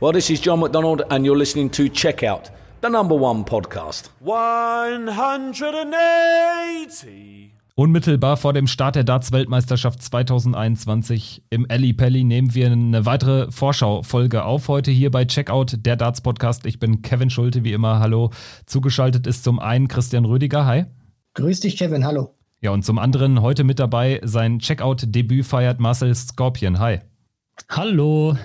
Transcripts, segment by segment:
Well, this is John McDonald, and you're listening to Checkout, the number one podcast. 180. Unmittelbar vor dem Start der Darts-Weltmeisterschaft 2021 im Ali Pelli nehmen wir eine weitere Vorschau-Folge auf. Heute hier bei Checkout, der Darts-Podcast. Ich bin Kevin Schulte, wie immer. Hallo. Zugeschaltet ist zum einen Christian Rüdiger. Hi. Grüß dich, Kevin. Hallo. Ja, und zum anderen heute mit dabei sein Checkout-Debüt feiert Marcel Scorpion. Hi. Hallo.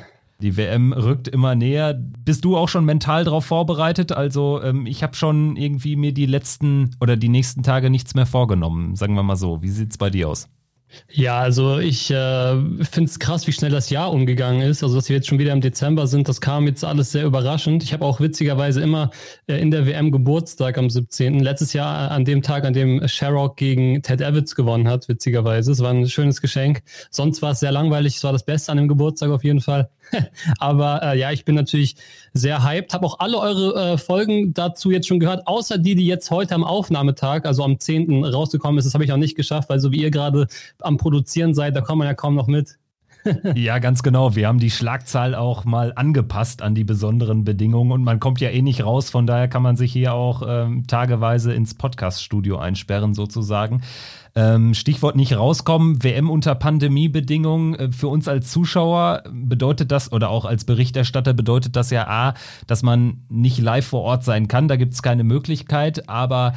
Die WM rückt immer näher. Bist du auch schon mental darauf vorbereitet? Also ähm, ich habe schon irgendwie mir die letzten oder die nächsten Tage nichts mehr vorgenommen, sagen wir mal so. Wie sieht es bei dir aus? Ja, also ich äh, finde es krass, wie schnell das Jahr umgegangen ist. Also dass wir jetzt schon wieder im Dezember sind, das kam jetzt alles sehr überraschend. Ich habe auch witzigerweise immer äh, in der WM Geburtstag am 17. Letztes Jahr an dem Tag, an dem Sherrock gegen Ted Evans gewonnen hat, witzigerweise. Es war ein schönes Geschenk. Sonst war es sehr langweilig. Es war das Beste an dem Geburtstag auf jeden Fall. Aber äh, ja, ich bin natürlich sehr hyped. Habe auch alle eure äh, Folgen dazu jetzt schon gehört, außer die, die jetzt heute am Aufnahmetag, also am 10. rausgekommen ist. Das habe ich auch nicht geschafft, weil so wie ihr gerade am Produzieren seid, da kommt man ja kaum noch mit. ja, ganz genau. Wir haben die Schlagzahl auch mal angepasst an die besonderen Bedingungen und man kommt ja eh nicht raus. Von daher kann man sich hier auch ähm, tageweise ins Podcast-Studio einsperren, sozusagen. Ähm, Stichwort nicht rauskommen, WM unter Pandemiebedingungen. Äh, für uns als Zuschauer bedeutet das, oder auch als Berichterstatter bedeutet das ja A, dass man nicht live vor Ort sein kann. Da gibt es keine Möglichkeit, aber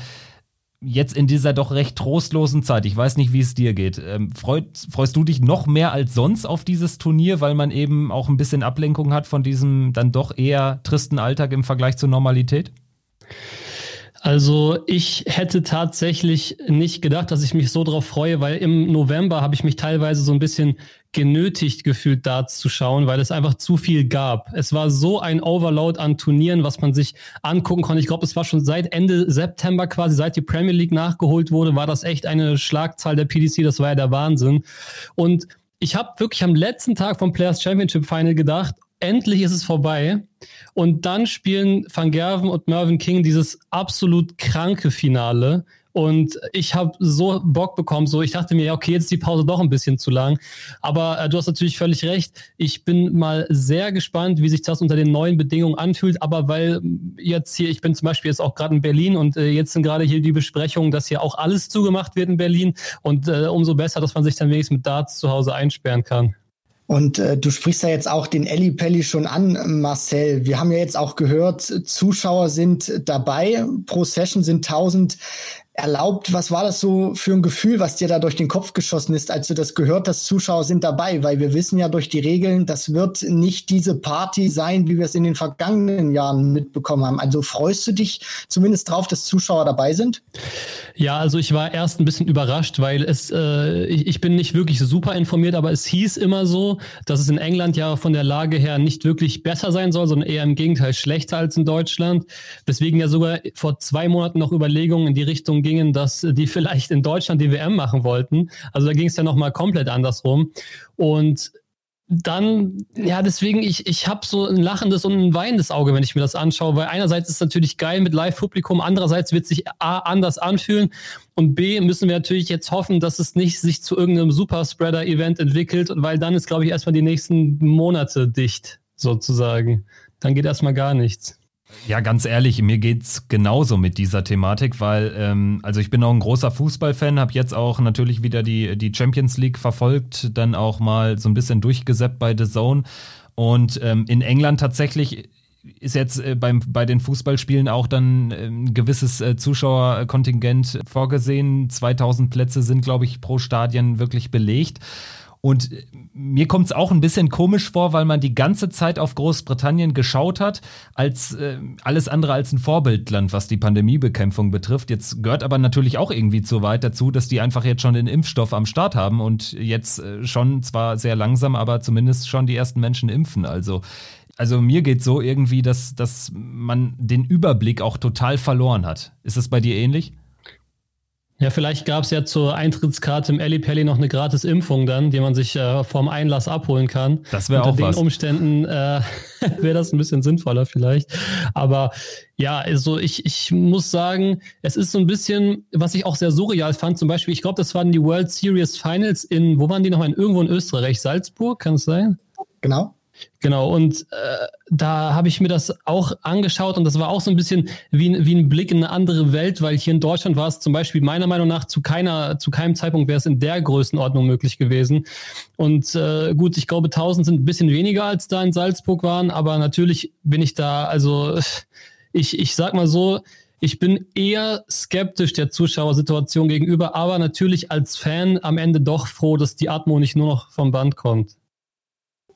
jetzt in dieser doch recht trostlosen Zeit, ich weiß nicht, wie es dir geht, ähm, freut, freust du dich noch mehr als sonst auf dieses Turnier, weil man eben auch ein bisschen Ablenkung hat von diesem dann doch eher tristen Alltag im Vergleich zur Normalität? Also ich hätte tatsächlich nicht gedacht, dass ich mich so drauf freue, weil im November habe ich mich teilweise so ein bisschen genötigt gefühlt, da zu schauen, weil es einfach zu viel gab. Es war so ein Overload an Turnieren, was man sich angucken konnte. Ich glaube, es war schon seit Ende September quasi, seit die Premier League nachgeholt wurde, war das echt eine Schlagzahl der PDC. Das war ja der Wahnsinn. Und ich habe wirklich am letzten Tag vom Players Championship Final gedacht, endlich ist es vorbei. Und dann spielen Van Gerven und Mervyn King dieses absolut kranke Finale. Und ich habe so Bock bekommen, so ich dachte mir, okay, jetzt ist die Pause doch ein bisschen zu lang. Aber äh, du hast natürlich völlig recht. Ich bin mal sehr gespannt, wie sich das unter den neuen Bedingungen anfühlt. Aber weil jetzt hier, ich bin zum Beispiel jetzt auch gerade in Berlin und äh, jetzt sind gerade hier die Besprechungen, dass hier auch alles zugemacht wird in Berlin. Und äh, umso besser, dass man sich dann wenigstens mit Darts zu Hause einsperren kann. Und äh, du sprichst ja jetzt auch den Elli Pelli schon an, Marcel. Wir haben ja jetzt auch gehört, Zuschauer sind dabei. Pro Session sind 1000 erlaubt. Was war das so für ein Gefühl, was dir da durch den Kopf geschossen ist, als du das gehört hast, Zuschauer sind dabei? Weil wir wissen ja durch die Regeln, das wird nicht diese Party sein, wie wir es in den vergangenen Jahren mitbekommen haben. Also freust du dich zumindest drauf, dass Zuschauer dabei sind? Ja, also ich war erst ein bisschen überrascht, weil es, äh, ich, ich bin nicht wirklich super informiert, aber es hieß immer so, dass es in England ja von der Lage her nicht wirklich besser sein soll, sondern eher im Gegenteil schlechter als in Deutschland. Weswegen ja sogar vor zwei Monaten noch Überlegungen in die Richtung gingen, dass die vielleicht in Deutschland die WM machen wollten. Also da ging es ja nochmal komplett andersrum. Und dann, ja, deswegen, ich, ich habe so ein lachendes und ein weinendes Auge, wenn ich mir das anschaue, weil einerseits ist es natürlich geil mit Live-Publikum, andererseits wird sich A, anders anfühlen und B, müssen wir natürlich jetzt hoffen, dass es nicht sich zu irgendeinem Superspreader-Event entwickelt, weil dann ist, glaube ich, erstmal die nächsten Monate dicht, sozusagen. Dann geht erstmal gar nichts. Ja, ganz ehrlich, mir geht's genauso mit dieser Thematik, weil ähm, also ich bin auch ein großer Fußballfan, habe jetzt auch natürlich wieder die die Champions League verfolgt, dann auch mal so ein bisschen durchgesäppt bei The Zone und ähm, in England tatsächlich ist jetzt äh, beim, bei den Fußballspielen auch dann äh, ein gewisses äh, Zuschauerkontingent vorgesehen. 2000 Plätze sind, glaube ich, pro Stadion wirklich belegt. Und mir kommt es auch ein bisschen komisch vor, weil man die ganze Zeit auf Großbritannien geschaut hat, als äh, alles andere als ein Vorbildland, was die Pandemiebekämpfung betrifft. Jetzt gehört aber natürlich auch irgendwie zu weit dazu, dass die einfach jetzt schon den Impfstoff am Start haben und jetzt äh, schon zwar sehr langsam, aber zumindest schon die ersten Menschen impfen. Also also mir geht so irgendwie, dass, dass man den Überblick auch total verloren hat. Ist das bei dir ähnlich? Ja, vielleicht gab es ja zur Eintrittskarte im Pelli noch eine gratis Impfung dann, die man sich äh, vorm Einlass abholen kann. Das wäre auch Unter den was. Umständen äh, wäre das ein bisschen sinnvoller vielleicht. Aber ja, also ich, ich muss sagen, es ist so ein bisschen, was ich auch sehr surreal fand, zum Beispiel, ich glaube, das waren die World Series Finals in, wo waren die nochmal? Irgendwo in Österreich, Salzburg, kann es sein? Genau. Genau, und äh, da habe ich mir das auch angeschaut und das war auch so ein bisschen wie, wie ein Blick in eine andere Welt, weil hier in Deutschland war es zum Beispiel meiner Meinung nach zu keiner, zu keinem Zeitpunkt wäre es in der Größenordnung möglich gewesen. Und äh, gut, ich glaube, 1000 sind ein bisschen weniger als da in Salzburg waren, aber natürlich bin ich da, also ich, ich sag mal so, ich bin eher skeptisch der Zuschauersituation gegenüber, aber natürlich als Fan am Ende doch froh, dass die Atmo nicht nur noch vom Band kommt.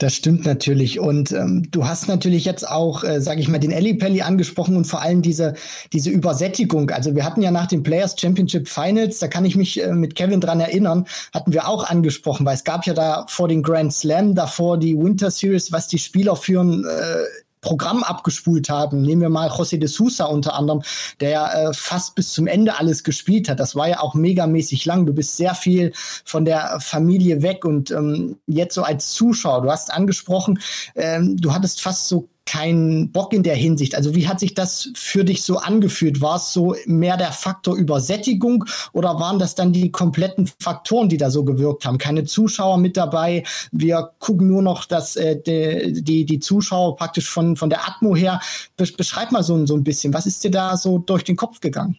Das stimmt natürlich. Und ähm, du hast natürlich jetzt auch, äh, sage ich mal, den Pelli angesprochen und vor allem diese, diese Übersättigung. Also wir hatten ja nach den Players Championship Finals, da kann ich mich äh, mit Kevin dran erinnern, hatten wir auch angesprochen, weil es gab ja da vor den Grand Slam, davor die Winter Series, was die Spieler führen. Äh, Programm abgespult haben. Nehmen wir mal José de Sousa unter anderem, der äh, fast bis zum Ende alles gespielt hat. Das war ja auch megamäßig lang. Du bist sehr viel von der Familie weg und ähm, jetzt so als Zuschauer, du hast angesprochen, ähm, du hattest fast so keinen Bock in der Hinsicht. Also wie hat sich das für dich so angefühlt? War es so mehr der Faktor Übersättigung oder waren das dann die kompletten Faktoren, die da so gewirkt haben? Keine Zuschauer mit dabei. Wir gucken nur noch, dass äh, die, die, die Zuschauer praktisch von, von der Atmo her. Beschreib mal so, so ein bisschen. Was ist dir da so durch den Kopf gegangen?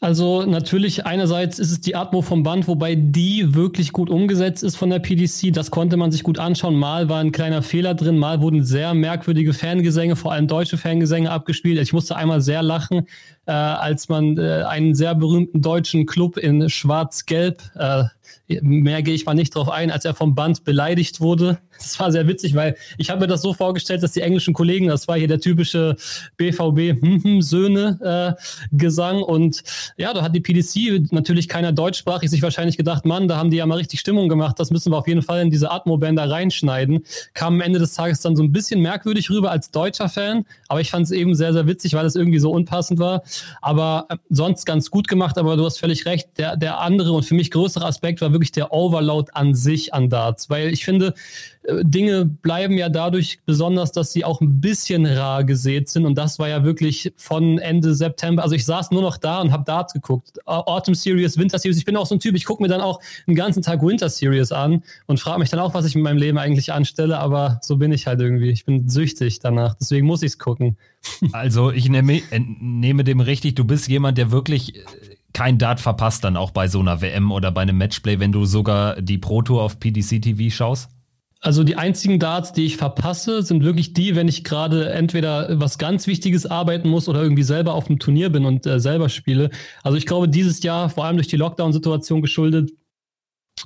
Also natürlich einerseits ist es die Atmo vom Band, wobei die wirklich gut umgesetzt ist von der PDC. Das konnte man sich gut anschauen. Mal war ein kleiner Fehler drin, mal wurden sehr merkwürdige Fangesänge, vor allem deutsche Fangesänge abgespielt. Ich musste einmal sehr lachen, äh, als man äh, einen sehr berühmten deutschen Club in Schwarz-Gelb, äh, mehr gehe ich mal nicht drauf ein, als er vom Band beleidigt wurde. Das war sehr witzig, weil ich habe mir das so vorgestellt, dass die englischen Kollegen, das war hier der typische BVB-Söhne-Gesang hm, hm, äh, und ja, da hat die PDC natürlich keiner deutschsprachig sich wahrscheinlich gedacht, Mann, da haben die ja mal richtig Stimmung gemacht, das müssen wir auf jeden Fall in diese Atmo-Bänder reinschneiden. Kam am Ende des Tages dann so ein bisschen merkwürdig rüber als deutscher Fan, aber ich fand es eben sehr, sehr witzig, weil es irgendwie so unpassend war. Aber äh, sonst ganz gut gemacht, aber du hast völlig recht. Der, der andere und für mich größere Aspekt war wirklich der Overload an sich an Darts, weil ich finde, Dinge bleiben ja dadurch besonders, dass sie auch ein bisschen rar gesät sind. Und das war ja wirklich von Ende September. Also ich saß nur noch da und habe Darts geguckt. Autumn Series, Winter Series. Ich bin auch so ein Typ, ich gucke mir dann auch einen ganzen Tag Winter Series an und frage mich dann auch, was ich mit meinem Leben eigentlich anstelle. Aber so bin ich halt irgendwie. Ich bin süchtig danach. Deswegen muss ich es gucken. Also ich nehme, nehme dem richtig, du bist jemand, der wirklich äh, kein Dart verpasst dann auch bei so einer WM oder bei einem Matchplay, wenn du sogar die Pro Tour auf PDC TV schaust? Also die einzigen Darts, die ich verpasse, sind wirklich die, wenn ich gerade entweder was ganz Wichtiges arbeiten muss oder irgendwie selber auf dem Turnier bin und äh, selber spiele. Also ich glaube, dieses Jahr, vor allem durch die Lockdown-Situation geschuldet,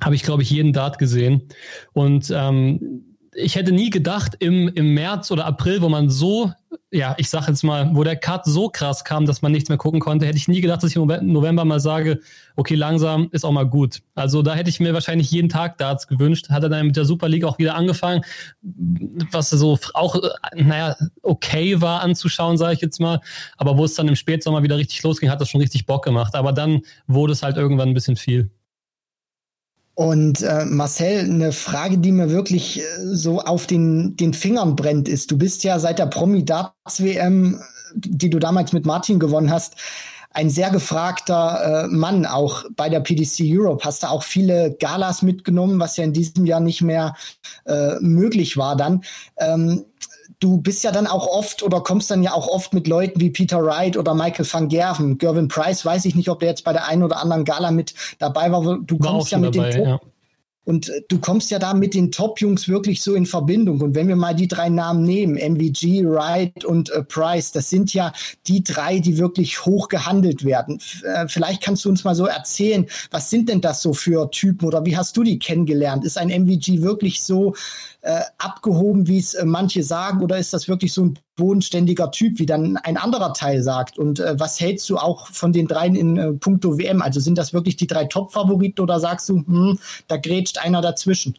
habe ich, glaube ich, jeden Dart gesehen. Und ähm, ich hätte nie gedacht, im, im März oder April, wo man so, ja, ich sag jetzt mal, wo der Cut so krass kam, dass man nichts mehr gucken konnte, hätte ich nie gedacht, dass ich im November mal sage, okay, langsam ist auch mal gut. Also da hätte ich mir wahrscheinlich jeden Tag Darts gewünscht. Hat er dann mit der Super League auch wieder angefangen, was so auch, naja, okay war anzuschauen, sage ich jetzt mal. Aber wo es dann im Spätsommer wieder richtig losging, hat das schon richtig Bock gemacht. Aber dann wurde es halt irgendwann ein bisschen viel. Und äh, Marcel, eine Frage, die mir wirklich äh, so auf den, den Fingern brennt, ist, du bist ja seit der Promi Darts WM, die du damals mit Martin gewonnen hast, ein sehr gefragter äh, Mann, auch bei der PDC Europe. Hast du auch viele Galas mitgenommen, was ja in diesem Jahr nicht mehr äh, möglich war dann. Ähm, du bist ja dann auch oft oder kommst dann ja auch oft mit Leuten wie Peter Wright oder Michael van Gerven. Gervin Price, weiß ich nicht, ob der jetzt bei der einen oder anderen Gala mit dabei war. Du war kommst ja mit dabei, den ja. Und äh, du kommst ja da mit den Top-Jungs wirklich so in Verbindung. Und wenn wir mal die drei Namen nehmen, MVG, Wright und äh, Price, das sind ja die drei, die wirklich hoch gehandelt werden. F äh, vielleicht kannst du uns mal so erzählen, was sind denn das so für Typen oder wie hast du die kennengelernt? Ist ein MVG wirklich so äh, abgehoben, wie es äh, manche sagen, oder ist das wirklich so ein bodenständiger Typ, wie dann ein anderer Teil sagt? Und äh, was hältst du auch von den dreien in äh, puncto WM? Also sind das wirklich die drei Top-Favoriten oder sagst du, hm, da grätscht einer dazwischen?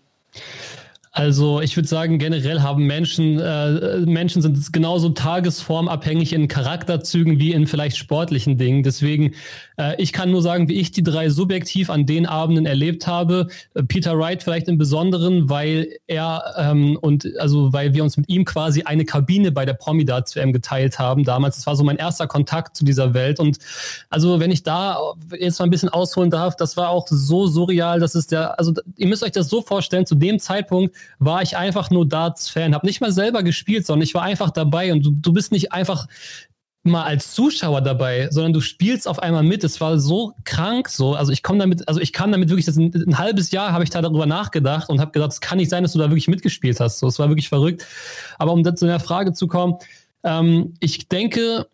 Also ich würde sagen, generell haben Menschen, äh, Menschen sind genauso tagesformabhängig in Charakterzügen wie in vielleicht sportlichen Dingen. Deswegen, äh, ich kann nur sagen, wie ich die drei subjektiv an den Abenden erlebt habe. Peter Wright vielleicht im Besonderen, weil er ähm, und also weil wir uns mit ihm quasi eine Kabine bei der Promi-Darts WM geteilt haben damals. Das war so mein erster Kontakt zu dieser Welt. Und also wenn ich da jetzt mal ein bisschen ausholen darf, das war auch so surreal, dass es der, also ihr müsst euch das so vorstellen, zu dem Zeitpunkt war ich einfach nur Darts-Fan, habe nicht mal selber gespielt, sondern ich war einfach dabei und du, du bist nicht einfach mal als Zuschauer dabei, sondern du spielst auf einmal mit. Es war so krank, so. Also ich komme damit, also ich kann damit wirklich, das ein, ein halbes Jahr habe ich da darüber nachgedacht und habe gedacht, es kann nicht sein, dass du da wirklich mitgespielt hast. So, es war wirklich verrückt. Aber um zu der Frage zu kommen, ähm, ich denke,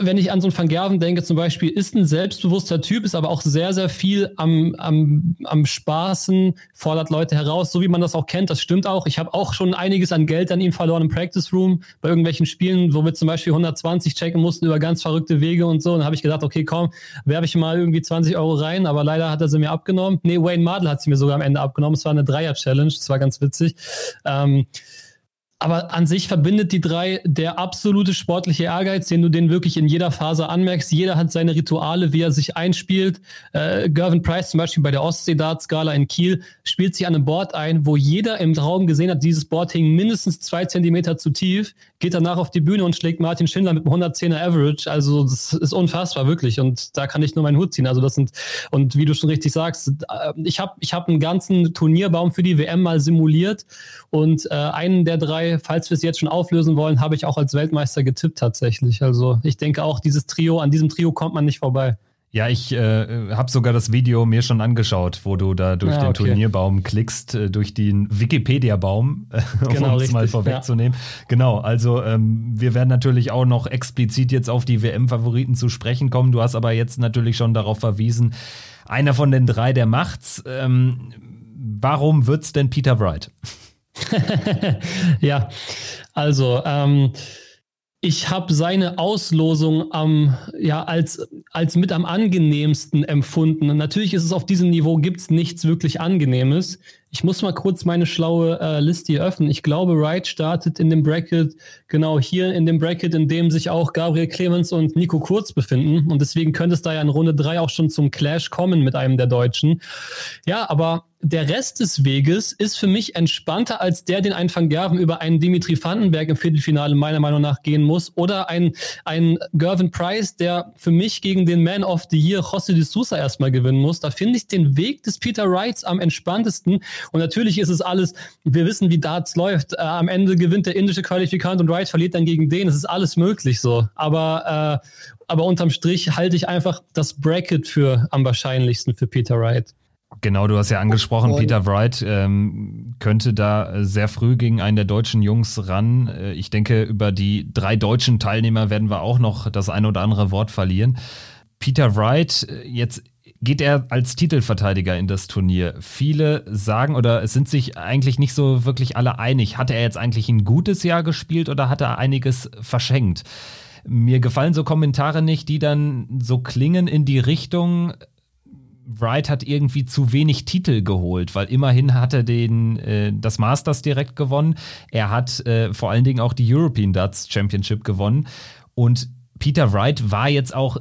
wenn ich an so einen Van Gerven denke, zum Beispiel, ist ein selbstbewusster Typ, ist aber auch sehr, sehr viel am, am, am Spaßen, fordert Leute heraus, so wie man das auch kennt. Das stimmt auch. Ich habe auch schon einiges an Geld an ihm verloren im Practice Room bei irgendwelchen Spielen, wo wir zum Beispiel 120 checken mussten über ganz verrückte Wege und so. Und dann habe ich gedacht, okay, komm, werfe ich mal irgendwie 20 Euro rein, aber leider hat er sie mir abgenommen. Nee, Wayne Mardell hat sie mir sogar am Ende abgenommen. Es war eine Dreier-Challenge, das war ganz witzig. Ähm, aber an sich verbindet die drei der absolute sportliche Ehrgeiz, den du denen wirklich in jeder Phase anmerkst. Jeder hat seine Rituale, wie er sich einspielt. Äh, Gervin Price zum Beispiel bei der Ostsee Dart Skala in Kiel spielt sich an einem Board ein, wo jeder im Raum gesehen hat, dieses Board hing mindestens zwei Zentimeter zu tief, geht danach auf die Bühne und schlägt Martin Schindler mit einem 110er Average. Also das ist unfassbar, wirklich. Und da kann ich nur meinen Hut ziehen. Also das sind, und wie du schon richtig sagst, äh, ich habe ich hab einen ganzen Turnierbaum für die WM mal simuliert und äh, einen der drei falls wir es jetzt schon auflösen wollen, habe ich auch als Weltmeister getippt tatsächlich. Also ich denke auch, dieses Trio, an diesem Trio kommt man nicht vorbei. Ja, ich äh, habe sogar das Video mir schon angeschaut, wo du da durch ja, den okay. Turnierbaum klickst, äh, durch den Wikipedia-Baum, äh, genau, um es mal vorwegzunehmen. Ja. Genau, also ähm, wir werden natürlich auch noch explizit jetzt auf die WM-Favoriten zu sprechen kommen. Du hast aber jetzt natürlich schon darauf verwiesen, einer von den drei, der macht's. Ähm, warum wird's denn Peter Wright? ja, also ähm, ich habe seine Auslosung am, ja, als, als mit am angenehmsten empfunden. natürlich ist es auf diesem Niveau, gibt es nichts wirklich Angenehmes. Ich muss mal kurz meine schlaue äh, Liste hier öffnen. Ich glaube, Wright startet in dem Bracket, genau hier in dem Bracket, in dem sich auch Gabriel Clemens und Nico Kurz befinden. Und deswegen könnte es da ja in Runde drei auch schon zum Clash kommen mit einem der Deutschen. Ja, aber der Rest des Weges ist für mich entspannter als der, den ein Van Gerven über einen Dimitri Vandenberg im Viertelfinale meiner Meinung nach gehen muss oder ein, ein Gervin Price, der für mich gegen den Man of the Year José de Sousa erstmal gewinnen muss. Da finde ich den Weg des Peter Wrights am entspanntesten und natürlich ist es alles, wir wissen, wie Darts läuft. Äh, am Ende gewinnt der indische Qualifikant und Wright verliert dann gegen den. Es ist alles möglich so. Aber, äh, aber unterm Strich halte ich einfach das Bracket für am wahrscheinlichsten für Peter Wright. Genau, du hast ja angesprochen, Peter Wright ähm, könnte da sehr früh gegen einen der deutschen Jungs ran. Äh, ich denke, über die drei deutschen Teilnehmer werden wir auch noch das ein oder andere Wort verlieren. Peter Wright, äh, jetzt geht er als Titelverteidiger in das Turnier. Viele sagen oder es sind sich eigentlich nicht so wirklich alle einig. Hat er jetzt eigentlich ein gutes Jahr gespielt oder hat er einiges verschenkt? Mir gefallen so Kommentare nicht, die dann so klingen in die Richtung, Wright hat irgendwie zu wenig Titel geholt, weil immerhin hat er den, äh, das Masters direkt gewonnen. Er hat äh, vor allen Dingen auch die European Darts Championship gewonnen. Und Peter Wright war jetzt auch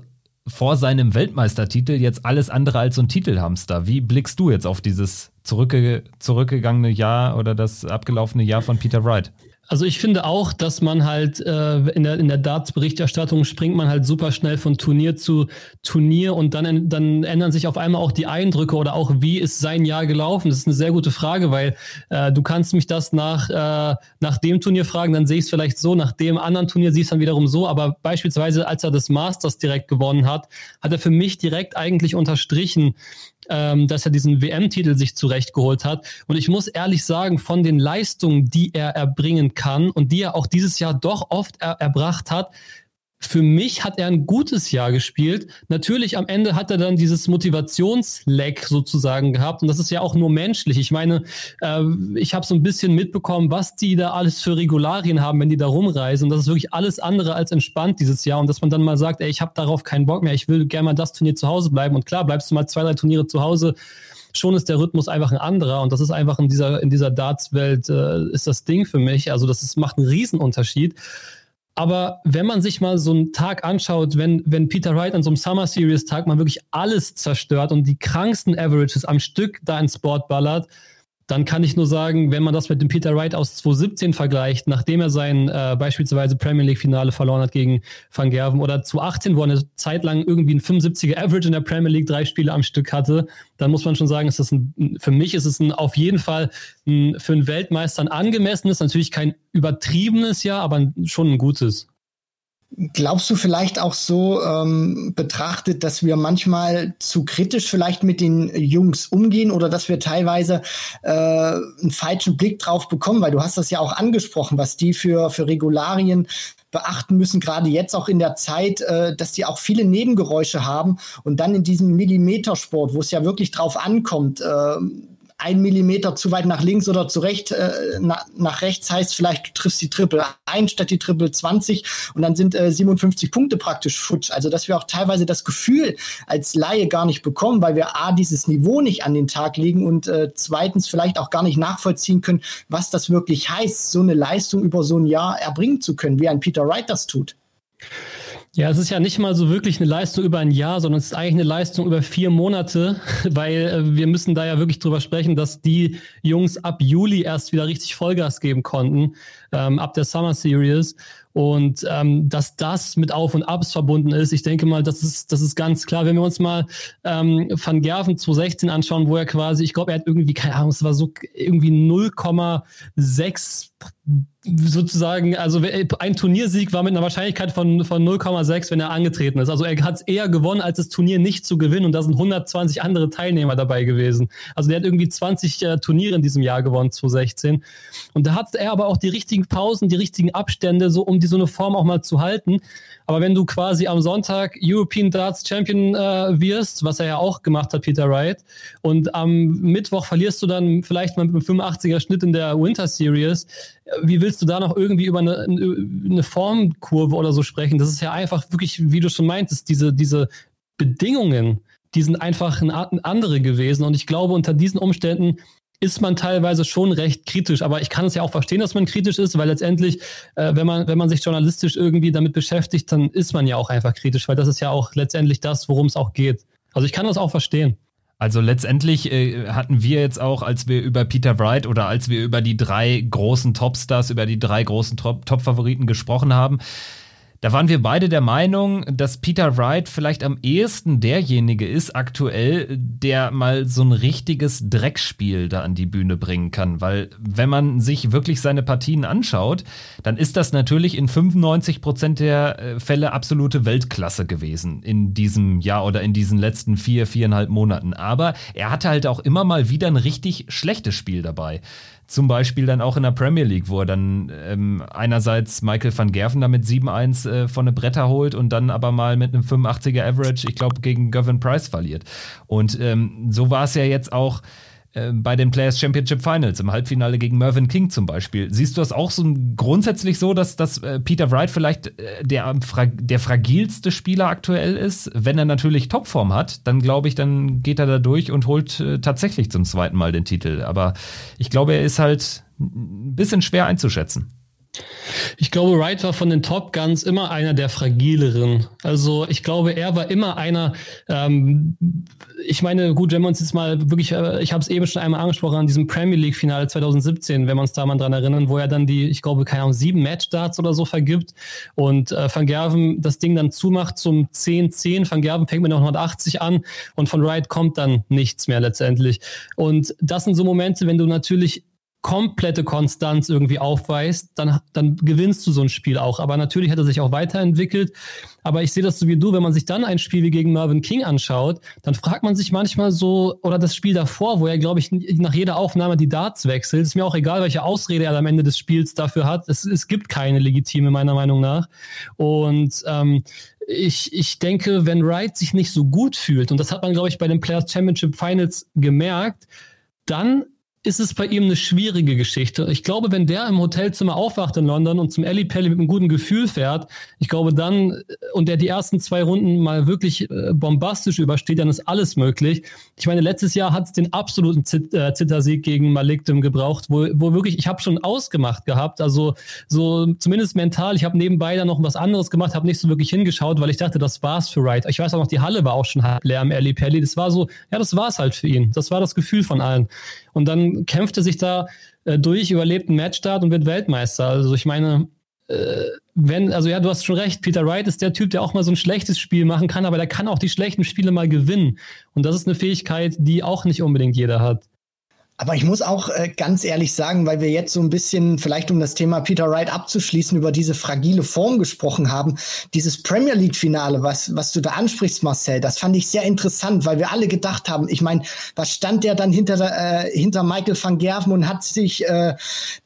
vor seinem Weltmeistertitel jetzt alles andere als so ein Titelhamster. Wie blickst du jetzt auf dieses zurückge zurückgegangene Jahr oder das abgelaufene Jahr von Peter Wright? Also ich finde auch, dass man halt äh, in der, in der Darts-Berichterstattung springt man halt super schnell von Turnier zu Turnier und dann, dann ändern sich auf einmal auch die Eindrücke oder auch wie ist sein Jahr gelaufen. Das ist eine sehr gute Frage, weil äh, du kannst mich das nach, äh, nach dem Turnier fragen, dann sehe ich es vielleicht so, nach dem anderen Turnier siehst dann wiederum so, aber beispielsweise als er das Masters direkt gewonnen hat, hat er für mich direkt eigentlich unterstrichen, ähm, dass er diesen WM-Titel sich zurechtgeholt hat. Und ich muss ehrlich sagen, von den Leistungen, die er erbringen kann und die er auch dieses Jahr doch oft er erbracht hat, für mich hat er ein gutes Jahr gespielt. Natürlich am Ende hat er dann dieses Motivationsleck sozusagen gehabt und das ist ja auch nur menschlich. Ich meine, äh, ich habe so ein bisschen mitbekommen, was die da alles für Regularien haben, wenn die da rumreisen und das ist wirklich alles andere als entspannt dieses Jahr und dass man dann mal sagt, ey, ich habe darauf keinen Bock mehr, ich will gerne mal das Turnier zu Hause bleiben und klar, bleibst du mal zwei, drei Turniere zu Hause, schon ist der Rhythmus einfach ein anderer und das ist einfach in dieser in dieser Darts-Welt äh, ist das Ding für mich. Also das ist, macht einen Riesenunterschied. Aber wenn man sich mal so einen Tag anschaut, wenn, wenn Peter Wright an so einem Summer Series Tag mal wirklich alles zerstört und die kranksten Averages am Stück da ins Board ballert, dann kann ich nur sagen, wenn man das mit dem Peter Wright aus 2017 vergleicht, nachdem er sein äh, beispielsweise Premier League Finale verloren hat gegen Van Gerven oder 2018, wo er eine Zeit lang irgendwie ein 75er Average in der Premier League drei Spiele am Stück hatte, dann muss man schon sagen, ist das ein, für mich ist es ein, auf jeden Fall ein, für einen Weltmeister ein angemessenes, natürlich kein übertriebenes Jahr, aber schon ein gutes. Glaubst du vielleicht auch so ähm, betrachtet, dass wir manchmal zu kritisch vielleicht mit den Jungs umgehen oder dass wir teilweise äh, einen falschen Blick drauf bekommen? Weil du hast das ja auch angesprochen, was die für, für Regularien beachten müssen, gerade jetzt auch in der Zeit, äh, dass die auch viele Nebengeräusche haben und dann in diesem Millimetersport, wo es ja wirklich drauf ankommt, äh, ein Millimeter zu weit nach links oder zu recht, äh, na, nach rechts heißt vielleicht, du triffst die Triple 1 statt die Triple 20 und dann sind äh, 57 Punkte praktisch futsch. Also, dass wir auch teilweise das Gefühl als Laie gar nicht bekommen, weil wir A, dieses Niveau nicht an den Tag legen und äh, zweitens vielleicht auch gar nicht nachvollziehen können, was das wirklich heißt, so eine Leistung über so ein Jahr erbringen zu können, wie ein Peter Wright das tut. Ja, es ist ja nicht mal so wirklich eine Leistung über ein Jahr, sondern es ist eigentlich eine Leistung über vier Monate, weil äh, wir müssen da ja wirklich drüber sprechen, dass die Jungs ab Juli erst wieder richtig Vollgas geben konnten, ähm, ab der Summer Series. Und ähm, dass das mit Auf und Abs verbunden ist, ich denke mal, das ist, das ist ganz klar. Wenn wir uns mal ähm, Van Gerven 2016 anschauen, wo er quasi, ich glaube, er hat irgendwie, keine Ahnung, es war so irgendwie 0,6 sozusagen, also ein Turniersieg war mit einer Wahrscheinlichkeit von, von 0,6, wenn er angetreten ist. Also er hat es eher gewonnen, als das Turnier nicht zu gewinnen und da sind 120 andere Teilnehmer dabei gewesen. Also der hat irgendwie 20 äh, Turniere in diesem Jahr gewonnen, 2016. Und da hat er aber auch die richtigen Pausen, die richtigen Abstände, so um die so eine Form auch mal zu halten. Aber wenn du quasi am Sonntag European Darts Champion äh, wirst, was er ja auch gemacht hat, Peter Wright, und am Mittwoch verlierst du dann vielleicht mal mit einem 85er Schnitt in der Winter Series, wie willst du da noch irgendwie über eine, eine Formkurve oder so sprechen? Das ist ja einfach wirklich, wie du schon meintest, diese, diese Bedingungen, die sind einfach ein, andere gewesen. Und ich glaube, unter diesen Umständen ist man teilweise schon recht kritisch. Aber ich kann es ja auch verstehen, dass man kritisch ist, weil letztendlich, äh, wenn, man, wenn man sich journalistisch irgendwie damit beschäftigt, dann ist man ja auch einfach kritisch, weil das ist ja auch letztendlich das, worum es auch geht. Also ich kann das auch verstehen. Also letztendlich äh, hatten wir jetzt auch, als wir über Peter Wright oder als wir über die drei großen Topstars, über die drei großen Top-Favoriten gesprochen haben, da waren wir beide der Meinung, dass Peter Wright vielleicht am ehesten derjenige ist aktuell, der mal so ein richtiges Dreckspiel da an die Bühne bringen kann. Weil wenn man sich wirklich seine Partien anschaut, dann ist das natürlich in 95 Prozent der äh, Fälle absolute Weltklasse gewesen in diesem Jahr oder in diesen letzten vier, viereinhalb Monaten. Aber er hatte halt auch immer mal wieder ein richtig schlechtes Spiel dabei. Zum Beispiel dann auch in der Premier League, wo er dann ähm, einerseits Michael van Gerven damit 7-1 äh, von der Bretter holt und dann aber mal mit einem 85er Average, ich glaube, gegen Gavin Price verliert. Und ähm, so war es ja jetzt auch äh, bei den Players Championship Finals im Halbfinale gegen Mervyn King zum Beispiel. Siehst du das auch so grundsätzlich so, dass, dass äh, Peter Wright vielleicht äh, der, der fragilste Spieler aktuell ist? Wenn er natürlich Topform hat, dann glaube ich, dann geht er da durch und holt tatsächlich zum zweiten Mal den Titel. Aber ich glaube, er ist halt ein bisschen schwer einzuschätzen. Ich glaube, Wright war von den Top Guns immer einer der fragileren. Also ich glaube, er war immer einer, ähm, ich meine, gut, wenn wir uns jetzt mal wirklich, äh, ich habe es eben schon einmal angesprochen, an diesem Premier League-Finale 2017, wenn wir uns da mal dran erinnern, wo er dann die, ich glaube, keine Ahnung, sieben Matchstarts oder so vergibt und äh, Van Gerven das Ding dann zumacht zum 10-10. Van Gerven fängt mit 180 an und von Wright kommt dann nichts mehr letztendlich. Und das sind so Momente, wenn du natürlich komplette Konstanz irgendwie aufweist, dann, dann gewinnst du so ein Spiel auch. Aber natürlich hat er sich auch weiterentwickelt. Aber ich sehe das so wie du, wenn man sich dann ein Spiel wie gegen Mervyn King anschaut, dann fragt man sich manchmal so, oder das Spiel davor, wo er, glaube ich, nach jeder Aufnahme die Darts wechselt. Ist mir auch egal, welche Ausrede er am Ende des Spiels dafür hat. Es, es gibt keine legitime, meiner Meinung nach. Und ähm, ich, ich denke, wenn Wright sich nicht so gut fühlt, und das hat man, glaube ich, bei den Players Championship Finals gemerkt, dann ist es bei ihm eine schwierige Geschichte. Ich glaube, wenn der im Hotelzimmer aufwacht in London und zum Ellie Pelli mit einem guten Gefühl fährt, ich glaube dann, und der die ersten zwei Runden mal wirklich äh, bombastisch übersteht, dann ist alles möglich. Ich meine, letztes Jahr hat es den absoluten äh, Zittersieg gegen Malik Dim gebraucht, wo, wo wirklich, ich habe schon ausgemacht gehabt, also so zumindest mental, ich habe nebenbei dann noch was anderes gemacht, habe nicht so wirklich hingeschaut, weil ich dachte, das war's für Wright. Ich weiß auch noch, die Halle war auch schon halb leer im Ellie Pelli. Das war so, ja, das war's halt für ihn. Das war das Gefühl von allen. Und dann kämpfte sich da äh, durch, überlebt einen Matchstart und wird Weltmeister. Also ich meine, äh, wenn, also ja, du hast schon recht, Peter Wright ist der Typ, der auch mal so ein schlechtes Spiel machen kann, aber der kann auch die schlechten Spiele mal gewinnen. Und das ist eine Fähigkeit, die auch nicht unbedingt jeder hat. Aber ich muss auch äh, ganz ehrlich sagen, weil wir jetzt so ein bisschen, vielleicht um das Thema Peter Wright abzuschließen, über diese fragile Form gesprochen haben, dieses Premier League-Finale, was, was du da ansprichst, Marcel, das fand ich sehr interessant, weil wir alle gedacht haben, ich meine, was stand der dann hinter, äh, hinter Michael van Gerven und hat sich äh,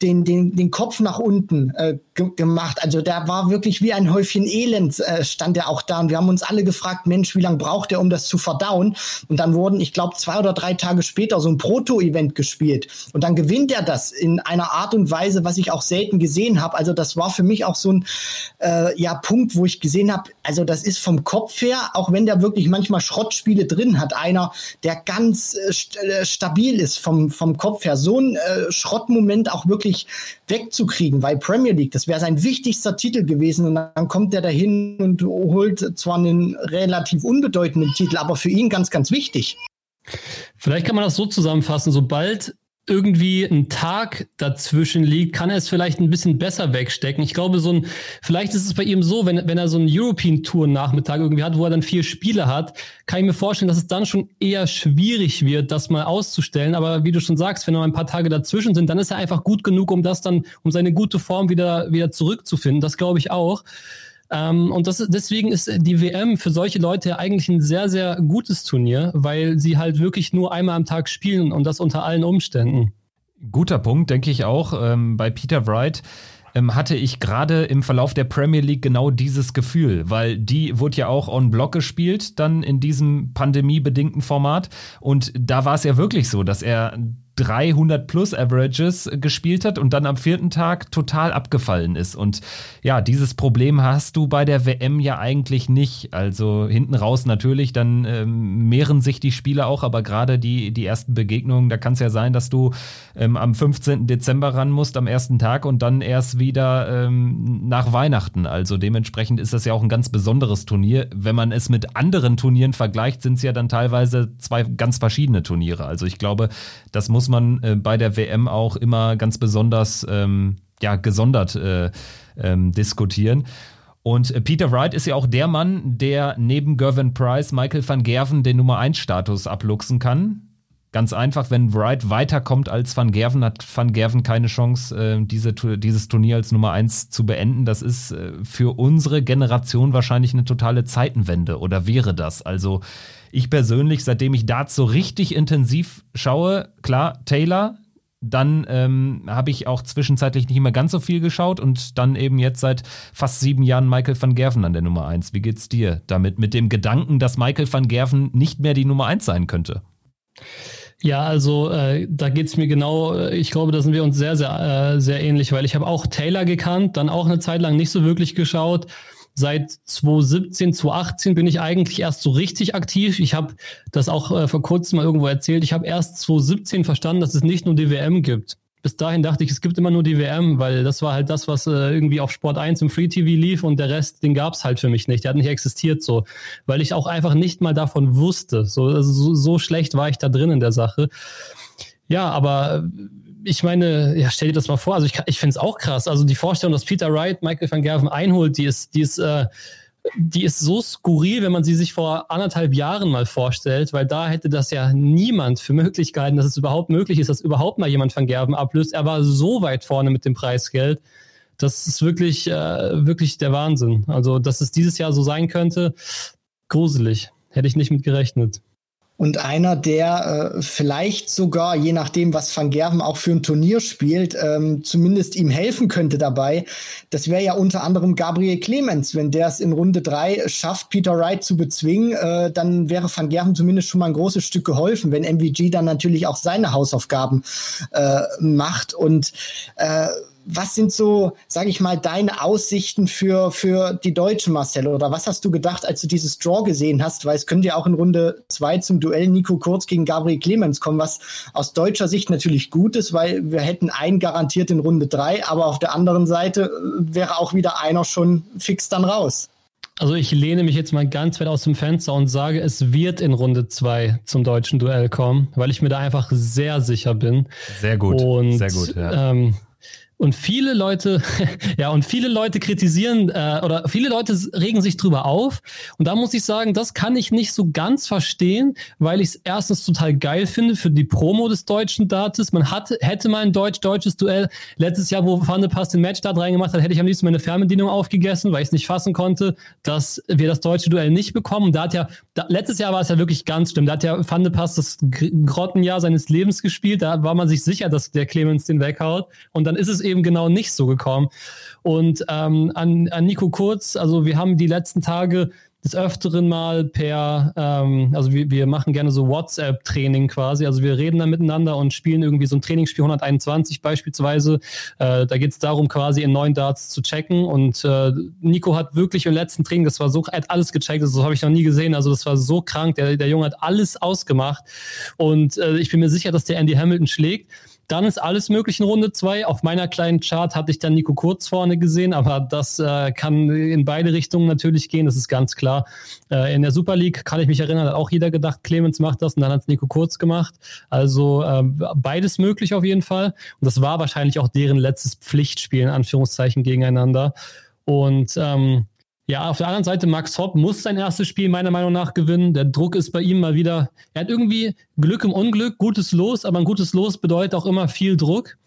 den, den, den Kopf nach unten äh, gemacht. Also der war wirklich wie ein Häufchen Elend, äh, stand er auch da. Und wir haben uns alle gefragt, Mensch, wie lange braucht er, um das zu verdauen? Und dann wurden, ich glaube, zwei oder drei Tage später so ein Proto-Event gespielt. Und dann gewinnt er das in einer Art und Weise, was ich auch selten gesehen habe. Also das war für mich auch so ein äh, ja, Punkt, wo ich gesehen habe, also das ist vom Kopf her, auch wenn der wirklich manchmal Schrottspiele drin hat, einer, der ganz äh, st äh, stabil ist vom, vom Kopf her, so ein äh, Schrottmoment auch wirklich wegzukriegen, weil Premier League, das wäre sein wichtigster Titel gewesen und dann kommt er dahin und holt zwar einen relativ unbedeutenden Titel, aber für ihn ganz, ganz wichtig. Vielleicht kann man das so zusammenfassen, sobald irgendwie ein Tag dazwischen liegt, kann er es vielleicht ein bisschen besser wegstecken. Ich glaube, so ein, vielleicht ist es bei ihm so, wenn, wenn er so einen European Tour Nachmittag irgendwie hat, wo er dann vier Spiele hat, kann ich mir vorstellen, dass es dann schon eher schwierig wird, das mal auszustellen. Aber wie du schon sagst, wenn noch ein paar Tage dazwischen sind, dann ist er einfach gut genug, um das dann, um seine gute Form wieder, wieder zurückzufinden. Das glaube ich auch. Ähm, und das, deswegen ist die WM für solche Leute eigentlich ein sehr, sehr gutes Turnier, weil sie halt wirklich nur einmal am Tag spielen und das unter allen Umständen. Guter Punkt, denke ich auch. Ähm, bei Peter Wright ähm, hatte ich gerade im Verlauf der Premier League genau dieses Gefühl, weil die wurde ja auch on Block gespielt, dann in diesem pandemiebedingten Format. Und da war es ja wirklich so, dass er 300 plus Averages gespielt hat und dann am vierten Tag total abgefallen ist. Und ja, dieses Problem hast du bei der WM ja eigentlich nicht. Also hinten raus natürlich, dann ähm, mehren sich die Spiele auch, aber gerade die, die ersten Begegnungen, da kann es ja sein, dass du ähm, am 15. Dezember ran musst, am ersten Tag und dann erst wieder ähm, nach Weihnachten. Also dementsprechend ist das ja auch ein ganz besonderes Turnier. Wenn man es mit anderen Turnieren vergleicht, sind es ja dann teilweise zwei ganz verschiedene Turniere. Also ich glaube, das muss man äh, bei der WM auch immer ganz besonders ähm, ja, gesondert äh, ähm, diskutieren. Und äh, Peter Wright ist ja auch der Mann, der neben Gervin Price Michael van Gerven den Nummer 1 Status abluchsen kann. Ganz einfach, wenn Wright weiterkommt als Van Gerven, hat Van Gerven keine Chance, äh, diese, dieses Turnier als Nummer 1 zu beenden. Das ist äh, für unsere Generation wahrscheinlich eine totale Zeitenwende oder wäre das. Also ich persönlich, seitdem ich Darts so richtig intensiv schaue, klar, Taylor, dann ähm, habe ich auch zwischenzeitlich nicht mehr ganz so viel geschaut und dann eben jetzt seit fast sieben Jahren Michael van Gerven an der Nummer 1. Wie geht's dir damit? Mit dem Gedanken, dass Michael van Gerven nicht mehr die Nummer 1 sein könnte? Ja, also äh, da geht's mir genau, äh, ich glaube, da sind wir uns sehr, sehr, äh, sehr ähnlich, weil ich habe auch Taylor gekannt, dann auch eine Zeit lang nicht so wirklich geschaut Seit 2017, 2018 bin ich eigentlich erst so richtig aktiv. Ich habe das auch äh, vor kurzem mal irgendwo erzählt. Ich habe erst 2017 verstanden, dass es nicht nur die WM gibt. Bis dahin dachte ich, es gibt immer nur die WM, weil das war halt das, was äh, irgendwie auf Sport 1 im Free TV lief und der Rest, den gab's halt für mich nicht. Der hat nicht existiert so, weil ich auch einfach nicht mal davon wusste. So, also so, so schlecht war ich da drin in der Sache. Ja, aber ich meine, ja, stell dir das mal vor. Also ich, ich finde es auch krass. Also die Vorstellung, dass Peter Wright Michael van Gerven einholt, die ist, die ist, äh, die ist so skurril, wenn man sie sich vor anderthalb Jahren mal vorstellt, weil da hätte das ja niemand für möglich gehalten, dass es überhaupt möglich ist, dass überhaupt mal jemand van Gerven ablöst. Er war so weit vorne mit dem Preisgeld. Das ist wirklich, äh, wirklich der Wahnsinn. Also, dass es dieses Jahr so sein könnte, gruselig. Hätte ich nicht mit gerechnet und einer, der äh, vielleicht sogar, je nachdem, was Van Gerven auch für ein Turnier spielt, ähm, zumindest ihm helfen könnte dabei. Das wäre ja unter anderem Gabriel Clemens. Wenn der es in Runde drei schafft, Peter Wright zu bezwingen, äh, dann wäre Van Gerven zumindest schon mal ein großes Stück geholfen, wenn MVG dann natürlich auch seine Hausaufgaben äh, macht. Und äh, was sind so, sage ich mal, deine Aussichten für, für die Deutsche, Marcel? Oder was hast du gedacht, als du dieses Draw gesehen hast? Weil es könnte ja auch in Runde zwei zum Duell Nico Kurz gegen Gabriel Clemens kommen, was aus deutscher Sicht natürlich gut ist, weil wir hätten einen garantiert in Runde drei, aber auf der anderen Seite äh, wäre auch wieder einer schon fix dann raus. Also ich lehne mich jetzt mal ganz weit aus dem Fenster und sage, es wird in Runde 2 zum deutschen Duell kommen, weil ich mir da einfach sehr sicher bin. Sehr gut. Und, sehr gut, ja. Ähm, und viele Leute, ja, und viele Leute kritisieren äh, oder viele Leute regen sich drüber auf. Und da muss ich sagen, das kann ich nicht so ganz verstehen, weil ich es erstens total geil finde für die Promo des deutschen Darts. Man hatte, hätte mal ein deutsch-deutsches Duell. Letztes Jahr, wo Van de Pass den Matchstart reingemacht hat, hätte ich am liebsten meine Fernbedienung aufgegessen, weil ich es nicht fassen konnte, dass wir das deutsche Duell nicht bekommen. Da hat ja, da, letztes Jahr war es ja wirklich ganz schlimm. Da hat ja Van de Pass das Grottenjahr seines Lebens gespielt. Da war man sich sicher, dass der Clemens den weghaut. Und dann ist es eben eben genau nicht so gekommen. Und ähm, an, an Nico Kurz, also wir haben die letzten Tage des Öfteren mal per, ähm, also wir, wir machen gerne so WhatsApp-Training quasi. Also wir reden dann miteinander und spielen irgendwie so ein Trainingsspiel 121 beispielsweise. Äh, da geht es darum, quasi in neuen Darts zu checken. Und äh, Nico hat wirklich im letzten Training, das war so, er hat alles gecheckt, das habe ich noch nie gesehen. Also das war so krank. Der, der Junge hat alles ausgemacht. Und äh, ich bin mir sicher, dass der Andy Hamilton schlägt. Dann ist alles möglich in Runde 2. Auf meiner kleinen Chart hatte ich dann Nico Kurz vorne gesehen, aber das äh, kann in beide Richtungen natürlich gehen, das ist ganz klar. Äh, in der Super League kann ich mich erinnern, hat auch jeder gedacht, Clemens macht das und dann hat es Nico Kurz gemacht. Also äh, beides möglich auf jeden Fall. Und das war wahrscheinlich auch deren letztes Pflichtspiel in Anführungszeichen gegeneinander. Und ähm, ja, auf der anderen Seite, Max Hopp muss sein erstes Spiel meiner Meinung nach gewinnen. Der Druck ist bei ihm mal wieder, er hat irgendwie Glück im Unglück, gutes Los, aber ein gutes Los bedeutet auch immer viel Druck.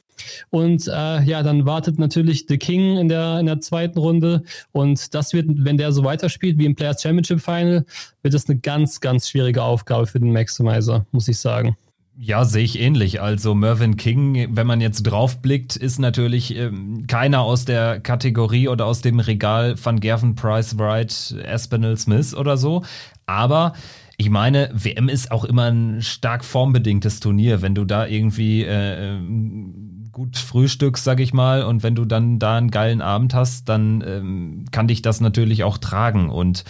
Und äh, ja, dann wartet natürlich The King in der, in der zweiten Runde. Und das wird, wenn der so weiterspielt wie im Players Championship Final, wird das eine ganz, ganz schwierige Aufgabe für den Maximizer, muss ich sagen. Ja, sehe ich ähnlich. Also Mervyn King, wenn man jetzt draufblickt, ist natürlich ähm, keiner aus der Kategorie oder aus dem Regal von Gervin Price, Wright, Aspinall Smith oder so. Aber ich meine, WM ist auch immer ein stark formbedingtes Turnier. Wenn du da irgendwie äh, ähm, gut frühstückst, sag ich mal, und wenn du dann da einen geilen Abend hast, dann ähm, kann dich das natürlich auch tragen. Und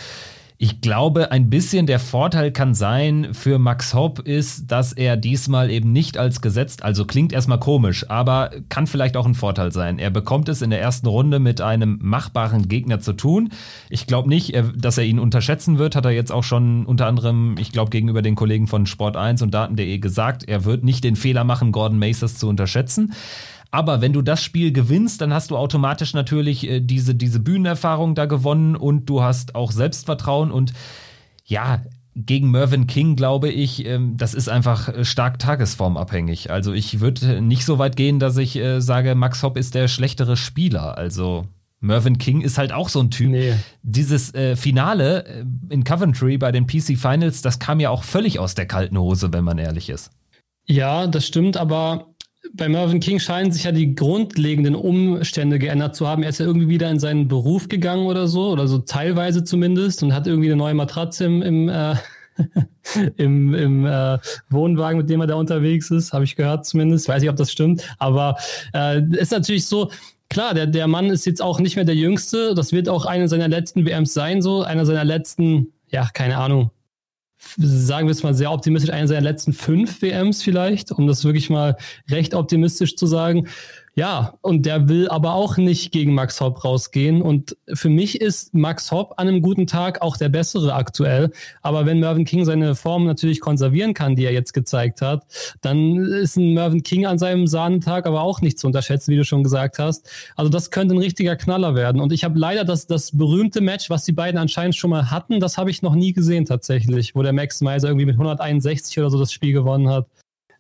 ich glaube, ein bisschen der Vorteil kann sein für Max Hopp ist, dass er diesmal eben nicht als gesetzt, also klingt erstmal komisch, aber kann vielleicht auch ein Vorteil sein. Er bekommt es in der ersten Runde mit einem machbaren Gegner zu tun. Ich glaube nicht, dass er ihn unterschätzen wird, hat er jetzt auch schon unter anderem, ich glaube, gegenüber den Kollegen von Sport 1 und Daten.de gesagt. Er wird nicht den Fehler machen, Gordon Macers zu unterschätzen. Aber wenn du das Spiel gewinnst, dann hast du automatisch natürlich äh, diese, diese Bühnenerfahrung da gewonnen und du hast auch Selbstvertrauen und ja, gegen Mervyn King glaube ich, ähm, das ist einfach äh, stark tagesformabhängig. Also ich würde nicht so weit gehen, dass ich äh, sage, Max Hopp ist der schlechtere Spieler. Also Mervyn King ist halt auch so ein Typ. Nee. Dieses äh, Finale äh, in Coventry bei den PC Finals, das kam ja auch völlig aus der kalten Hose, wenn man ehrlich ist. Ja, das stimmt, aber bei Mervyn King scheinen sich ja die grundlegenden Umstände geändert zu haben. Er ist ja irgendwie wieder in seinen Beruf gegangen oder so, oder so teilweise zumindest, und hat irgendwie eine neue Matratze im, im, äh, im, im äh, Wohnwagen, mit dem er da unterwegs ist, habe ich gehört zumindest. Weiß nicht, ob das stimmt, aber äh, ist natürlich so, klar, der, der Mann ist jetzt auch nicht mehr der Jüngste. Das wird auch eine seiner letzten WMs sein, so einer seiner letzten, ja, keine Ahnung, sagen wir es mal sehr optimistisch, eine seiner letzten fünf WMs vielleicht, um das wirklich mal recht optimistisch zu sagen. Ja, und der will aber auch nicht gegen Max Hopp rausgehen. Und für mich ist Max Hopp an einem guten Tag auch der bessere aktuell. Aber wenn Mervyn King seine Form natürlich konservieren kann, die er jetzt gezeigt hat, dann ist ein Mervyn King an seinem Sahnentag aber auch nicht zu unterschätzen, wie du schon gesagt hast. Also das könnte ein richtiger Knaller werden. Und ich habe leider das, das berühmte Match, was die beiden anscheinend schon mal hatten, das habe ich noch nie gesehen tatsächlich, wo der Max Meiser irgendwie mit 161 oder so das Spiel gewonnen hat.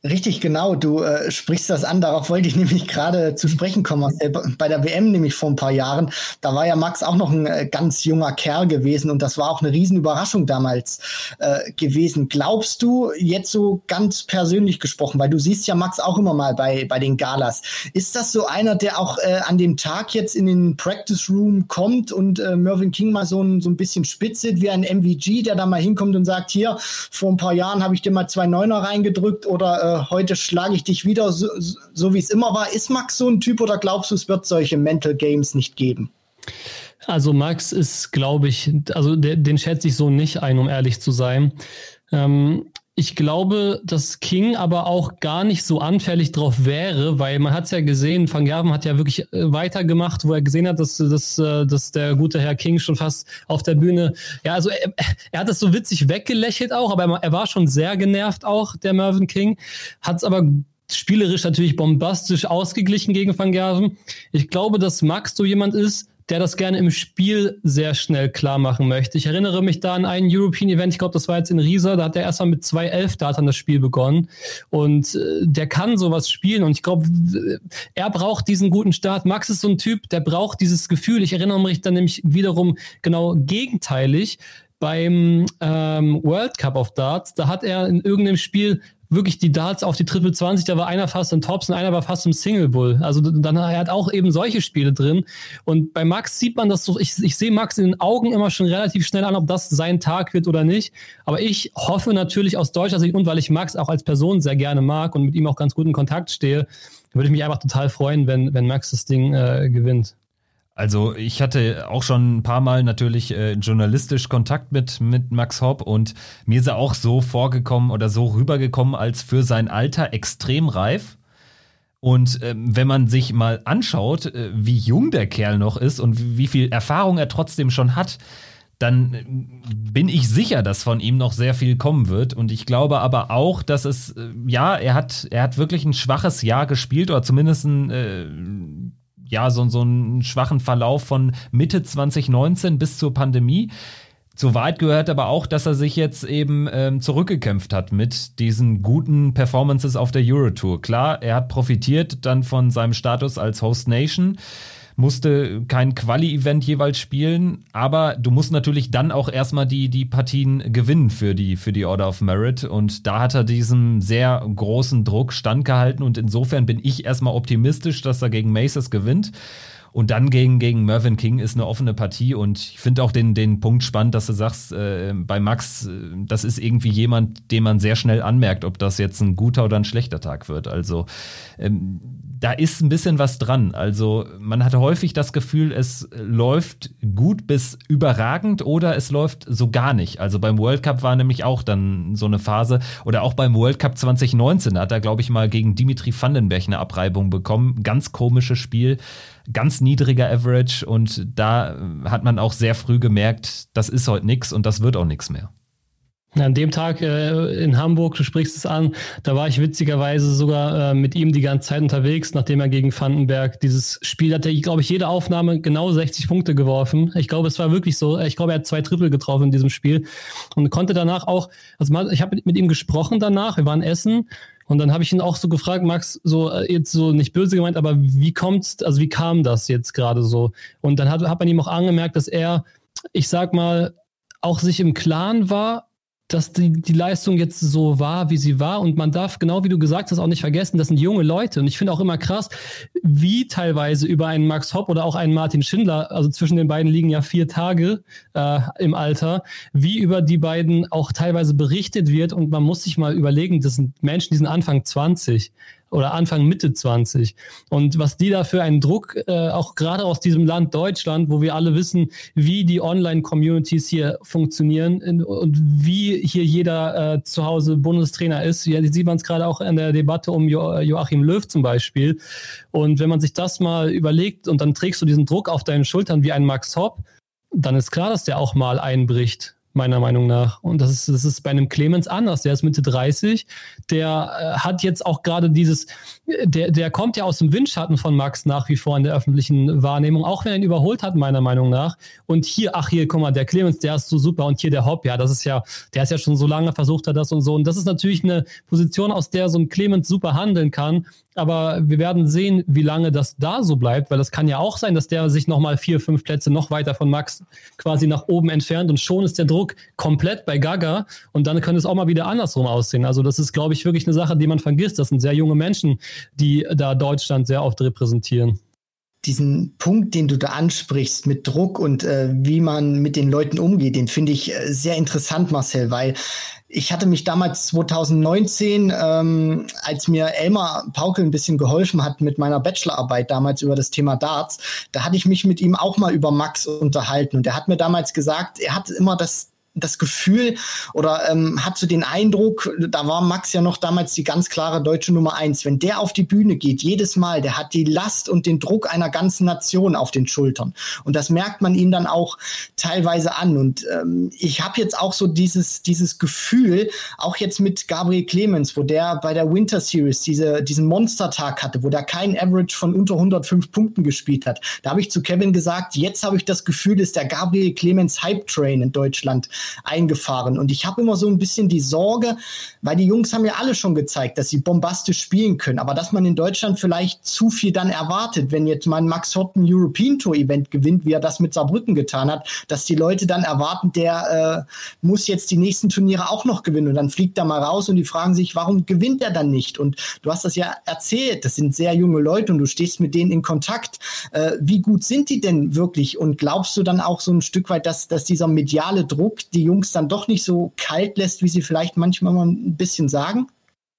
Richtig, genau. Du äh, sprichst das an. Darauf wollte ich nämlich gerade zu sprechen kommen. Bei der WM nämlich vor ein paar Jahren, da war ja Max auch noch ein äh, ganz junger Kerl gewesen und das war auch eine Riesenüberraschung damals äh, gewesen. Glaubst du, jetzt so ganz persönlich gesprochen, weil du siehst ja Max auch immer mal bei, bei den Galas, ist das so einer, der auch äh, an dem Tag jetzt in den Practice Room kommt und äh, Mervyn King mal so ein, so ein bisschen spitzelt wie ein MVG, der da mal hinkommt und sagt, hier, vor ein paar Jahren habe ich dir mal zwei Neuner reingedrückt oder heute schlage ich dich wieder, so, so wie es immer war. Ist Max so ein Typ oder glaubst du, es wird solche Mental Games nicht geben? Also Max ist, glaube ich, also der, den schätze ich so nicht ein, um ehrlich zu sein. Ähm, ich glaube, dass King aber auch gar nicht so anfällig drauf wäre, weil man hat es ja gesehen, Van Gerven hat ja wirklich äh, weitergemacht, wo er gesehen hat, dass, dass, äh, dass der gute Herr King schon fast auf der Bühne, ja, also er, er hat das so witzig weggelächelt auch, aber er, war schon sehr genervt auch, der Mervyn King, hat es aber spielerisch natürlich bombastisch ausgeglichen gegen Van Gerven. Ich glaube, dass Max so jemand ist, der das gerne im Spiel sehr schnell klar machen möchte. Ich erinnere mich da an einen European Event, ich glaube, das war jetzt in Riesa, da hat er erst mal mit zwei Elfdatern das Spiel begonnen und äh, der kann sowas spielen und ich glaube, er braucht diesen guten Start. Max ist so ein Typ, der braucht dieses Gefühl. Ich erinnere mich dann nämlich wiederum genau gegenteilig beim ähm, World Cup of Darts, da hat er in irgendeinem Spiel wirklich die Darts auf die Triple 20, da war einer fast im Tops und einer war fast im Single Bull. Also dann er hat auch eben solche Spiele drin. Und bei Max sieht man das so, ich, ich sehe Max in den Augen immer schon relativ schnell an, ob das sein Tag wird oder nicht. Aber ich hoffe natürlich aus deutscher Sicht und weil ich Max auch als Person sehr gerne mag und mit ihm auch ganz gut in Kontakt stehe, würde ich mich einfach total freuen, wenn, wenn Max das Ding äh, gewinnt. Also ich hatte auch schon ein paar Mal natürlich äh, journalistisch Kontakt mit, mit Max Hopp und mir ist er auch so vorgekommen oder so rübergekommen als für sein Alter extrem reif. Und äh, wenn man sich mal anschaut, äh, wie jung der Kerl noch ist und wie, wie viel Erfahrung er trotzdem schon hat, dann äh, bin ich sicher, dass von ihm noch sehr viel kommen wird. Und ich glaube aber auch, dass es, äh, ja, er hat, er hat wirklich ein schwaches Jahr gespielt oder zumindest ein äh, ja, so, so einen schwachen Verlauf von Mitte 2019 bis zur Pandemie. Zu weit gehört aber auch, dass er sich jetzt eben ähm, zurückgekämpft hat mit diesen guten Performances auf der Eurotour. Klar, er hat profitiert dann von seinem Status als Host Nation musste kein Quali-Event jeweils spielen, aber du musst natürlich dann auch erstmal die, die Partien gewinnen für die, für die Order of Merit und da hat er diesem sehr großen Druck standgehalten und insofern bin ich erstmal optimistisch, dass er gegen Maces gewinnt. Und dann gegen, gegen Mervyn King ist eine offene Partie und ich finde auch den, den Punkt spannend, dass du sagst, äh, bei Max, äh, das ist irgendwie jemand, den man sehr schnell anmerkt, ob das jetzt ein guter oder ein schlechter Tag wird. Also ähm, da ist ein bisschen was dran. Also man hatte häufig das Gefühl, es läuft gut bis überragend oder es läuft so gar nicht. Also beim World Cup war nämlich auch dann so eine Phase oder auch beim World Cup 2019 hat er, glaube ich, mal gegen Dimitri Vandenberg eine Abreibung bekommen. Ganz komisches Spiel, ganz niedriger Average und da hat man auch sehr früh gemerkt, das ist heute nichts und das wird auch nichts mehr. An dem Tag äh, in Hamburg, du sprichst es an, da war ich witzigerweise sogar äh, mit ihm die ganze Zeit unterwegs, nachdem er gegen Vandenberg dieses Spiel hatte, glaube ich, jede Aufnahme genau 60 Punkte geworfen. Ich glaube, es war wirklich so. Ich glaube, er hat zwei Triple getroffen in diesem Spiel und konnte danach auch, also ich habe mit ihm gesprochen danach, wir waren essen und dann habe ich ihn auch so gefragt, Max, so äh, jetzt so nicht böse gemeint, aber wie kommt's, also wie kam das jetzt gerade so? Und dann hat, hat man ihm auch angemerkt, dass er, ich sag mal, auch sich im Klaren war, dass die, die Leistung jetzt so war, wie sie war. Und man darf, genau wie du gesagt hast, auch nicht vergessen, das sind junge Leute. Und ich finde auch immer krass, wie teilweise über einen Max Hopp oder auch einen Martin Schindler, also zwischen den beiden liegen ja vier Tage äh, im Alter, wie über die beiden auch teilweise berichtet wird. Und man muss sich mal überlegen, das sind Menschen, die sind Anfang 20 oder Anfang Mitte 20. Und was die da für einen Druck, äh, auch gerade aus diesem Land Deutschland, wo wir alle wissen, wie die Online-Communities hier funktionieren und wie hier jeder äh, zu Hause Bundestrainer ist. Ja, sieht man es gerade auch in der Debatte um jo Joachim Löw zum Beispiel. Und wenn man sich das mal überlegt und dann trägst du diesen Druck auf deinen Schultern wie ein Max Hopp, dann ist klar, dass der auch mal einbricht meiner Meinung nach. Und das ist, das ist bei einem Clemens anders. Der ist Mitte 30. Der äh, hat jetzt auch gerade dieses, der, der kommt ja aus dem Windschatten von Max nach wie vor in der öffentlichen Wahrnehmung, auch wenn er ihn überholt hat, meiner Meinung nach. Und hier, ach hier, guck mal, der Clemens, der ist so super. Und hier der Hopp, ja, das ist ja, der ist ja schon so lange versucht hat das und so. Und das ist natürlich eine Position, aus der so ein Clemens super handeln kann. Aber wir werden sehen, wie lange das da so bleibt, weil das kann ja auch sein, dass der sich nochmal vier, fünf Plätze noch weiter von Max quasi nach oben entfernt und schon ist der Druck komplett bei Gaga und dann könnte es auch mal wieder andersrum aussehen. Also das ist, glaube ich, wirklich eine Sache, die man vergisst. Das sind sehr junge Menschen, die da Deutschland sehr oft repräsentieren. Diesen Punkt, den du da ansprichst mit Druck und äh, wie man mit den Leuten umgeht, den finde ich äh, sehr interessant, Marcel, weil ich hatte mich damals 2019, ähm, als mir Elmar Paukel ein bisschen geholfen hat mit meiner Bachelorarbeit damals über das Thema Darts, da hatte ich mich mit ihm auch mal über Max unterhalten. Und er hat mir damals gesagt, er hat immer das das Gefühl oder ähm, hat so den Eindruck, da war Max ja noch damals die ganz klare deutsche Nummer eins. Wenn der auf die Bühne geht, jedes Mal, der hat die Last und den Druck einer ganzen Nation auf den Schultern. Und das merkt man ihm dann auch teilweise an. Und ähm, ich habe jetzt auch so dieses, dieses Gefühl, auch jetzt mit Gabriel Clemens, wo der bei der Winter Series diese, diesen Monstertag hatte, wo der kein Average von unter 105 Punkten gespielt hat. Da habe ich zu Kevin gesagt, jetzt habe ich das Gefühl, ist der Gabriel Clemens Hype Train in Deutschland eingefahren. Und ich habe immer so ein bisschen die Sorge, weil die Jungs haben ja alle schon gezeigt, dass sie bombastisch spielen können, aber dass man in Deutschland vielleicht zu viel dann erwartet, wenn jetzt mal Max Hotten European Tour Event gewinnt, wie er das mit Saarbrücken getan hat, dass die Leute dann erwarten, der äh, muss jetzt die nächsten Turniere auch noch gewinnen und dann fliegt er mal raus und die fragen sich, warum gewinnt er dann nicht? Und du hast das ja erzählt, das sind sehr junge Leute und du stehst mit denen in Kontakt. Äh, wie gut sind die denn wirklich? Und glaubst du dann auch so ein Stück weit, dass, dass dieser mediale Druck die Jungs dann doch nicht so kalt lässt, wie sie vielleicht manchmal mal ein bisschen sagen?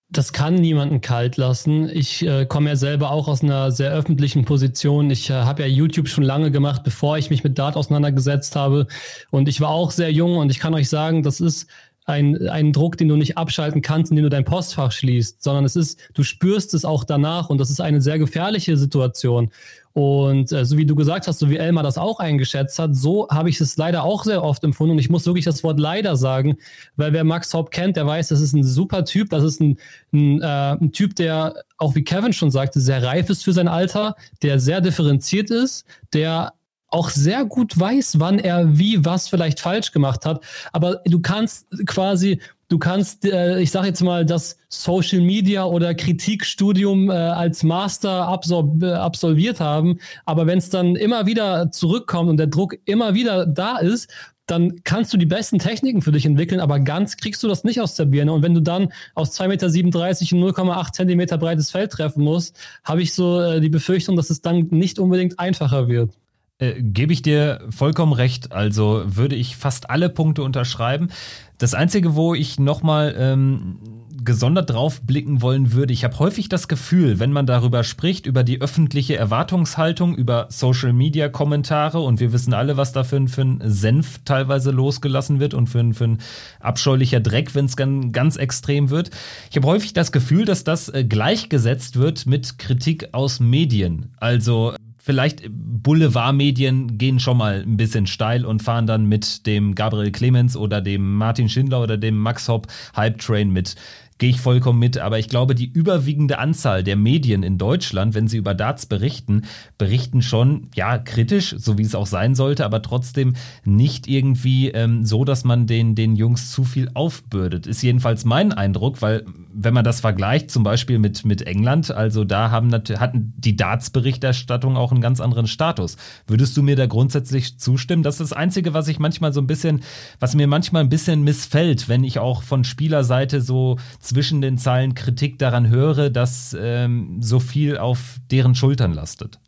Das kann niemanden kalt lassen. Ich äh, komme ja selber auch aus einer sehr öffentlichen Position. Ich äh, habe ja YouTube schon lange gemacht, bevor ich mich mit Dart auseinandergesetzt habe. Und ich war auch sehr jung und ich kann euch sagen, das ist ein, ein Druck, den du nicht abschalten kannst, indem du dein Postfach schließt, sondern es ist, du spürst es auch danach und das ist eine sehr gefährliche Situation. Und äh, so wie du gesagt hast, so wie Elmar das auch eingeschätzt hat, so habe ich es leider auch sehr oft empfunden. Und ich muss wirklich das Wort leider sagen, weil wer Max Haupt kennt, der weiß, das ist ein super Typ. Das ist ein, ein, äh, ein Typ, der, auch wie Kevin schon sagte, sehr reif ist für sein Alter, der sehr differenziert ist, der auch sehr gut weiß, wann er wie was vielleicht falsch gemacht hat. Aber du kannst quasi, du kannst, äh, ich sage jetzt mal, das Social Media oder Kritikstudium äh, als Master absol äh, absolviert haben. Aber wenn es dann immer wieder zurückkommt und der Druck immer wieder da ist, dann kannst du die besten Techniken für dich entwickeln, aber ganz kriegst du das nicht aus der Birne. Und wenn du dann aus 2,37 Meter und 0,8 Zentimeter breites Feld treffen musst, habe ich so äh, die Befürchtung, dass es dann nicht unbedingt einfacher wird. Äh, Gebe ich dir vollkommen recht. Also würde ich fast alle Punkte unterschreiben. Das Einzige, wo ich nochmal ähm, gesondert drauf blicken wollen würde, ich habe häufig das Gefühl, wenn man darüber spricht, über die öffentliche Erwartungshaltung, über Social-Media-Kommentare und wir wissen alle, was da für, für ein Senf teilweise losgelassen wird und für ein, für ein abscheulicher Dreck, wenn es ganz, ganz extrem wird. Ich habe häufig das Gefühl, dass das äh, gleichgesetzt wird mit Kritik aus Medien. Also vielleicht Boulevardmedien gehen schon mal ein bisschen steil und fahren dann mit dem Gabriel Clemens oder dem Martin Schindler oder dem Max Hopp Hype Train mit gehe ich vollkommen mit. Aber ich glaube, die überwiegende Anzahl der Medien in Deutschland, wenn sie über Darts berichten, berichten schon, ja, kritisch, so wie es auch sein sollte, aber trotzdem nicht irgendwie ähm, so, dass man den, den Jungs zu viel aufbürdet. Ist jedenfalls mein Eindruck, weil wenn man das vergleicht, zum Beispiel mit, mit England, also da haben hatten die Darts-Berichterstattung auch einen ganz anderen Status. Würdest du mir da grundsätzlich zustimmen? Das ist das Einzige, was ich manchmal so ein bisschen, was mir manchmal ein bisschen missfällt, wenn ich auch von Spielerseite so zwischen den Zeilen Kritik daran höre, dass ähm, so viel auf deren Schultern lastet.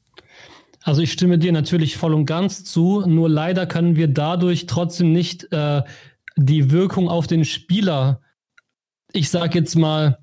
Also ich stimme dir natürlich voll und ganz zu, nur leider können wir dadurch trotzdem nicht äh, die Wirkung auf den Spieler, ich sage jetzt mal,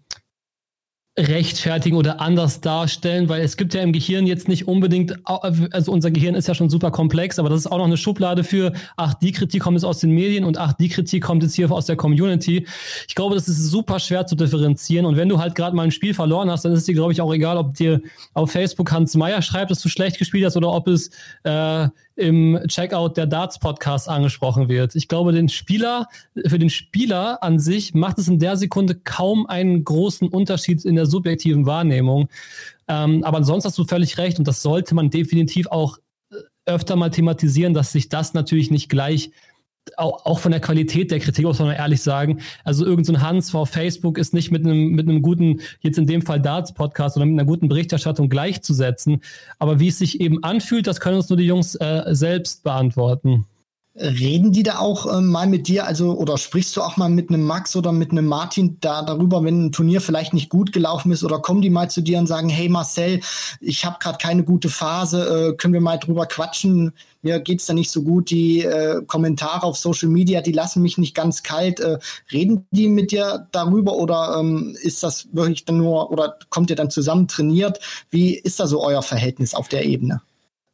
rechtfertigen oder anders darstellen, weil es gibt ja im Gehirn jetzt nicht unbedingt, also unser Gehirn ist ja schon super komplex, aber das ist auch noch eine Schublade für, ach, die Kritik kommt jetzt aus den Medien und ach, die Kritik kommt jetzt hier aus der Community. Ich glaube, das ist super schwer zu differenzieren und wenn du halt gerade mal ein Spiel verloren hast, dann ist dir, glaube ich, auch egal, ob dir auf Facebook Hans Meyer schreibt, dass du schlecht gespielt hast oder ob es äh, im Checkout der Darts Podcast angesprochen wird. Ich glaube, den Spieler, für den Spieler an sich macht es in der Sekunde kaum einen großen Unterschied in der subjektiven Wahrnehmung. Ähm, aber ansonsten hast du völlig recht und das sollte man definitiv auch äh, öfter mal thematisieren, dass sich das natürlich nicht gleich auch, auch von der Qualität der Kritik muss man ehrlich sagen. Also irgendein so Hans vor Facebook ist nicht mit einem, mit einem guten, jetzt in dem Fall Darts-Podcast oder mit einer guten Berichterstattung gleichzusetzen. Aber wie es sich eben anfühlt, das können uns nur die Jungs äh, selbst beantworten. Reden die da auch äh, mal mit dir, also oder sprichst du auch mal mit einem Max oder mit einem Martin da darüber, wenn ein Turnier vielleicht nicht gut gelaufen ist, oder kommen die mal zu dir und sagen, hey Marcel, ich habe gerade keine gute Phase, äh, können wir mal drüber quatschen? Mir geht's da nicht so gut. Die äh, Kommentare auf Social Media, die lassen mich nicht ganz kalt. Äh, reden die mit dir darüber oder ähm, ist das wirklich dann nur oder kommt ihr dann zusammen trainiert? Wie ist da so euer Verhältnis auf der Ebene?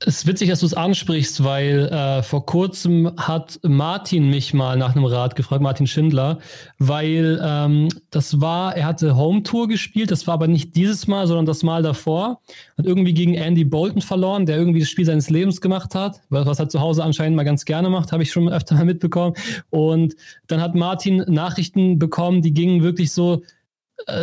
Es ist witzig, dass du es ansprichst, weil äh, vor kurzem hat Martin mich mal nach einem Rat gefragt, Martin Schindler, weil ähm, das war, er hatte Home Tour gespielt, das war aber nicht dieses Mal, sondern das Mal davor. Hat irgendwie gegen Andy Bolton verloren, der irgendwie das Spiel seines Lebens gemacht hat, was er zu Hause anscheinend mal ganz gerne macht, habe ich schon öfter mal mitbekommen. Und dann hat Martin Nachrichten bekommen, die gingen wirklich so,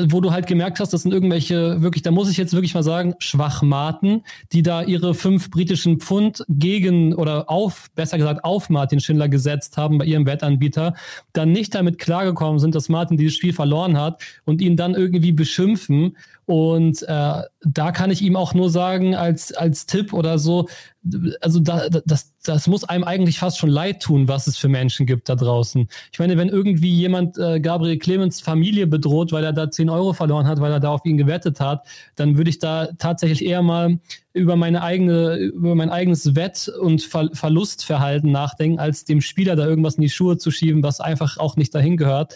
wo du halt gemerkt hast, das sind irgendwelche, wirklich, da muss ich jetzt wirklich mal sagen, Schwachmaten, die da ihre fünf britischen Pfund gegen oder auf, besser gesagt, auf Martin Schindler gesetzt haben bei ihrem Wettanbieter, dann nicht damit klargekommen sind, dass Martin dieses Spiel verloren hat und ihn dann irgendwie beschimpfen. Und äh, da kann ich ihm auch nur sagen, als, als Tipp oder so, also da, das, das muss einem eigentlich fast schon leid tun, was es für Menschen gibt da draußen. Ich meine, wenn irgendwie jemand äh, Gabriel Clemens Familie bedroht, weil er da 10 Euro verloren hat, weil er da auf ihn gewettet hat, dann würde ich da tatsächlich eher mal über meine eigene, über mein eigenes Wett- und Ver Verlustverhalten nachdenken, als dem Spieler da irgendwas in die Schuhe zu schieben, was einfach auch nicht dahin gehört.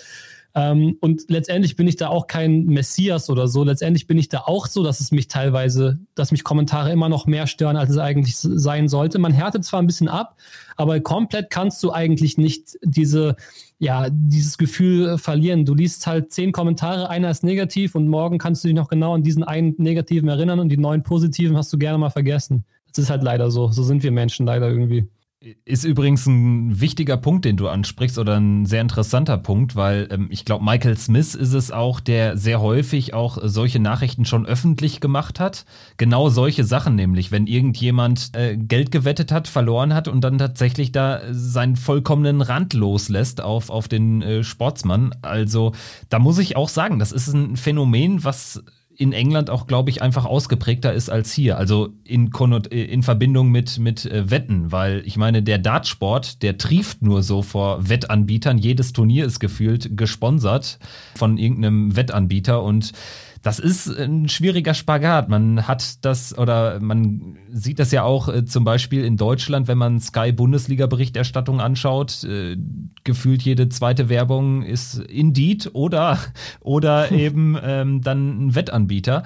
Ähm, und letztendlich bin ich da auch kein Messias oder so. Letztendlich bin ich da auch so, dass es mich teilweise, dass mich Kommentare immer noch mehr stören, als es eigentlich sein sollte. Man härtet zwar ein bisschen ab, aber komplett kannst du eigentlich nicht diese, ja, dieses Gefühl verlieren. Du liest halt zehn Kommentare, einer ist negativ und morgen kannst du dich noch genau an diesen einen negativen erinnern und die neun positiven hast du gerne mal vergessen. Das ist halt leider so. So sind wir Menschen leider irgendwie. Ist übrigens ein wichtiger Punkt, den du ansprichst, oder ein sehr interessanter Punkt, weil ähm, ich glaube, Michael Smith ist es auch, der sehr häufig auch solche Nachrichten schon öffentlich gemacht hat. Genau solche Sachen nämlich, wenn irgendjemand äh, Geld gewettet hat, verloren hat und dann tatsächlich da seinen vollkommenen Rand loslässt auf, auf den äh, Sportsmann. Also da muss ich auch sagen, das ist ein Phänomen, was in England auch, glaube ich, einfach ausgeprägter ist als hier. Also in, in Verbindung mit, mit äh, Wetten, weil ich meine, der Dartsport, der trieft nur so vor Wettanbietern. Jedes Turnier ist gefühlt gesponsert von irgendeinem Wettanbieter und das ist ein schwieriger Spagat. Man hat das oder man sieht das ja auch äh, zum Beispiel in Deutschland, wenn man Sky Bundesliga-Berichterstattung anschaut. Äh, gefühlt jede zweite Werbung ist Indeed oder, oder eben ähm, dann ein Wettanbieter.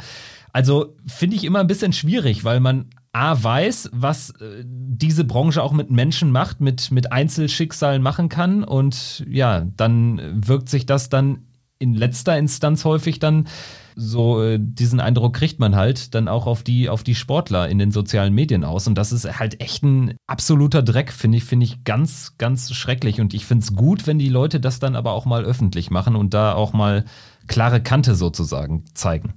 Also finde ich immer ein bisschen schwierig, weil man A weiß, was äh, diese Branche auch mit Menschen macht, mit, mit Einzelschicksalen machen kann. Und ja, dann wirkt sich das dann in letzter Instanz häufig dann so äh, diesen Eindruck kriegt man halt dann auch auf die auf die Sportler in den sozialen Medien aus und das ist halt echt ein absoluter Dreck finde ich finde ich ganz ganz schrecklich und ich finde es gut wenn die Leute das dann aber auch mal öffentlich machen und da auch mal klare Kante sozusagen zeigen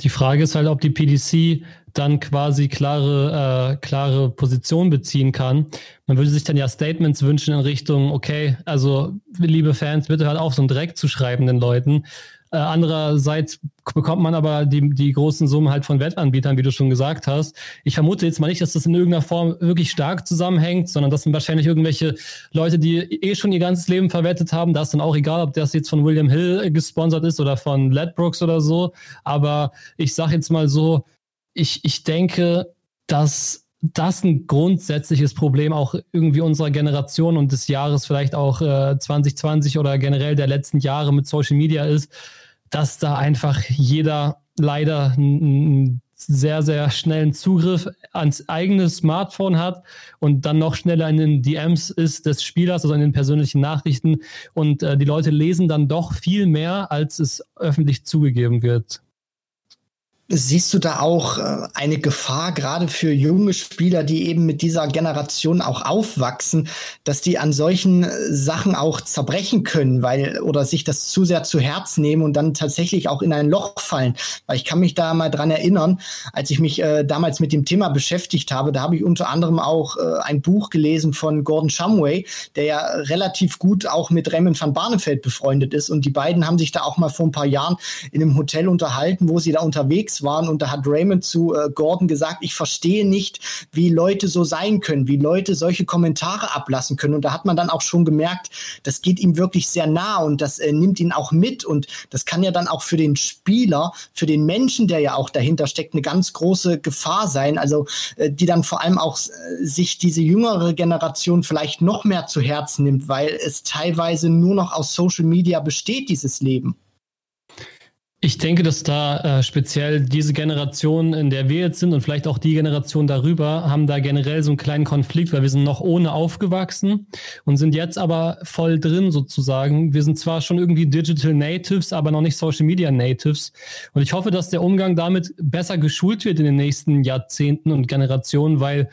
die Frage ist halt ob die PDC dann quasi klare, äh, klare Position beziehen kann. Man würde sich dann ja Statements wünschen in Richtung, okay, also liebe Fans, bitte hört auf, so einen Dreck zu schreiben den Leuten. Äh, andererseits bekommt man aber die, die großen Summen halt von Wettanbietern, wie du schon gesagt hast. Ich vermute jetzt mal nicht, dass das in irgendeiner Form wirklich stark zusammenhängt, sondern das sind wahrscheinlich irgendwelche Leute, die eh schon ihr ganzes Leben verwettet haben. Da ist dann auch egal, ob das jetzt von William Hill gesponsert ist oder von Ledbrooks oder so. Aber ich sage jetzt mal so, ich, ich denke, dass das ein grundsätzliches Problem auch irgendwie unserer Generation und des Jahres vielleicht auch äh, 2020 oder generell der letzten Jahre mit Social Media ist, dass da einfach jeder leider einen sehr, sehr schnellen Zugriff ans eigene Smartphone hat und dann noch schneller in den DMs ist des Spielers, also in den persönlichen Nachrichten. Und äh, die Leute lesen dann doch viel mehr, als es öffentlich zugegeben wird. Siehst du da auch äh, eine Gefahr, gerade für junge Spieler, die eben mit dieser Generation auch aufwachsen, dass die an solchen äh, Sachen auch zerbrechen können, weil oder sich das zu sehr zu Herz nehmen und dann tatsächlich auch in ein Loch fallen? Weil ich kann mich da mal dran erinnern, als ich mich äh, damals mit dem Thema beschäftigt habe, da habe ich unter anderem auch äh, ein Buch gelesen von Gordon Shumway, der ja relativ gut auch mit Raymond van Barneveld befreundet ist und die beiden haben sich da auch mal vor ein paar Jahren in einem Hotel unterhalten, wo sie da unterwegs waren und da hat Raymond zu äh, Gordon gesagt, ich verstehe nicht, wie Leute so sein können, wie Leute solche Kommentare ablassen können. Und da hat man dann auch schon gemerkt, das geht ihm wirklich sehr nah und das äh, nimmt ihn auch mit. Und das kann ja dann auch für den Spieler, für den Menschen, der ja auch dahinter steckt, eine ganz große Gefahr sein. Also äh, die dann vor allem auch äh, sich diese jüngere Generation vielleicht noch mehr zu Herzen nimmt, weil es teilweise nur noch aus Social Media besteht, dieses Leben. Ich denke, dass da äh, speziell diese Generation, in der wir jetzt sind und vielleicht auch die Generation darüber, haben da generell so einen kleinen Konflikt, weil wir sind noch ohne aufgewachsen und sind jetzt aber voll drin sozusagen. Wir sind zwar schon irgendwie Digital Natives, aber noch nicht Social Media Natives. Und ich hoffe, dass der Umgang damit besser geschult wird in den nächsten Jahrzehnten und Generationen, weil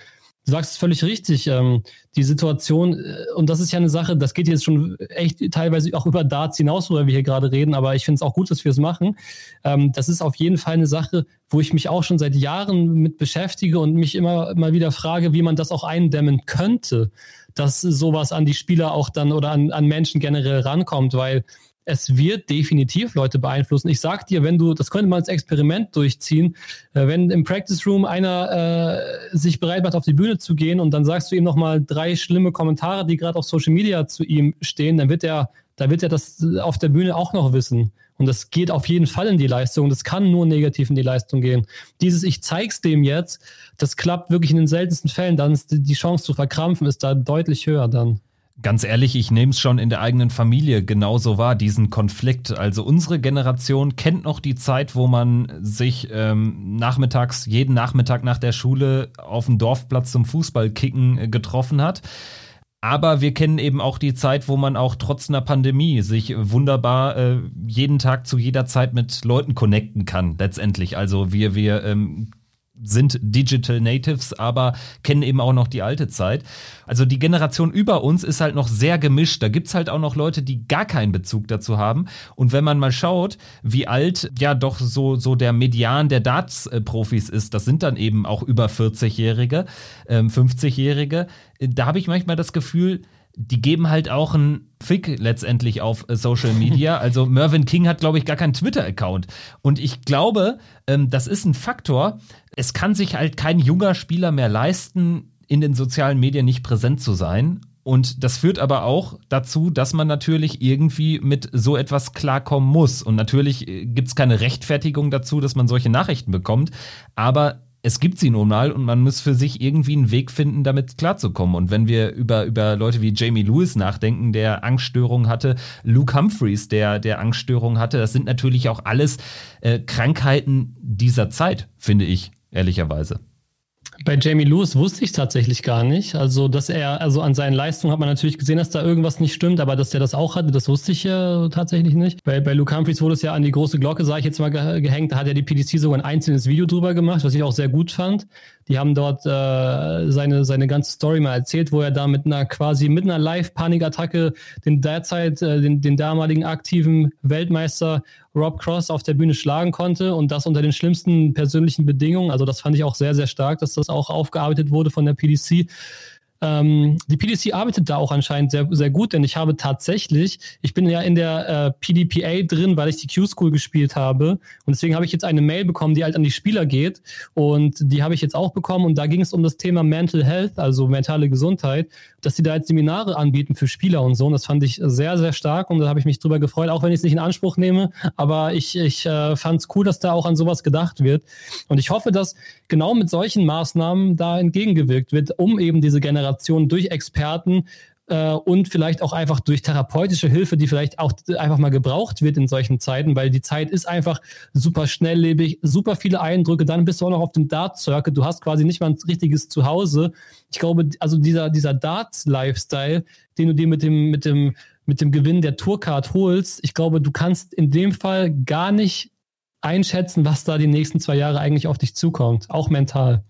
Du sagst es völlig richtig. Ähm, die Situation, äh, und das ist ja eine Sache, das geht jetzt schon echt teilweise auch über Darts hinaus, worüber wir hier gerade reden, aber ich finde es auch gut, dass wir es machen. Ähm, das ist auf jeden Fall eine Sache, wo ich mich auch schon seit Jahren mit beschäftige und mich immer mal wieder frage, wie man das auch eindämmen könnte, dass sowas an die Spieler auch dann oder an, an Menschen generell rankommt, weil es wird definitiv Leute beeinflussen. Ich sag dir, wenn du, das könnte man als Experiment durchziehen, äh, wenn im Practice Room einer äh, sich bereit macht, auf die Bühne zu gehen und dann sagst du ihm nochmal drei schlimme Kommentare, die gerade auf Social Media zu ihm stehen, dann wird er, da wird er das auf der Bühne auch noch wissen. Und das geht auf jeden Fall in die Leistung. Das kann nur negativ in die Leistung gehen. Dieses Ich zeig's dem jetzt, das klappt wirklich in den seltensten Fällen. Dann ist die Chance zu verkrampfen ist da deutlich höher dann. Ganz ehrlich, ich nehme es schon in der eigenen Familie genauso wahr, diesen Konflikt. Also unsere Generation kennt noch die Zeit, wo man sich ähm, nachmittags, jeden Nachmittag nach der Schule auf dem Dorfplatz zum Fußballkicken äh, getroffen hat. Aber wir kennen eben auch die Zeit, wo man auch trotz einer Pandemie sich wunderbar äh, jeden Tag zu jeder Zeit mit Leuten connecten kann, letztendlich. Also wir, wir ähm, sind Digital Natives, aber kennen eben auch noch die alte Zeit. Also die Generation über uns ist halt noch sehr gemischt. Da gibt's halt auch noch Leute, die gar keinen Bezug dazu haben. Und wenn man mal schaut, wie alt ja doch so, so der Median der Darts-Profis ist, das sind dann eben auch über 40-Jährige, ähm, 50-Jährige. Da habe ich manchmal das Gefühl, die geben halt auch einen Fick letztendlich auf äh, Social Media. Also Mervyn King hat, glaube ich, gar keinen Twitter-Account. Und ich glaube, ähm, das ist ein Faktor. Es kann sich halt kein junger Spieler mehr leisten, in den sozialen Medien nicht präsent zu sein. Und das führt aber auch dazu, dass man natürlich irgendwie mit so etwas klarkommen muss. Und natürlich äh, gibt es keine Rechtfertigung dazu, dass man solche Nachrichten bekommt. Aber es gibt sie nun mal und man muss für sich irgendwie einen Weg finden, damit klarzukommen. Und wenn wir über, über Leute wie Jamie Lewis nachdenken, der Angststörungen hatte, Luke Humphreys, der, der Angststörungen hatte, das sind natürlich auch alles äh, Krankheiten dieser Zeit, finde ich, ehrlicherweise. Bei Jamie Lewis wusste ich tatsächlich gar nicht. Also, dass er, also an seinen Leistungen hat man natürlich gesehen, dass da irgendwas nicht stimmt, aber dass er das auch hatte, das wusste ich ja tatsächlich nicht. Bei, bei Luke Humphreys wurde es ja an die große Glocke, sage ich jetzt mal, gehängt. Da hat ja die PDC sogar ein einzelnes Video drüber gemacht, was ich auch sehr gut fand. Die haben dort äh, seine, seine ganze Story mal erzählt, wo er da mit einer quasi mit einer Live-Panikattacke den derzeit, äh, den, den damaligen aktiven Weltmeister Rob Cross auf der Bühne schlagen konnte und das unter den schlimmsten persönlichen Bedingungen. Also das fand ich auch sehr, sehr stark, dass das auch aufgearbeitet wurde von der PDC. Ähm, die PDC arbeitet da auch anscheinend sehr, sehr gut, denn ich habe tatsächlich, ich bin ja in der äh, PDPA drin, weil ich die Q-School gespielt habe und deswegen habe ich jetzt eine Mail bekommen, die halt an die Spieler geht und die habe ich jetzt auch bekommen und da ging es um das Thema Mental Health, also mentale Gesundheit, dass sie da jetzt Seminare anbieten für Spieler und so. Und das fand ich sehr, sehr stark und da habe ich mich drüber gefreut, auch wenn ich es nicht in Anspruch nehme, aber ich, ich äh, fand es cool, dass da auch an sowas gedacht wird. Und ich hoffe, dass genau mit solchen Maßnahmen da entgegengewirkt wird, um eben diese Generation durch Experten äh, und vielleicht auch einfach durch therapeutische Hilfe, die vielleicht auch einfach mal gebraucht wird in solchen Zeiten, weil die Zeit ist einfach super schnelllebig, super viele Eindrücke, dann bist du auch noch auf dem Dart-Circuit, du hast quasi nicht mal ein richtiges Zuhause. Ich glaube, also dieser, dieser Darts-Lifestyle, den du dir mit dem, mit dem, mit dem Gewinn der Tourcard holst, ich glaube, du kannst in dem Fall gar nicht einschätzen, was da die nächsten zwei Jahre eigentlich auf dich zukommt, auch mental.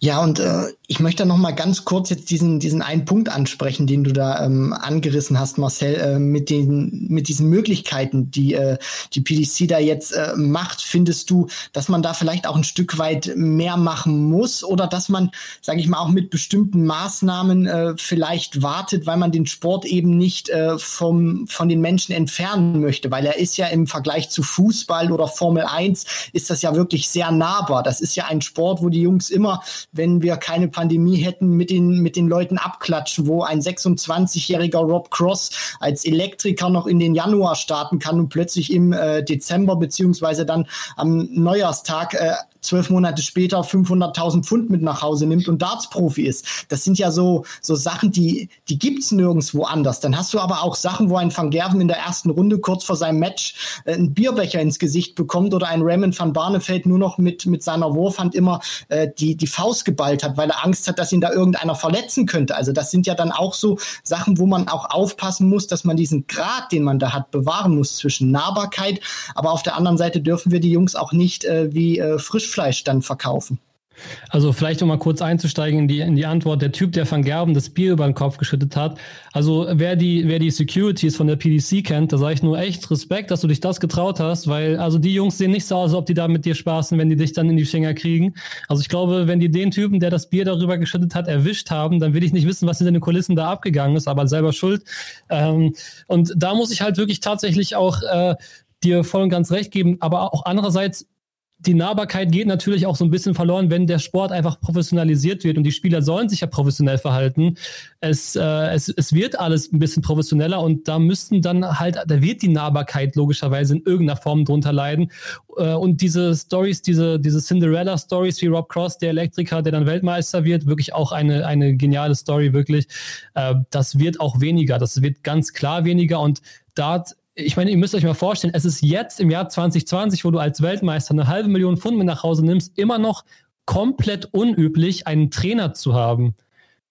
Ja, und äh, ich möchte noch mal ganz kurz jetzt diesen, diesen einen Punkt ansprechen, den du da ähm, angerissen hast, Marcel, äh, mit, den, mit diesen Möglichkeiten, die äh, die PDC da jetzt äh, macht. Findest du, dass man da vielleicht auch ein Stück weit mehr machen muss oder dass man, sage ich mal, auch mit bestimmten Maßnahmen äh, vielleicht wartet, weil man den Sport eben nicht äh, vom, von den Menschen entfernen möchte? Weil er ist ja im Vergleich zu Fußball oder Formel 1 ist das ja wirklich sehr nahbar. Das ist ja ein Sport, wo die Jungs immer, wenn wir keine Pandemie hätten, mit den, mit den Leuten abklatschen, wo ein 26-jähriger Rob Cross als Elektriker noch in den Januar starten kann und plötzlich im äh, Dezember beziehungsweise dann am Neujahrstag äh, zwölf Monate später 500.000 Pfund mit nach Hause nimmt und Darts-Profi ist. Das sind ja so, so Sachen, die, die gibt's nirgendwo anders. Dann hast du aber auch Sachen, wo ein Van Gerven in der ersten Runde kurz vor seinem Match äh, einen Bierbecher ins Gesicht bekommt oder ein Raymond van Barneveld nur noch mit, mit seiner Wurfhand immer äh, die, die Faust geballt hat, weil er Angst hat, dass ihn da irgendeiner verletzen könnte. Also das sind ja dann auch so Sachen, wo man auch aufpassen muss, dass man diesen Grad, den man da hat, bewahren muss zwischen Nahbarkeit, aber auf der anderen Seite dürfen wir die Jungs auch nicht äh, wie äh, Frischfleisch dann verkaufen. Also vielleicht um mal kurz einzusteigen in die, in die Antwort. Der Typ, der Van Gerben das Bier über den Kopf geschüttet hat. Also wer die, wer die Securities von der PDC kennt, da sage ich nur echt Respekt, dass du dich das getraut hast, weil also die Jungs sehen nicht so aus, als ob die da mit dir spaßen, wenn die dich dann in die Finger kriegen. Also ich glaube, wenn die den Typen, der das Bier darüber geschüttet hat, erwischt haben, dann will ich nicht wissen, was in den Kulissen da abgegangen ist, aber selber schuld. Ähm, und da muss ich halt wirklich tatsächlich auch äh, dir voll und ganz recht geben, aber auch andererseits die Nahbarkeit geht natürlich auch so ein bisschen verloren, wenn der Sport einfach professionalisiert wird und die Spieler sollen sich ja professionell verhalten. Es, äh, es, es wird alles ein bisschen professioneller und da müssten dann halt, da wird die Nahbarkeit logischerweise in irgendeiner Form drunter leiden. Äh, und diese Stories, diese, diese Cinderella-Stories wie Rob Cross, der Elektriker, der dann Weltmeister wird, wirklich auch eine, eine geniale Story, wirklich. Äh, das wird auch weniger, das wird ganz klar weniger und da ich meine, ihr müsst euch mal vorstellen, es ist jetzt im Jahr 2020, wo du als Weltmeister eine halbe Million Pfund mit nach Hause nimmst, immer noch komplett unüblich, einen Trainer zu haben.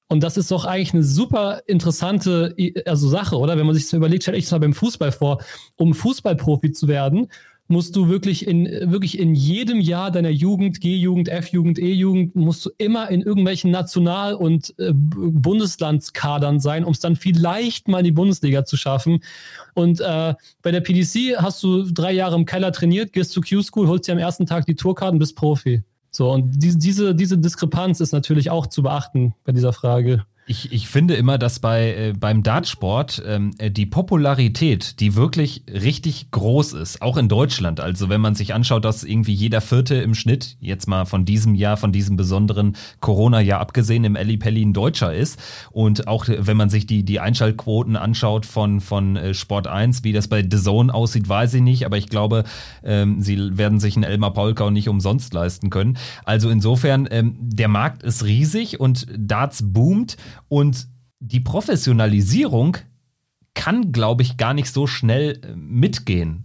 Und das ist doch eigentlich eine super interessante also Sache, oder? Wenn man sich das überlegt, stelle ich das mal beim Fußball vor. Um Fußballprofi zu werden, musst du wirklich in, wirklich in jedem Jahr deiner Jugend, G-Jugend, F-Jugend, E-Jugend, musst du immer in irgendwelchen National- und äh, Bundeslandskadern sein, um es dann vielleicht mal in die Bundesliga zu schaffen. Und äh, bei der PDC hast du drei Jahre im Keller trainiert, gehst zu Q-School, holst dir am ersten Tag die Tourkarten, bist Profi. So, und die, diese, diese Diskrepanz ist natürlich auch zu beachten bei dieser Frage. Ich, ich finde immer, dass bei, äh, beim Dartsport ähm, äh, die Popularität, die wirklich richtig groß ist, auch in Deutschland. Also wenn man sich anschaut, dass irgendwie jeder Vierte im Schnitt, jetzt mal von diesem Jahr, von diesem besonderen Corona-Jahr abgesehen, im Elli Pelli ein Deutscher ist. Und auch wenn man sich die, die Einschaltquoten anschaut von, von äh, Sport 1, wie das bei The Zone aussieht, weiß ich nicht. Aber ich glaube, ähm, sie werden sich einen Elmar Paulkau nicht umsonst leisten können. Also insofern, ähm, der Markt ist riesig und Darts boomt. Und die Professionalisierung kann, glaube ich, gar nicht so schnell äh, mitgehen.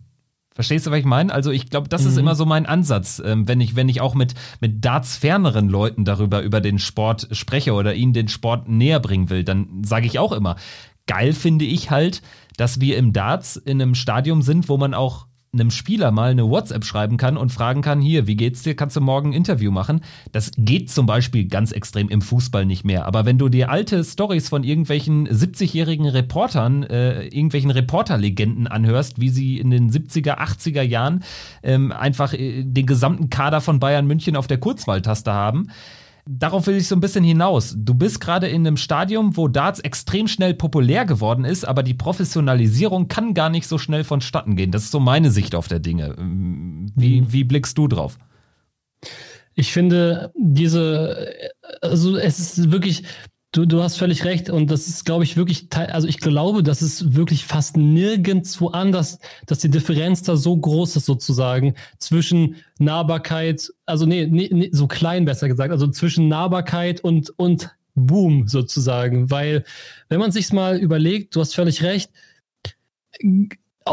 Verstehst du, was ich meine? Also ich glaube, das mhm. ist immer so mein Ansatz, ähm, wenn ich, wenn ich auch mit, mit dartsferneren Leuten darüber, über den Sport spreche oder ihnen den Sport näher bringen will, dann sage ich auch immer, geil finde ich halt, dass wir im Darts in einem Stadium sind, wo man auch einem Spieler mal eine WhatsApp schreiben kann und fragen kann, hier, wie geht's dir, kannst du morgen ein Interview machen? Das geht zum Beispiel ganz extrem im Fußball nicht mehr. Aber wenn du dir alte Stories von irgendwelchen 70-jährigen Reportern, äh, irgendwelchen Reporterlegenden anhörst, wie sie in den 70er, 80er Jahren ähm, einfach äh, den gesamten Kader von Bayern München auf der Kurzwahltaste haben, Darauf will ich so ein bisschen hinaus. Du bist gerade in einem Stadium, wo Darts extrem schnell populär geworden ist, aber die Professionalisierung kann gar nicht so schnell vonstatten gehen. Das ist so meine Sicht auf der Dinge. Wie, mhm. wie blickst du drauf? Ich finde, diese, also es ist wirklich, Du, du hast völlig recht und das ist, glaube ich, wirklich, also ich glaube, das ist wirklich fast nirgendwo anders, dass die Differenz da so groß ist sozusagen zwischen Nahbarkeit, also nee, nee, so klein besser gesagt, also zwischen Nahbarkeit und, und Boom sozusagen, weil wenn man sich's mal überlegt, du hast völlig recht,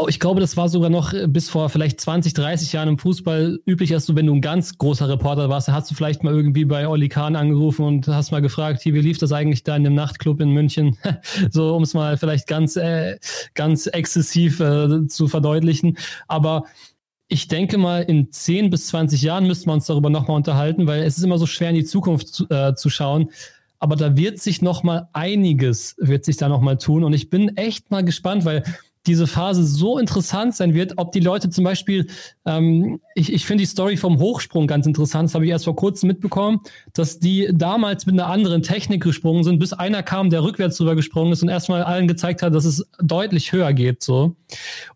ich glaube, das war sogar noch äh, bis vor vielleicht 20, 30 Jahren im Fußball üblich, dass du, wenn du ein ganz großer Reporter warst, dann hast du vielleicht mal irgendwie bei Olli Kahn angerufen und hast mal gefragt, hier, wie lief das eigentlich da in dem Nachtclub in München? so, um es mal vielleicht ganz, äh, ganz exzessiv äh, zu verdeutlichen. Aber ich denke mal, in 10 bis 20 Jahren müssten wir uns darüber nochmal unterhalten, weil es ist immer so schwer in die Zukunft zu, äh, zu schauen. Aber da wird sich nochmal einiges, wird sich da nochmal tun. Und ich bin echt mal gespannt, weil diese Phase so interessant sein wird, ob die Leute zum Beispiel, ähm, ich, ich finde die Story vom Hochsprung ganz interessant, das habe ich erst vor kurzem mitbekommen, dass die damals mit einer anderen Technik gesprungen sind, bis einer kam, der rückwärts drüber gesprungen ist und erstmal allen gezeigt hat, dass es deutlich höher geht. so.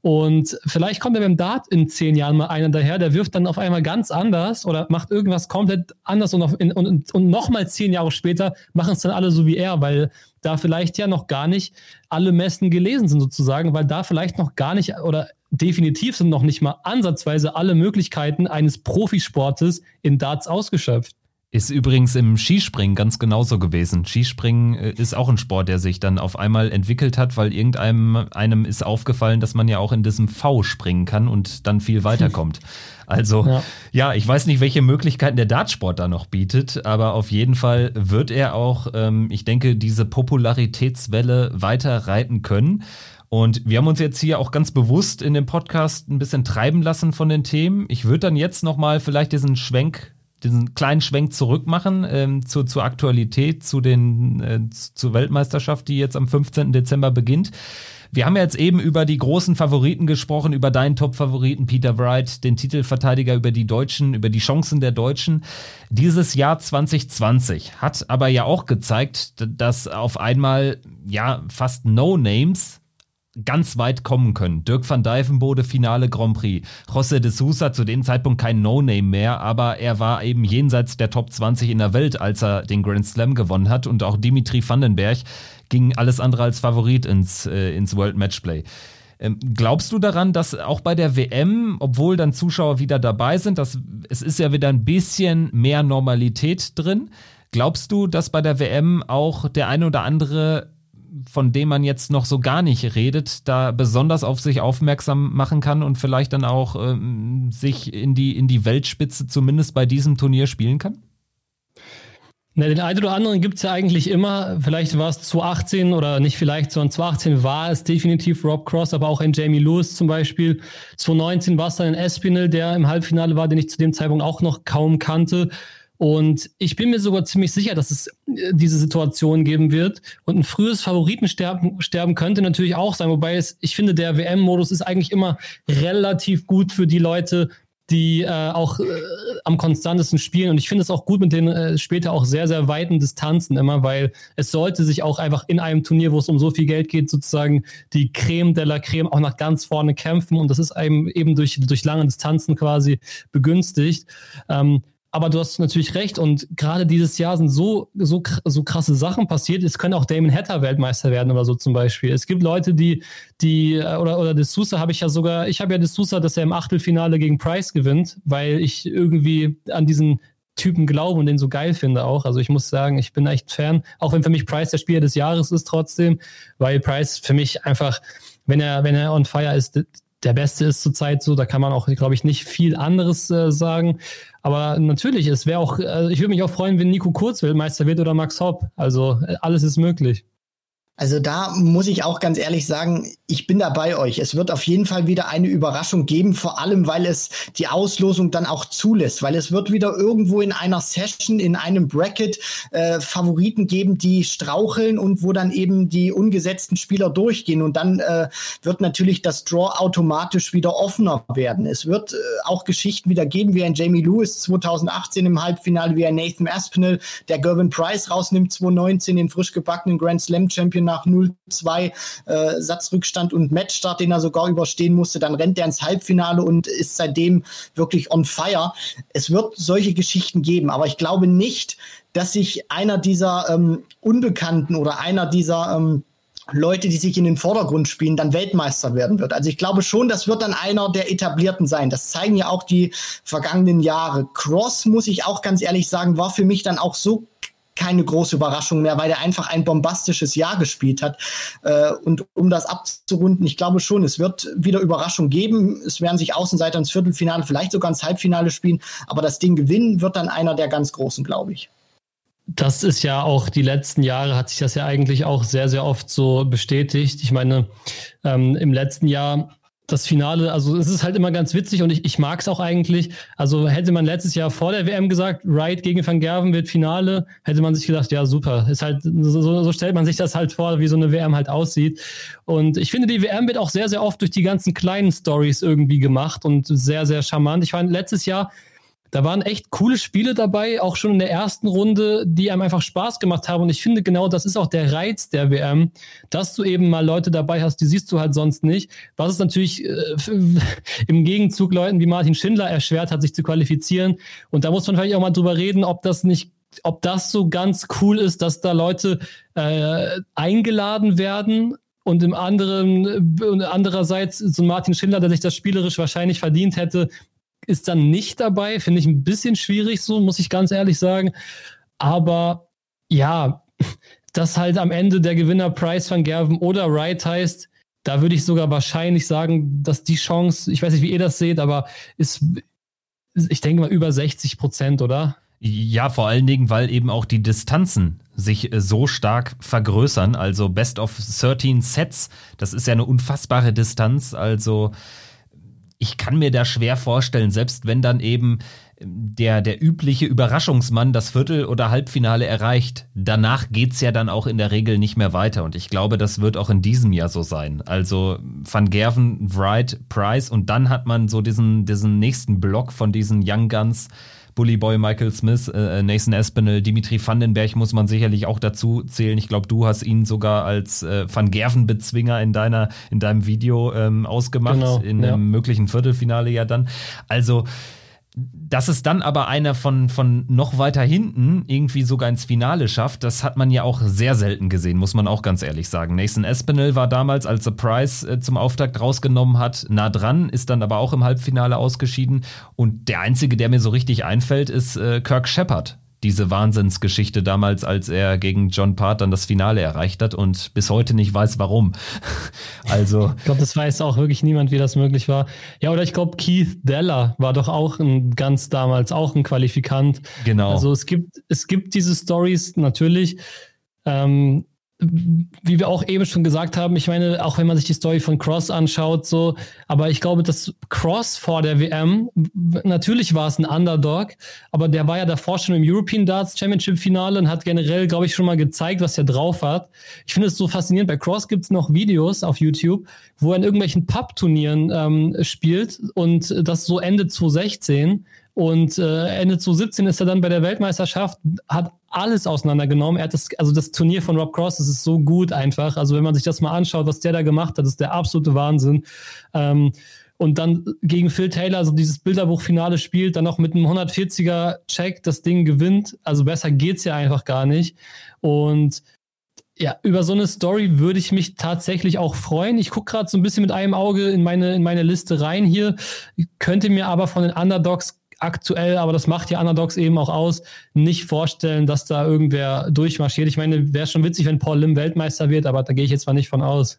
Und vielleicht kommt ja beim Dart in zehn Jahren mal einer daher, der wirft dann auf einmal ganz anders oder macht irgendwas komplett anders und, auf, und, und nochmal zehn Jahre später machen es dann alle so wie er, weil da vielleicht ja noch gar nicht alle Messen gelesen sind sozusagen, weil da vielleicht noch gar nicht oder definitiv sind noch nicht mal ansatzweise alle Möglichkeiten eines Profisportes in Darts ausgeschöpft. Ist übrigens im Skispringen ganz genauso gewesen. Skispringen äh, ist auch ein Sport, der sich dann auf einmal entwickelt hat, weil irgendeinem einem ist aufgefallen, dass man ja auch in diesem V springen kann und dann viel weiterkommt. Also ja. ja, ich weiß nicht, welche Möglichkeiten der Dartsport da noch bietet, aber auf jeden Fall wird er auch, ähm, ich denke, diese Popularitätswelle weiter reiten können. Und wir haben uns jetzt hier auch ganz bewusst in dem Podcast ein bisschen treiben lassen von den Themen. Ich würde dann jetzt nochmal vielleicht diesen Schwenk diesen kleinen Schwenk zurück machen ähm, zu, zur Aktualität, zu den, äh, zur Weltmeisterschaft, die jetzt am 15. Dezember beginnt. Wir haben jetzt eben über die großen Favoriten gesprochen, über deinen Top-Favoriten Peter Wright, den Titelverteidiger, über die Deutschen, über die Chancen der Deutschen. Dieses Jahr 2020 hat aber ja auch gezeigt, dass auf einmal ja fast No-Names ganz weit kommen können. Dirk van Dijvenbode, Finale Grand Prix. José de Sousa, zu dem Zeitpunkt kein No-Name mehr, aber er war eben jenseits der Top 20 in der Welt, als er den Grand Slam gewonnen hat. Und auch Dimitri Vandenberg ging alles andere als Favorit ins, äh, ins World Matchplay. Ähm, glaubst du daran, dass auch bei der WM, obwohl dann Zuschauer wieder dabei sind, dass, es ist ja wieder ein bisschen mehr Normalität drin, glaubst du, dass bei der WM auch der eine oder andere von dem man jetzt noch so gar nicht redet, da besonders auf sich aufmerksam machen kann und vielleicht dann auch ähm, sich in die, in die Weltspitze zumindest bei diesem Turnier spielen kann? Na, den einen oder anderen gibt es ja eigentlich immer. Vielleicht war es 2018 oder nicht vielleicht, sondern 2018 war es definitiv Rob Cross, aber auch ein Jamie Lewis zum Beispiel. 2019 war es dann ein Espinel, der im Halbfinale war, den ich zu dem Zeitpunkt auch noch kaum kannte. Und ich bin mir sogar ziemlich sicher, dass es äh, diese Situation geben wird. Und ein frühes Favoritensterben sterben könnte natürlich auch sein. Wobei es, ich finde, der WM-Modus ist eigentlich immer relativ gut für die Leute, die äh, auch äh, am konstantesten spielen. Und ich finde es auch gut mit den äh, später auch sehr, sehr weiten Distanzen immer, weil es sollte sich auch einfach in einem Turnier, wo es um so viel Geld geht, sozusagen die Creme de la Creme auch nach ganz vorne kämpfen. Und das ist einem eben durch, durch lange Distanzen quasi begünstigt. Ähm, aber du hast natürlich recht und gerade dieses Jahr sind so, so, so krasse Sachen passiert. Es könnte auch Damon Hatter Weltmeister werden oder so zum Beispiel. Es gibt Leute, die, die, äh, oder, oder De Sousa habe ich ja sogar, ich habe ja De Sousa, dass er im Achtelfinale gegen Price gewinnt, weil ich irgendwie an diesen Typen glaube und den so geil finde auch. Also ich muss sagen, ich bin echt Fan, auch wenn für mich Price der Spieler des Jahres ist trotzdem, weil Price für mich einfach, wenn er, wenn er on fire ist, der Beste ist zurzeit so. Da kann man auch, glaube ich, nicht viel anderes äh, sagen. Aber natürlich, es wäre auch, äh, ich würde mich auch freuen, wenn Nico Kurzwill Meister wird oder Max Hopp. Also äh, alles ist möglich. Also da muss ich auch ganz ehrlich sagen, ich bin da bei euch. Es wird auf jeden Fall wieder eine Überraschung geben, vor allem weil es die Auslosung dann auch zulässt, weil es wird wieder irgendwo in einer Session, in einem Bracket äh, Favoriten geben, die straucheln und wo dann eben die ungesetzten Spieler durchgehen und dann äh, wird natürlich das Draw automatisch wieder offener werden. Es wird äh, auch Geschichten wieder geben, wie ein Jamie Lewis 2018 im Halbfinale, wie ein Nathan Aspinall, der Gervin Price rausnimmt 2019, den frisch gebackenen Grand Slam Champion nach 0-2 äh, Satzrückstand und Matchstart, den er sogar überstehen musste. Dann rennt er ins Halbfinale und ist seitdem wirklich on fire. Es wird solche Geschichten geben, aber ich glaube nicht, dass sich einer dieser ähm, Unbekannten oder einer dieser ähm, Leute, die sich in den Vordergrund spielen, dann Weltmeister werden wird. Also ich glaube schon, das wird dann einer der etablierten sein. Das zeigen ja auch die vergangenen Jahre. Cross, muss ich auch ganz ehrlich sagen, war für mich dann auch so keine große Überraschung mehr, weil er einfach ein bombastisches Jahr gespielt hat. Äh, und um das abzurunden, ich glaube schon, es wird wieder Überraschung geben. Es werden sich Außenseiter ins Viertelfinale, vielleicht sogar ins Halbfinale spielen. Aber das Ding gewinnen wird dann einer der ganz Großen, glaube ich. Das ist ja auch die letzten Jahre hat sich das ja eigentlich auch sehr, sehr oft so bestätigt. Ich meine, ähm, im letzten Jahr das Finale, also es ist halt immer ganz witzig und ich, ich mag es auch eigentlich. Also hätte man letztes Jahr vor der WM gesagt, Wright gegen Van Gerven wird Finale, hätte man sich gedacht, ja super. Ist halt, so, so stellt man sich das halt vor, wie so eine WM halt aussieht. Und ich finde, die WM wird auch sehr, sehr oft durch die ganzen kleinen Stories irgendwie gemacht und sehr, sehr charmant. Ich fand letztes Jahr da waren echt coole Spiele dabei, auch schon in der ersten Runde, die einem einfach Spaß gemacht haben. Und ich finde genau, das ist auch der Reiz der WM, dass du eben mal Leute dabei hast, die siehst du halt sonst nicht. Was es natürlich äh, im Gegenzug Leuten wie Martin Schindler erschwert hat, sich zu qualifizieren. Und da muss man vielleicht auch mal drüber reden, ob das nicht ob das so ganz cool ist, dass da Leute äh, eingeladen werden und im anderen, äh, andererseits so Martin Schindler, der sich das spielerisch wahrscheinlich verdient hätte, ist dann nicht dabei. Finde ich ein bisschen schwierig, so muss ich ganz ehrlich sagen. Aber ja, dass halt am Ende der Gewinner Price van Gerven oder Wright heißt, da würde ich sogar wahrscheinlich sagen, dass die Chance, ich weiß nicht, wie ihr das seht, aber ist, ich denke mal, über 60 Prozent, oder? Ja, vor allen Dingen, weil eben auch die Distanzen sich äh, so stark vergrößern. Also Best of 13 Sets, das ist ja eine unfassbare Distanz. Also ich kann mir da schwer vorstellen, selbst wenn dann eben der, der übliche Überraschungsmann das Viertel- oder Halbfinale erreicht, danach geht's ja dann auch in der Regel nicht mehr weiter. Und ich glaube, das wird auch in diesem Jahr so sein. Also Van Gerven, Wright, Price und dann hat man so diesen, diesen nächsten Block von diesen Young Guns. Bully Boy, Michael Smith, äh, Nathan Espinel, Dimitri Vandenberg muss man sicherlich auch dazu zählen. Ich glaube, du hast ihn sogar als äh, Van Gerven-Bezwinger in deiner, in deinem Video ähm, ausgemacht, genau, in einem möglichen Viertelfinale ja dann. Also dass es dann aber einer von, von noch weiter hinten irgendwie sogar ins Finale schafft, das hat man ja auch sehr selten gesehen, muss man auch ganz ehrlich sagen. Nathan Espinel war damals, als Surprise äh, zum Auftakt rausgenommen hat, nah dran, ist dann aber auch im Halbfinale ausgeschieden. Und der einzige, der mir so richtig einfällt, ist äh, Kirk Shepard, diese Wahnsinnsgeschichte damals, als er gegen John Part dann das Finale erreicht hat und bis heute nicht weiß, warum. also. Ich glaube, das weiß auch wirklich niemand, wie das möglich war. Ja, oder ich glaube, Keith Deller war doch auch ein ganz damals auch ein Qualifikant. Genau. Also es gibt, es gibt diese Stories natürlich. Ähm, wie wir auch eben schon gesagt haben, ich meine, auch wenn man sich die Story von Cross anschaut, so, aber ich glaube, dass Cross vor der WM, natürlich war es ein Underdog, aber der war ja davor schon im European Darts Championship Finale und hat generell, glaube ich, schon mal gezeigt, was er drauf hat. Ich finde es so faszinierend. Bei Cross gibt es noch Videos auf YouTube, wo er in irgendwelchen Pub-Turnieren ähm, spielt und das so Ende 2016 und äh, Ende 2017 ist er dann bei der Weltmeisterschaft, hat alles auseinandergenommen. Er hat das, also das Turnier von Rob Cross, das ist so gut einfach. Also wenn man sich das mal anschaut, was der da gemacht hat, ist der absolute Wahnsinn. Ähm, und dann gegen Phil Taylor so dieses Bilderbuchfinale spielt, dann noch mit einem 140er Check das Ding gewinnt. Also besser geht's ja einfach gar nicht. Und ja, über so eine Story würde ich mich tatsächlich auch freuen. Ich gucke gerade so ein bisschen mit einem Auge in meine, in meine Liste rein hier. Ich könnte mir aber von den Underdogs aktuell, aber das macht ja Underdogs eben auch aus, nicht vorstellen, dass da irgendwer durchmarschiert. Ich meine, wäre schon witzig, wenn Paul Lim Weltmeister wird, aber da gehe ich jetzt mal nicht von aus.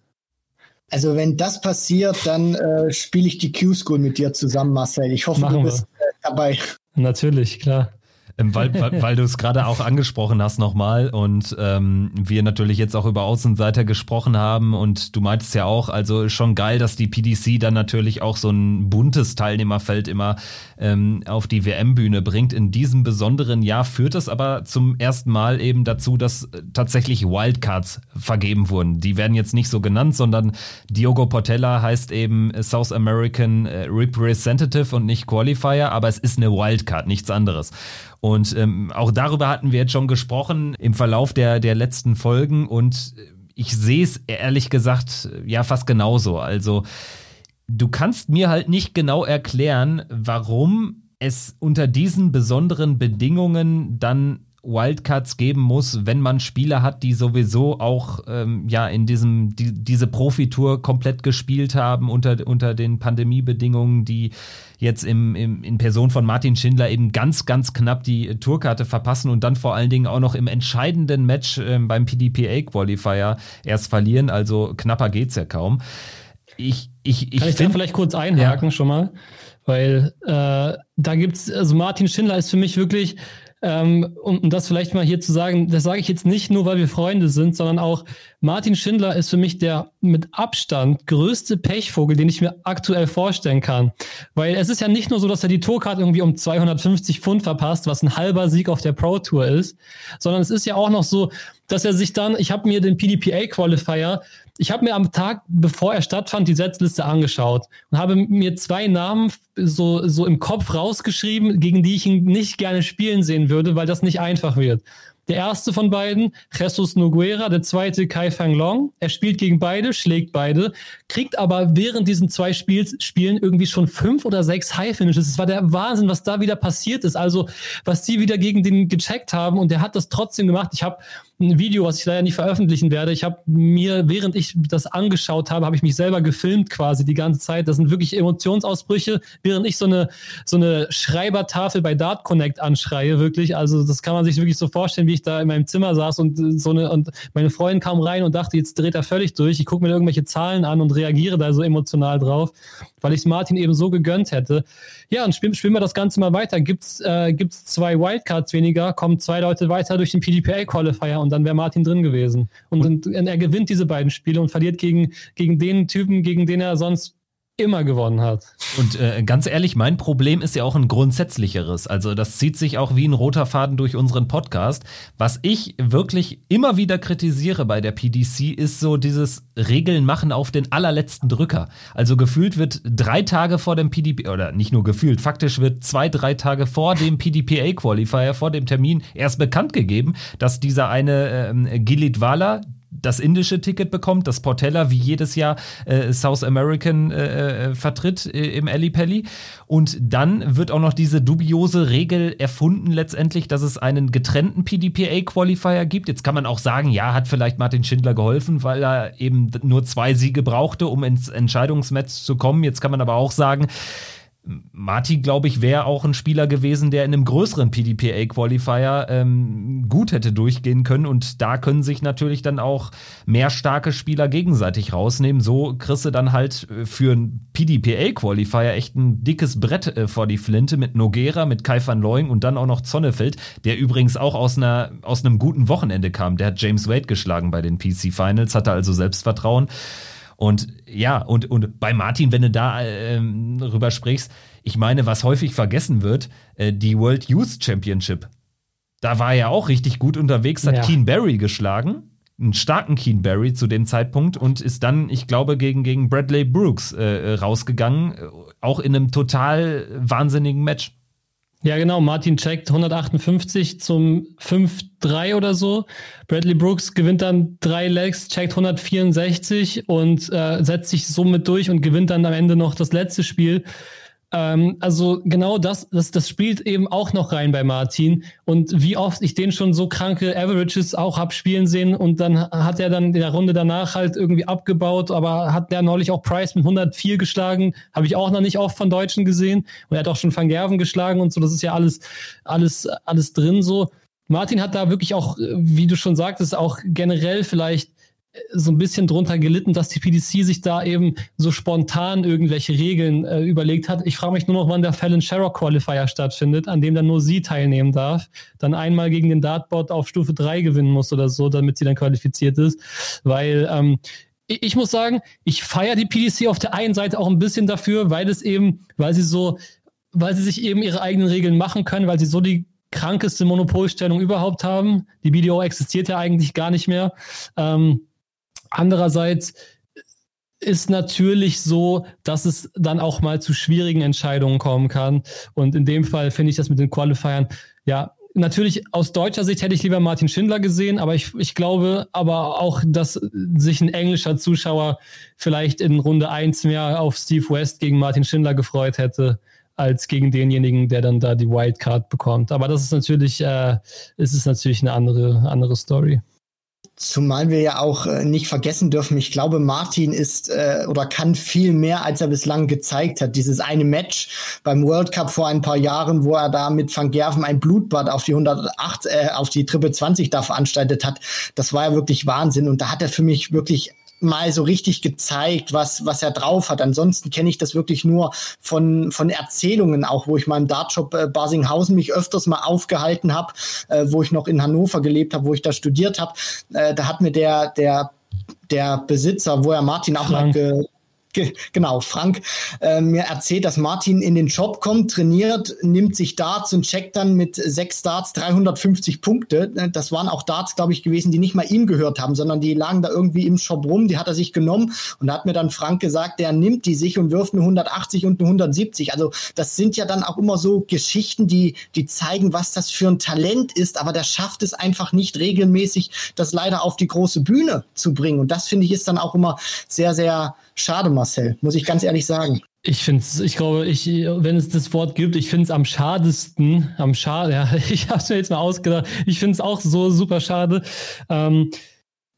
Also wenn das passiert, dann äh, spiele ich die Q-School mit dir zusammen, Marcel. Ich hoffe, Machen du bist äh, dabei. Natürlich, klar. Weil, weil, weil du es gerade auch angesprochen hast nochmal und ähm, wir natürlich jetzt auch über Außenseiter gesprochen haben und du meintest ja auch, also schon geil, dass die PDC dann natürlich auch so ein buntes Teilnehmerfeld immer ähm, auf die WM-Bühne bringt. In diesem besonderen Jahr führt es aber zum ersten Mal eben dazu, dass tatsächlich Wildcards vergeben wurden. Die werden jetzt nicht so genannt, sondern Diogo Portella heißt eben South American äh, Representative und nicht Qualifier, aber es ist eine Wildcard, nichts anderes. Und ähm, auch darüber hatten wir jetzt schon gesprochen im Verlauf der, der letzten Folgen und ich sehe es ehrlich gesagt ja fast genauso. Also du kannst mir halt nicht genau erklären, warum es unter diesen besonderen Bedingungen dann Wildcards geben muss, wenn man Spieler hat, die sowieso auch ähm, ja in diesem die, diese Profitour komplett gespielt haben unter unter den Pandemiebedingungen, die jetzt im, im in Person von Martin Schindler eben ganz ganz knapp die Tourkarte verpassen und dann vor allen Dingen auch noch im entscheidenden Match ähm, beim PDPA Qualifier erst verlieren. Also knapper geht's ja kaum. Ich ich ich kann ich da vielleicht kurz einhaken ja. schon mal, weil äh, da gibt's also Martin Schindler ist für mich wirklich ähm, um, das vielleicht mal hier zu sagen, das sage ich jetzt nicht nur, weil wir Freunde sind, sondern auch Martin Schindler ist für mich der mit Abstand größte Pechvogel, den ich mir aktuell vorstellen kann. Weil es ist ja nicht nur so, dass er die Tourcard irgendwie um 250 Pfund verpasst, was ein halber Sieg auf der Pro Tour ist, sondern es ist ja auch noch so, dass er sich dann, ich habe mir den PDPA Qualifier ich habe mir am Tag, bevor er stattfand, die Setzliste angeschaut und habe mir zwei Namen so, so im Kopf rausgeschrieben, gegen die ich ihn nicht gerne spielen sehen würde, weil das nicht einfach wird. Der erste von beiden, Jesus Noguera, der zweite Kai Fang Long. Er spielt gegen beide, schlägt beide, kriegt aber während diesen zwei Spiels, Spielen irgendwie schon fünf oder sechs High-Finishes. Es war der Wahnsinn, was da wieder passiert ist. Also, was die wieder gegen den gecheckt haben und der hat das trotzdem gemacht. Ich habe ein Video, was ich leider nicht veröffentlichen werde. Ich habe mir, während ich das angeschaut habe, habe ich mich selber gefilmt quasi die ganze Zeit. Das sind wirklich Emotionsausbrüche, während ich so eine, so eine Schreibertafel bei Dart Connect anschreie, wirklich. Also das kann man sich wirklich so vorstellen, wie ich da in meinem Zimmer saß und so eine, und meine Freundin kam rein und dachte, jetzt dreht er völlig durch. Ich gucke mir irgendwelche Zahlen an und reagiere da so emotional drauf, weil ich es Martin eben so gegönnt hätte. Ja, und spielen, spielen wir das Ganze mal weiter. Gibt's, äh, gibt's zwei Wildcards weniger, kommen zwei Leute weiter durch den PDPA-Qualifier und dann wäre Martin drin gewesen. Und, und, er gewinnt diese beiden Spiele und verliert gegen, gegen den Typen, gegen den er sonst immer gewonnen hat. Und äh, ganz ehrlich, mein Problem ist ja auch ein grundsätzlicheres. Also das zieht sich auch wie ein roter Faden durch unseren Podcast. Was ich wirklich immer wieder kritisiere bei der PDC ist so dieses Regeln machen auf den allerletzten Drücker. Also gefühlt wird drei Tage vor dem PDP oder nicht nur gefühlt, faktisch wird zwei, drei Tage vor dem PDPA Qualifier, vor dem Termin erst bekannt gegeben, dass dieser eine äh, Gilit Wala, das indische Ticket bekommt, das Portella wie jedes Jahr äh, South American äh, äh, vertritt äh, im Ali Pelli. Und dann wird auch noch diese dubiose Regel erfunden letztendlich, dass es einen getrennten PDPA-Qualifier gibt. Jetzt kann man auch sagen, ja, hat vielleicht Martin Schindler geholfen, weil er eben nur zwei Siege brauchte, um ins Entscheidungsmatch zu kommen. Jetzt kann man aber auch sagen, Martin, glaube ich, wäre auch ein Spieler gewesen, der in einem größeren PDPA-Qualifier ähm, gut hätte durchgehen können. Und da können sich natürlich dann auch mehr starke Spieler gegenseitig rausnehmen. So kriegst du dann halt äh, für ein PDPA-Qualifier echt ein dickes Brett äh, vor die Flinte mit Nogera, mit Kai van Looying und dann auch noch Zonnefeld, der übrigens auch aus, einer, aus einem guten Wochenende kam. Der hat James Wade geschlagen bei den PC Finals, hatte also Selbstvertrauen. Und ja, und, und bei Martin, wenn du da äh, rüber sprichst, ich meine, was häufig vergessen wird, äh, die World Youth Championship. Da war er auch richtig gut unterwegs, hat ja. Keen Barry geschlagen, einen starken Keen Barry zu dem Zeitpunkt und ist dann, ich glaube, gegen, gegen Bradley Brooks äh, rausgegangen, auch in einem total wahnsinnigen Match. Ja, genau. Martin checkt 158 zum 5-3 oder so. Bradley Brooks gewinnt dann drei Legs, checkt 164 und äh, setzt sich somit durch und gewinnt dann am Ende noch das letzte Spiel. Ähm, also genau das, das, das spielt eben auch noch rein bei Martin. Und wie oft ich den schon so kranke Averages auch hab spielen sehen und dann hat er dann in der Runde danach halt irgendwie abgebaut, aber hat der neulich auch Price mit 104 geschlagen, habe ich auch noch nicht oft von Deutschen gesehen. Und er hat auch schon Van Gerven geschlagen und so, das ist ja alles, alles, alles drin so. Martin hat da wirklich auch, wie du schon sagtest, auch generell vielleicht so ein bisschen drunter gelitten, dass die PDC sich da eben so spontan irgendwelche Regeln äh, überlegt hat. Ich frage mich nur noch, wann der Fallon Sherrock Qualifier stattfindet, an dem dann nur sie teilnehmen darf, dann einmal gegen den Dartbot auf Stufe 3 gewinnen muss oder so, damit sie dann qualifiziert ist. Weil ähm, ich, muss sagen, ich feiere die PDC auf der einen Seite auch ein bisschen dafür, weil es eben, weil sie so, weil sie sich eben ihre eigenen Regeln machen können, weil sie so die krankeste Monopolstellung überhaupt haben. Die BDO existiert ja eigentlich gar nicht mehr. Ähm, Andererseits ist natürlich so, dass es dann auch mal zu schwierigen Entscheidungen kommen kann. Und in dem Fall finde ich das mit den Qualifiern, ja, natürlich aus deutscher Sicht hätte ich lieber Martin Schindler gesehen, aber ich, ich glaube aber auch, dass sich ein englischer Zuschauer vielleicht in Runde 1 mehr auf Steve West gegen Martin Schindler gefreut hätte, als gegen denjenigen, der dann da die Wildcard bekommt. Aber das ist natürlich, äh, ist es natürlich eine andere, andere Story. Zumal wir ja auch äh, nicht vergessen dürfen, ich glaube, Martin ist äh, oder kann viel mehr, als er bislang gezeigt hat. Dieses eine Match beim World Cup vor ein paar Jahren, wo er da mit Van Gerven ein Blutbad auf die 108, äh, auf die Triple 20 da veranstaltet hat, das war ja wirklich Wahnsinn. Und da hat er für mich wirklich mal so richtig gezeigt, was, was er drauf hat. Ansonsten kenne ich das wirklich nur von, von Erzählungen, auch wo ich mal im Dartshop äh, Basinghausen mich öfters mal aufgehalten habe, äh, wo ich noch in Hannover gelebt habe, wo ich da studiert habe. Äh, da hat mir der, der, der Besitzer, wo er Martin auch Frank. mal genau, Frank äh, mir erzählt, dass Martin in den Job kommt, trainiert, nimmt sich Darts und checkt dann mit sechs Darts 350 Punkte. Das waren auch Darts, glaube ich, gewesen, die nicht mal ihm gehört haben, sondern die lagen da irgendwie im Shop rum. Die hat er sich genommen und da hat mir dann Frank gesagt, der nimmt die sich und wirft eine 180 und eine 170. Also das sind ja dann auch immer so Geschichten, die, die zeigen, was das für ein Talent ist, aber der schafft es einfach nicht regelmäßig, das leider auf die große Bühne zu bringen. Und das finde ich ist dann auch immer sehr, sehr schade, Marcel, muss ich ganz ehrlich sagen. Ich finde es, ich glaube, ich, wenn es das Wort gibt, ich finde es am schadesten, am schade, ja, ich habe es mir jetzt mal ausgedacht, ich finde es auch so super schade. Ähm,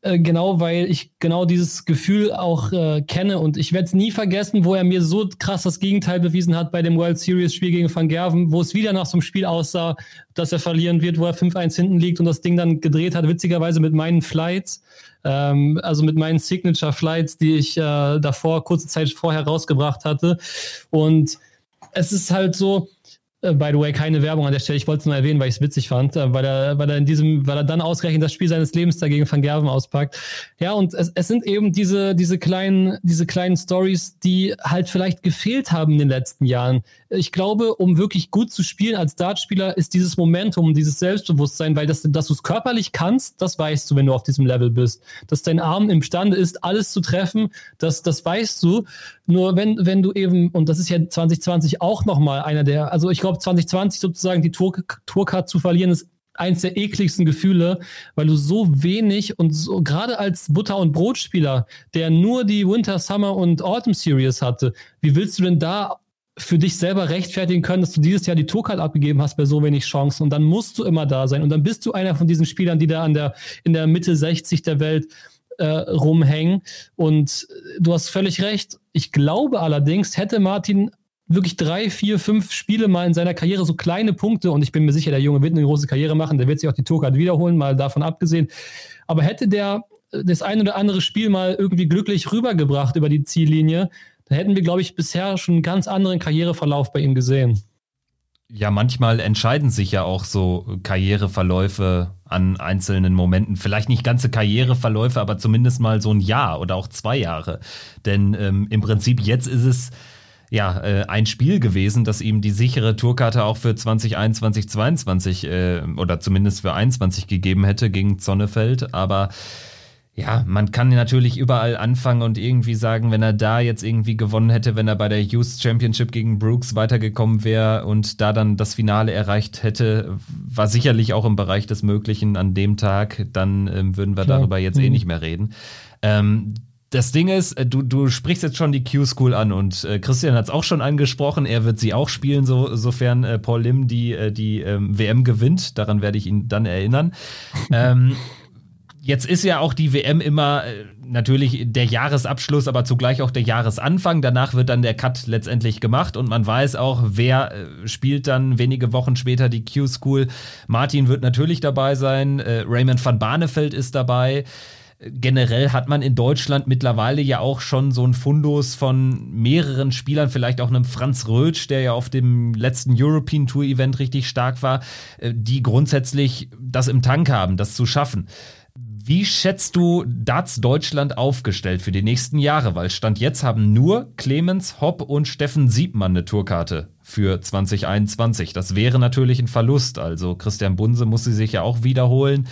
äh, genau, weil ich genau dieses Gefühl auch äh, kenne. Und ich werde es nie vergessen, wo er mir so krass das Gegenteil bewiesen hat bei dem World Series Spiel gegen Van Gerven, wo es wieder nach so einem Spiel aussah, dass er verlieren wird, wo er 5-1 hinten liegt und das Ding dann gedreht hat, witzigerweise mit meinen Flights, ähm, also mit meinen Signature Flights, die ich äh, davor, kurze Zeit vorher rausgebracht hatte. Und es ist halt so, by the way, keine Werbung an der Stelle. Ich wollte es nur erwähnen, weil ich es witzig fand, äh, weil er, weil er in diesem, weil er dann ausgerechnet das Spiel seines Lebens dagegen Van Gerven auspackt. Ja, und es, es sind eben diese, diese kleinen, diese kleinen Stories, die halt vielleicht gefehlt haben in den letzten Jahren. Ich glaube, um wirklich gut zu spielen als Dartspieler, ist dieses Momentum, dieses Selbstbewusstsein, weil das, dass du es körperlich kannst, das weißt du, wenn du auf diesem Level bist. Dass dein Arm imstande ist, alles zu treffen, das, das weißt du. Nur wenn, wenn du eben, und das ist ja 2020 auch nochmal einer der, also ich glaube 2020 sozusagen die Tour, Tourcard zu verlieren, ist eins der ekligsten Gefühle, weil du so wenig und so, gerade als Butter- und Brotspieler, der nur die Winter, Summer und Autumn Series hatte, wie willst du denn da für dich selber rechtfertigen können, dass du dieses Jahr die Tourcard abgegeben hast bei so wenig Chancen und dann musst du immer da sein und dann bist du einer von diesen Spielern, die da an der, in der Mitte 60 der Welt äh, rumhängen und du hast völlig recht. Ich glaube allerdings, hätte Martin wirklich drei, vier, fünf Spiele mal in seiner Karriere so kleine Punkte und ich bin mir sicher, der Junge wird eine große Karriere machen, der wird sich auch die Tourcard wiederholen, mal davon abgesehen. Aber hätte der das ein oder andere Spiel mal irgendwie glücklich rübergebracht über die Ziellinie, da hätten wir, glaube ich, bisher schon einen ganz anderen Karriereverlauf bei ihm gesehen. Ja, manchmal entscheiden sich ja auch so Karriereverläufe an einzelnen Momenten. Vielleicht nicht ganze Karriereverläufe, aber zumindest mal so ein Jahr oder auch zwei Jahre. Denn ähm, im Prinzip jetzt ist es ja äh, ein Spiel gewesen, das ihm die sichere Tourkarte auch für 2021, 2022 äh, oder zumindest für 21 gegeben hätte gegen Zonnefeld. Aber ja, man kann natürlich überall anfangen und irgendwie sagen, wenn er da jetzt irgendwie gewonnen hätte, wenn er bei der Youth Championship gegen Brooks weitergekommen wäre und da dann das Finale erreicht hätte, war sicherlich auch im Bereich des Möglichen an dem Tag, dann ähm, würden wir Klar. darüber jetzt eh mhm. eh nicht mehr reden. Ähm, das Ding ist, äh, du, du sprichst jetzt schon die Q-School an und äh, Christian hat es auch schon angesprochen, er wird sie auch spielen, so, sofern äh, Paul Lim die, äh, die ähm, WM gewinnt. Daran werde ich ihn dann erinnern. ähm, Jetzt ist ja auch die WM immer äh, natürlich der Jahresabschluss, aber zugleich auch der Jahresanfang. Danach wird dann der Cut letztendlich gemacht und man weiß auch, wer äh, spielt dann wenige Wochen später die Q-School. Martin wird natürlich dabei sein, äh, Raymond van Barneveld ist dabei. Generell hat man in Deutschland mittlerweile ja auch schon so ein Fundus von mehreren Spielern, vielleicht auch einem Franz Rötsch, der ja auf dem letzten European Tour Event richtig stark war, die grundsätzlich das im Tank haben, das zu schaffen. Wie schätzt du Darts Deutschland aufgestellt für die nächsten Jahre? Weil Stand jetzt haben nur Clemens Hopp und Steffen Siebmann eine Tourkarte für 2021. Das wäre natürlich ein Verlust. Also Christian Bunse muss sie sich ja auch wiederholen.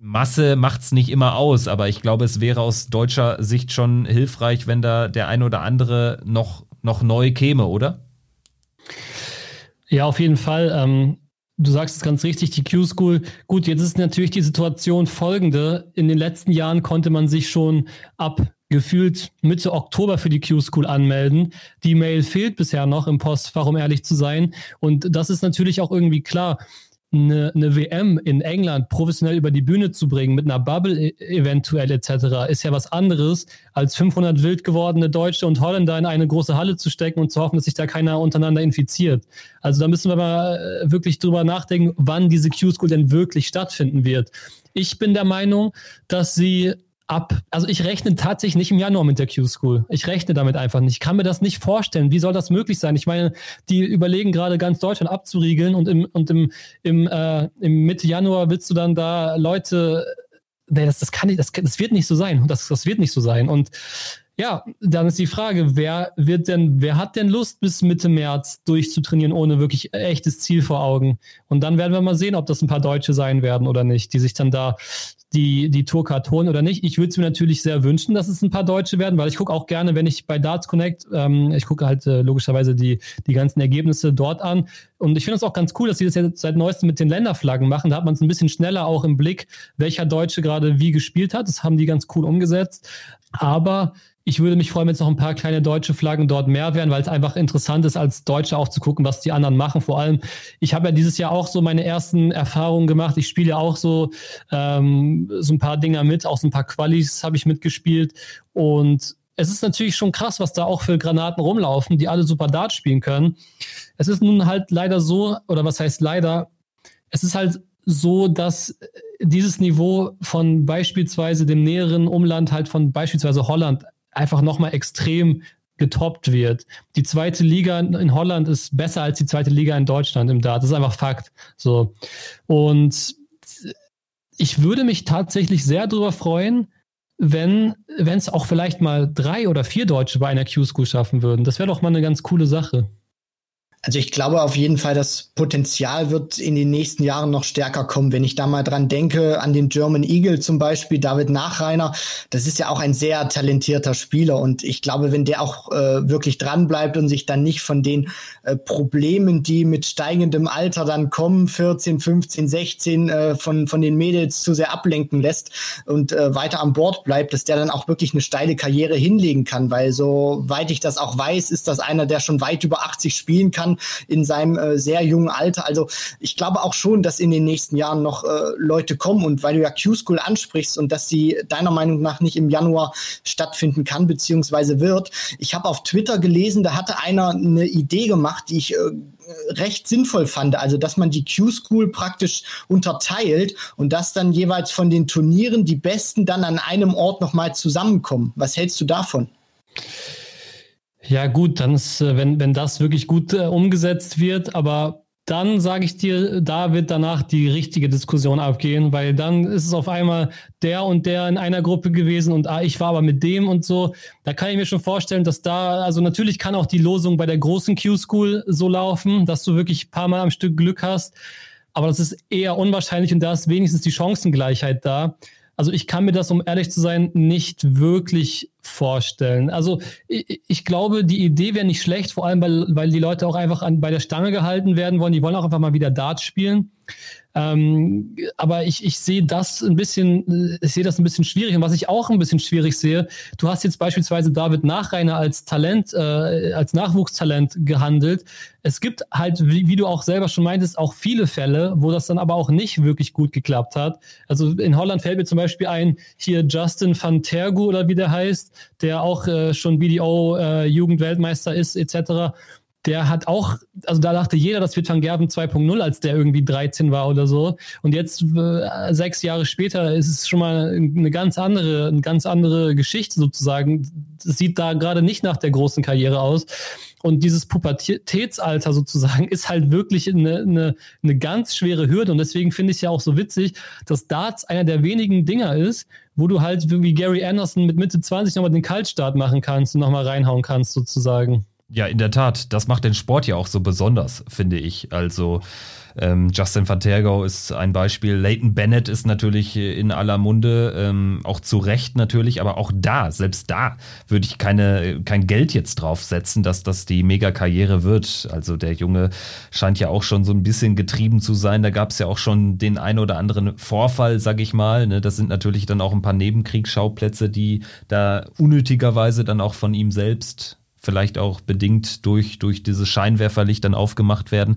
Masse macht's nicht immer aus, aber ich glaube, es wäre aus deutscher Sicht schon hilfreich, wenn da der ein oder andere noch, noch neu käme, oder? Ja, auf jeden Fall. Ähm Du sagst es ganz richtig, die Q-School. Gut, jetzt ist natürlich die Situation folgende. In den letzten Jahren konnte man sich schon ab gefühlt Mitte Oktober für die Q-School anmelden. Die Mail fehlt bisher noch im Postfach, um ehrlich zu sein. Und das ist natürlich auch irgendwie klar eine, eine WM in England professionell über die Bühne zu bringen, mit einer Bubble e, eventuell etc., ist ja was anderes, als 500 wild gewordene Deutsche und Holländer in eine große Halle zu stecken und zu hoffen, dass sich da keiner untereinander infiziert. Also da müssen wir mal äh, wirklich drüber nachdenken, wann diese Q-School denn wirklich stattfinden wird. Ich bin der Meinung, dass sie ab. Also ich rechne tatsächlich nicht im Januar mit der Q-School. Ich rechne damit einfach nicht. Ich kann mir das nicht vorstellen. Wie soll das möglich sein? Ich meine, die überlegen gerade ganz Deutschland abzuriegeln und im, und im, im, äh, im Mitte Januar willst du dann da Leute. Nee, das, das kann nicht, das, das wird nicht so sein. Das, das wird nicht so sein. Und Ja, dann ist die Frage, wer wird denn, wer hat denn Lust bis Mitte März durchzutrainieren ohne wirklich echtes Ziel vor Augen? Und dann werden wir mal sehen, ob das ein paar Deutsche sein werden oder nicht, die sich dann da die, die Tourcard holen oder nicht. Ich würde es mir natürlich sehr wünschen, dass es ein paar Deutsche werden, weil ich gucke auch gerne, wenn ich bei Darts Connect, ähm, ich gucke halt äh, logischerweise die, die ganzen Ergebnisse dort an. Und ich finde es auch ganz cool, dass sie das jetzt seit neuestem mit den Länderflaggen machen. Da hat man es ein bisschen schneller auch im Blick, welcher Deutsche gerade wie gespielt hat. Das haben die ganz cool umgesetzt. Aber ich würde mich freuen, wenn es noch ein paar kleine deutsche Flaggen dort mehr wären, weil es einfach interessant ist, als Deutsche auch zu gucken, was die anderen machen. Vor allem, ich habe ja dieses Jahr auch so meine ersten Erfahrungen gemacht. Ich spiele ja auch so, ähm, so ein paar Dinger mit, auch so ein paar Qualis habe ich mitgespielt. Und es ist natürlich schon krass, was da auch für Granaten rumlaufen, die alle super Dart spielen können. Es ist nun halt leider so, oder was heißt leider, es ist halt so, dass dieses Niveau von beispielsweise dem näheren Umland halt von beispielsweise Holland einfach nochmal extrem getoppt wird. Die zweite Liga in Holland ist besser als die zweite Liga in Deutschland im Dart. Das ist einfach Fakt. So. Und ich würde mich tatsächlich sehr darüber freuen, wenn es auch vielleicht mal drei oder vier Deutsche bei einer Q-School schaffen würden. Das wäre doch mal eine ganz coole Sache. Also ich glaube auf jeden Fall, das Potenzial wird in den nächsten Jahren noch stärker kommen. Wenn ich da mal dran denke, an den German Eagle zum Beispiel, David Nachreiner, das ist ja auch ein sehr talentierter Spieler. Und ich glaube, wenn der auch äh, wirklich dran bleibt und sich dann nicht von den äh, Problemen, die mit steigendem Alter dann kommen, 14, 15, 16, äh, von, von den Mädels zu sehr ablenken lässt und äh, weiter an Bord bleibt, dass der dann auch wirklich eine steile Karriere hinlegen kann. Weil soweit ich das auch weiß, ist das einer, der schon weit über 80 spielen kann kann in seinem äh, sehr jungen Alter. Also ich glaube auch schon, dass in den nächsten Jahren noch äh, Leute kommen und weil du ja Q-School ansprichst und dass sie deiner Meinung nach nicht im Januar stattfinden kann beziehungsweise wird. Ich habe auf Twitter gelesen, da hatte einer eine Idee gemacht, die ich äh, recht sinnvoll fand. Also, dass man die Q-School praktisch unterteilt und dass dann jeweils von den Turnieren die Besten dann an einem Ort nochmal zusammenkommen. Was hältst du davon? Ja, gut, dann ist, äh, wenn, wenn das wirklich gut äh, umgesetzt wird, aber dann sage ich dir, da wird danach die richtige Diskussion abgehen, weil dann ist es auf einmal der und der in einer Gruppe gewesen und ah, ich war aber mit dem und so. Da kann ich mir schon vorstellen, dass da, also natürlich kann auch die Losung bei der großen Q-School so laufen, dass du wirklich ein paar Mal am Stück Glück hast. Aber das ist eher unwahrscheinlich und da ist wenigstens die Chancengleichheit da. Also ich kann mir das, um ehrlich zu sein, nicht wirklich vorstellen. Also ich, ich glaube, die Idee wäre nicht schlecht, vor allem weil, weil die Leute auch einfach an, bei der Stange gehalten werden wollen. Die wollen auch einfach mal wieder Dart spielen. Ähm, aber ich, ich sehe das ein bisschen, ich sehe das ein bisschen schwierig. Und was ich auch ein bisschen schwierig sehe, du hast jetzt beispielsweise David Nachreiner als Talent, äh, als Nachwuchstalent gehandelt. Es gibt halt, wie, wie, du auch selber schon meintest, auch viele Fälle, wo das dann aber auch nicht wirklich gut geklappt hat. Also in Holland fällt mir zum Beispiel ein, hier Justin van Tergu oder wie der heißt, der auch äh, schon BDO äh, ist, etc der hat auch, also da dachte jeder, das wird Van Gerven 2.0, als der irgendwie 13 war oder so. Und jetzt, äh, sechs Jahre später, ist es schon mal eine ganz andere, eine ganz andere Geschichte sozusagen. Das sieht da gerade nicht nach der großen Karriere aus. Und dieses Pubertätsalter sozusagen ist halt wirklich eine, eine, eine ganz schwere Hürde. Und deswegen finde ich es ja auch so witzig, dass Darts einer der wenigen Dinger ist, wo du halt wie Gary Anderson mit Mitte 20 nochmal den Kaltstart machen kannst und nochmal reinhauen kannst sozusagen. Ja, in der Tat. Das macht den Sport ja auch so besonders, finde ich. Also ähm, Justin Vantergo ist ein Beispiel. Leighton Bennett ist natürlich in aller Munde, ähm, auch zu Recht natürlich, aber auch da, selbst da, würde ich keine, kein Geld jetzt draufsetzen, dass das die Mega-Karriere wird. Also der Junge scheint ja auch schon so ein bisschen getrieben zu sein. Da gab es ja auch schon den ein oder anderen Vorfall, sag ich mal. Ne? Das sind natürlich dann auch ein paar Nebenkriegsschauplätze, die da unnötigerweise dann auch von ihm selbst vielleicht auch bedingt durch, durch dieses Scheinwerferlicht dann aufgemacht werden.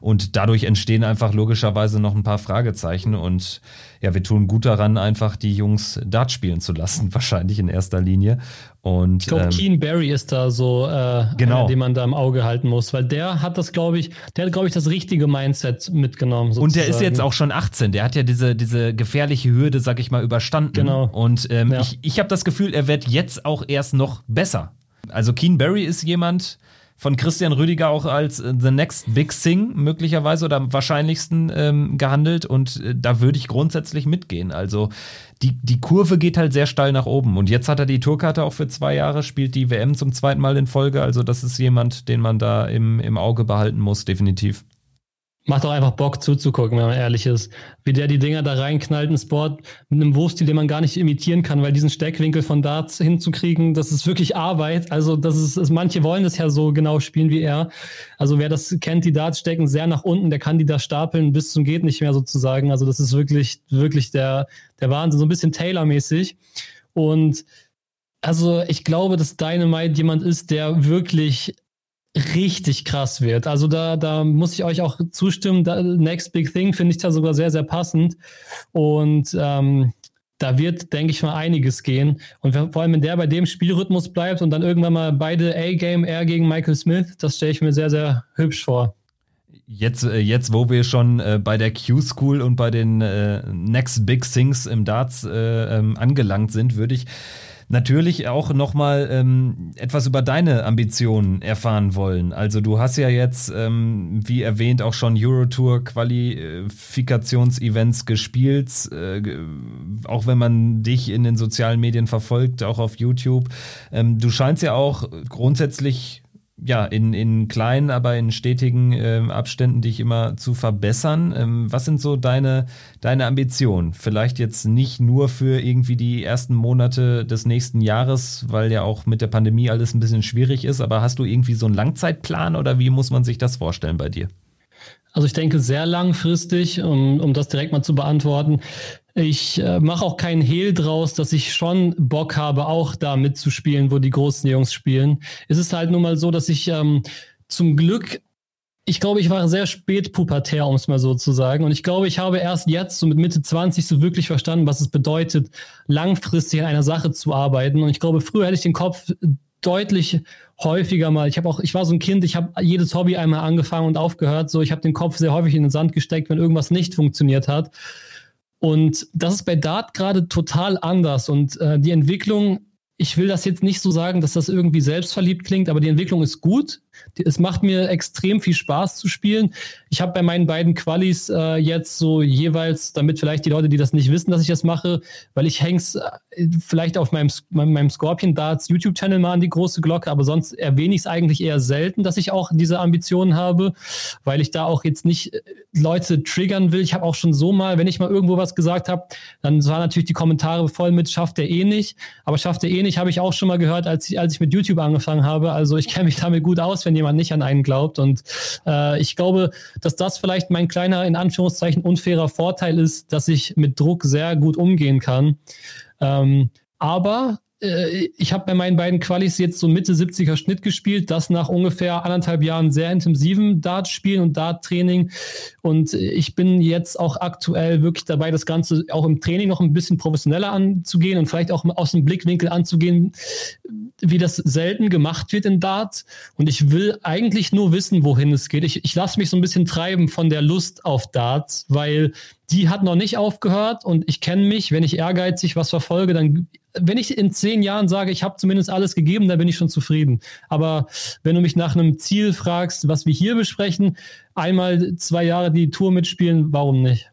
Und dadurch entstehen einfach logischerweise noch ein paar Fragezeichen. Und ja, wir tun gut daran, einfach die Jungs Dart spielen zu lassen, wahrscheinlich in erster Linie. Und, ich glaube, ähm, Keen Barry ist da so, äh, genau. Äh, den man da im Auge halten muss, weil der hat das, glaube ich, der hat, glaube ich, das richtige Mindset mitgenommen. Sozusagen. Und der ist jetzt auch schon 18. Der hat ja diese, diese gefährliche Hürde, sag ich mal, überstanden. Genau. Und ähm, ja. ich, ich habe das Gefühl, er wird jetzt auch erst noch besser. Also Keen Barry ist jemand, von Christian Rüdiger auch als äh, The Next Big Thing möglicherweise oder am wahrscheinlichsten ähm, gehandelt und äh, da würde ich grundsätzlich mitgehen. Also die, die Kurve geht halt sehr steil nach oben und jetzt hat er die Tourkarte auch für zwei Jahre, spielt die WM zum zweiten Mal in Folge. Also das ist jemand, den man da im, im Auge behalten muss, definitiv. Macht auch einfach Bock zuzugucken, wenn man ehrlich ist. Wie der die Dinger da reinknallt in Sport mit einem Wurfstil, den man gar nicht imitieren kann, weil diesen Steckwinkel von Darts hinzukriegen, das ist wirklich Arbeit. Also das ist, das, manche wollen das ja so genau spielen wie er. Also wer das kennt, die Darts stecken sehr nach unten, der kann die da stapeln bis zum geht nicht mehr sozusagen. Also das ist wirklich, wirklich der, der Wahnsinn, so ein bisschen Taylor-mäßig. Und also ich glaube, dass Dynamite jemand ist, der wirklich richtig krass wird. Also da, da muss ich euch auch zustimmen. Da, Next Big Thing finde ich da sogar sehr, sehr passend. Und ähm, da wird, denke ich mal, einiges gehen. Und vor allem, wenn der bei dem Spielrhythmus bleibt und dann irgendwann mal beide A-Game, R gegen Michael Smith, das stelle ich mir sehr, sehr hübsch vor. Jetzt, äh, jetzt, wo wir schon äh, bei der Q-School und bei den äh, Next Big Things im Darts äh, ähm, angelangt sind, würde ich natürlich auch nochmal ähm, etwas über deine Ambitionen erfahren wollen. Also du hast ja jetzt, ähm, wie erwähnt, auch schon Eurotour-Qualifikationsevents gespielt, äh, auch wenn man dich in den sozialen Medien verfolgt, auch auf YouTube. Ähm, du scheinst ja auch grundsätzlich ja, in, in kleinen, aber in stetigen äh, Abständen dich immer zu verbessern. Ähm, was sind so deine, deine Ambitionen? Vielleicht jetzt nicht nur für irgendwie die ersten Monate des nächsten Jahres, weil ja auch mit der Pandemie alles ein bisschen schwierig ist, aber hast du irgendwie so einen Langzeitplan oder wie muss man sich das vorstellen bei dir? Also ich denke sehr langfristig, um, um das direkt mal zu beantworten. Ich äh, mache auch keinen Hehl draus, dass ich schon Bock habe, auch da mitzuspielen, wo die großen Jungs spielen. Es ist halt nun mal so, dass ich ähm, zum Glück, ich glaube, ich war sehr spät pubertär, um es mal so zu sagen. Und ich glaube, ich habe erst jetzt, so mit Mitte 20, so wirklich verstanden, was es bedeutet, langfristig an einer Sache zu arbeiten. Und ich glaube, früher hätte ich den Kopf deutlich häufiger mal. Ich habe auch, ich war so ein Kind, ich habe jedes Hobby einmal angefangen und aufgehört. So, ich habe den Kopf sehr häufig in den Sand gesteckt, wenn irgendwas nicht funktioniert hat. Und das ist bei Dart gerade total anders. Und äh, die Entwicklung, ich will das jetzt nicht so sagen, dass das irgendwie selbstverliebt klingt, aber die Entwicklung ist gut. Es macht mir extrem viel Spaß zu spielen. Ich habe bei meinen beiden Qualis äh, jetzt so jeweils, damit vielleicht die Leute, die das nicht wissen, dass ich das mache, weil ich häng's äh, vielleicht auf meinem, meinem Scorpion Darts YouTube-Channel mal an die große Glocke, aber sonst erwähne ich es eigentlich eher selten, dass ich auch diese Ambitionen habe, weil ich da auch jetzt nicht äh, Leute triggern will. Ich habe auch schon so mal, wenn ich mal irgendwo was gesagt habe, dann waren natürlich die Kommentare voll mit, schafft er eh nicht. Aber schafft er eh nicht, habe ich auch schon mal gehört, als ich, als ich mit YouTube angefangen habe. Also ich kenne mich damit gut aus, wenn jemand nicht an einen glaubt. Und äh, ich glaube, dass das vielleicht mein kleiner, in Anführungszeichen, unfairer Vorteil ist, dass ich mit Druck sehr gut umgehen kann. Ähm, aber ich habe bei meinen beiden Qualis jetzt so Mitte 70er Schnitt gespielt, das nach ungefähr anderthalb Jahren sehr intensiven Dart-Spielen und Dart-Training. Und ich bin jetzt auch aktuell wirklich dabei, das Ganze auch im Training noch ein bisschen professioneller anzugehen und vielleicht auch aus dem Blickwinkel anzugehen, wie das selten gemacht wird in Dart. Und ich will eigentlich nur wissen, wohin es geht. Ich, ich lasse mich so ein bisschen treiben von der Lust auf Darts, weil die hat noch nicht aufgehört und ich kenne mich, wenn ich ehrgeizig was verfolge, dann, wenn ich in zehn Jahren sage, ich habe zumindest alles gegeben, dann bin ich schon zufrieden. Aber wenn du mich nach einem Ziel fragst, was wir hier besprechen, einmal zwei Jahre die Tour mitspielen, warum nicht?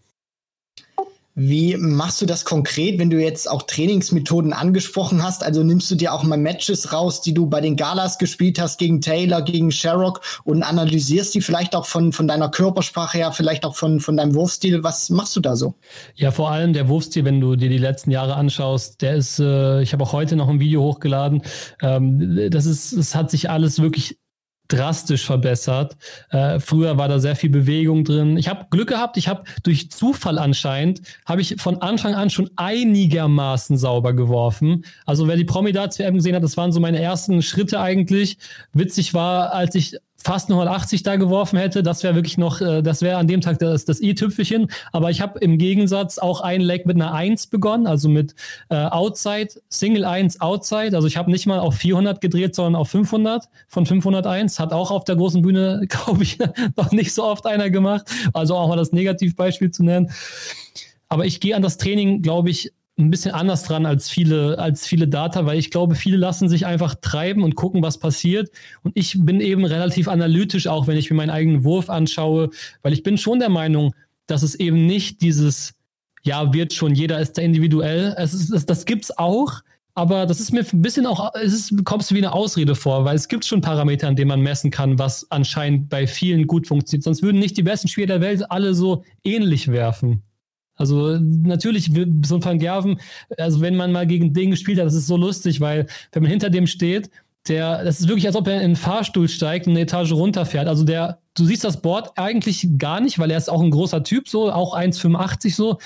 Wie machst du das konkret, wenn du jetzt auch Trainingsmethoden angesprochen hast? Also nimmst du dir auch mal Matches raus, die du bei den Galas gespielt hast, gegen Taylor, gegen Sherrock und analysierst die vielleicht auch von, von deiner Körpersprache her, vielleicht auch von, von deinem Wurfstil? Was machst du da so? Ja, vor allem der Wurfstil, wenn du dir die letzten Jahre anschaust, der ist, äh, ich habe auch heute noch ein Video hochgeladen. Ähm, das ist, es hat sich alles wirklich drastisch verbessert. Äh, früher war da sehr viel Bewegung drin. Ich habe Glück gehabt, ich habe durch Zufall anscheinend, habe ich von Anfang an schon einigermaßen sauber geworfen. Also wer die Promi-Darts WM gesehen hat, das waren so meine ersten Schritte eigentlich. Witzig war, als ich fast 180 da geworfen hätte, das wäre wirklich noch, äh, das wäre an dem Tag das, das i-Tüpfelchen. Aber ich habe im Gegensatz auch ein Leg mit einer 1 begonnen, also mit äh, Outside, Single 1 Outside. Also ich habe nicht mal auf 400 gedreht, sondern auf 500 von 501. Hat auch auf der großen Bühne, glaube ich, noch nicht so oft einer gemacht. Also auch mal das Negativbeispiel zu nennen. Aber ich gehe an das Training, glaube ich, ein bisschen anders dran als viele, als viele Data, weil ich glaube, viele lassen sich einfach treiben und gucken, was passiert. Und ich bin eben relativ analytisch, auch wenn ich mir meinen eigenen Wurf anschaue, weil ich bin schon der Meinung, dass es eben nicht dieses, ja, wird schon, jeder ist da individuell. Es ist, das, das gibt's auch, aber das ist mir ein bisschen auch, es ist, kommst du wie eine Ausrede vor, weil es gibt schon Parameter, an denen man messen kann, was anscheinend bei vielen gut funktioniert. Sonst würden nicht die besten Spieler der Welt alle so ähnlich werfen. Also natürlich, so ein Van Gerven, also wenn man mal gegen den gespielt hat, das ist so lustig, weil wenn man hinter dem steht, der, das ist wirklich, als ob er in einen Fahrstuhl steigt und eine Etage runterfährt. Also der, du siehst das Board eigentlich gar nicht, weil er ist auch ein großer Typ, so, auch 1,85 so.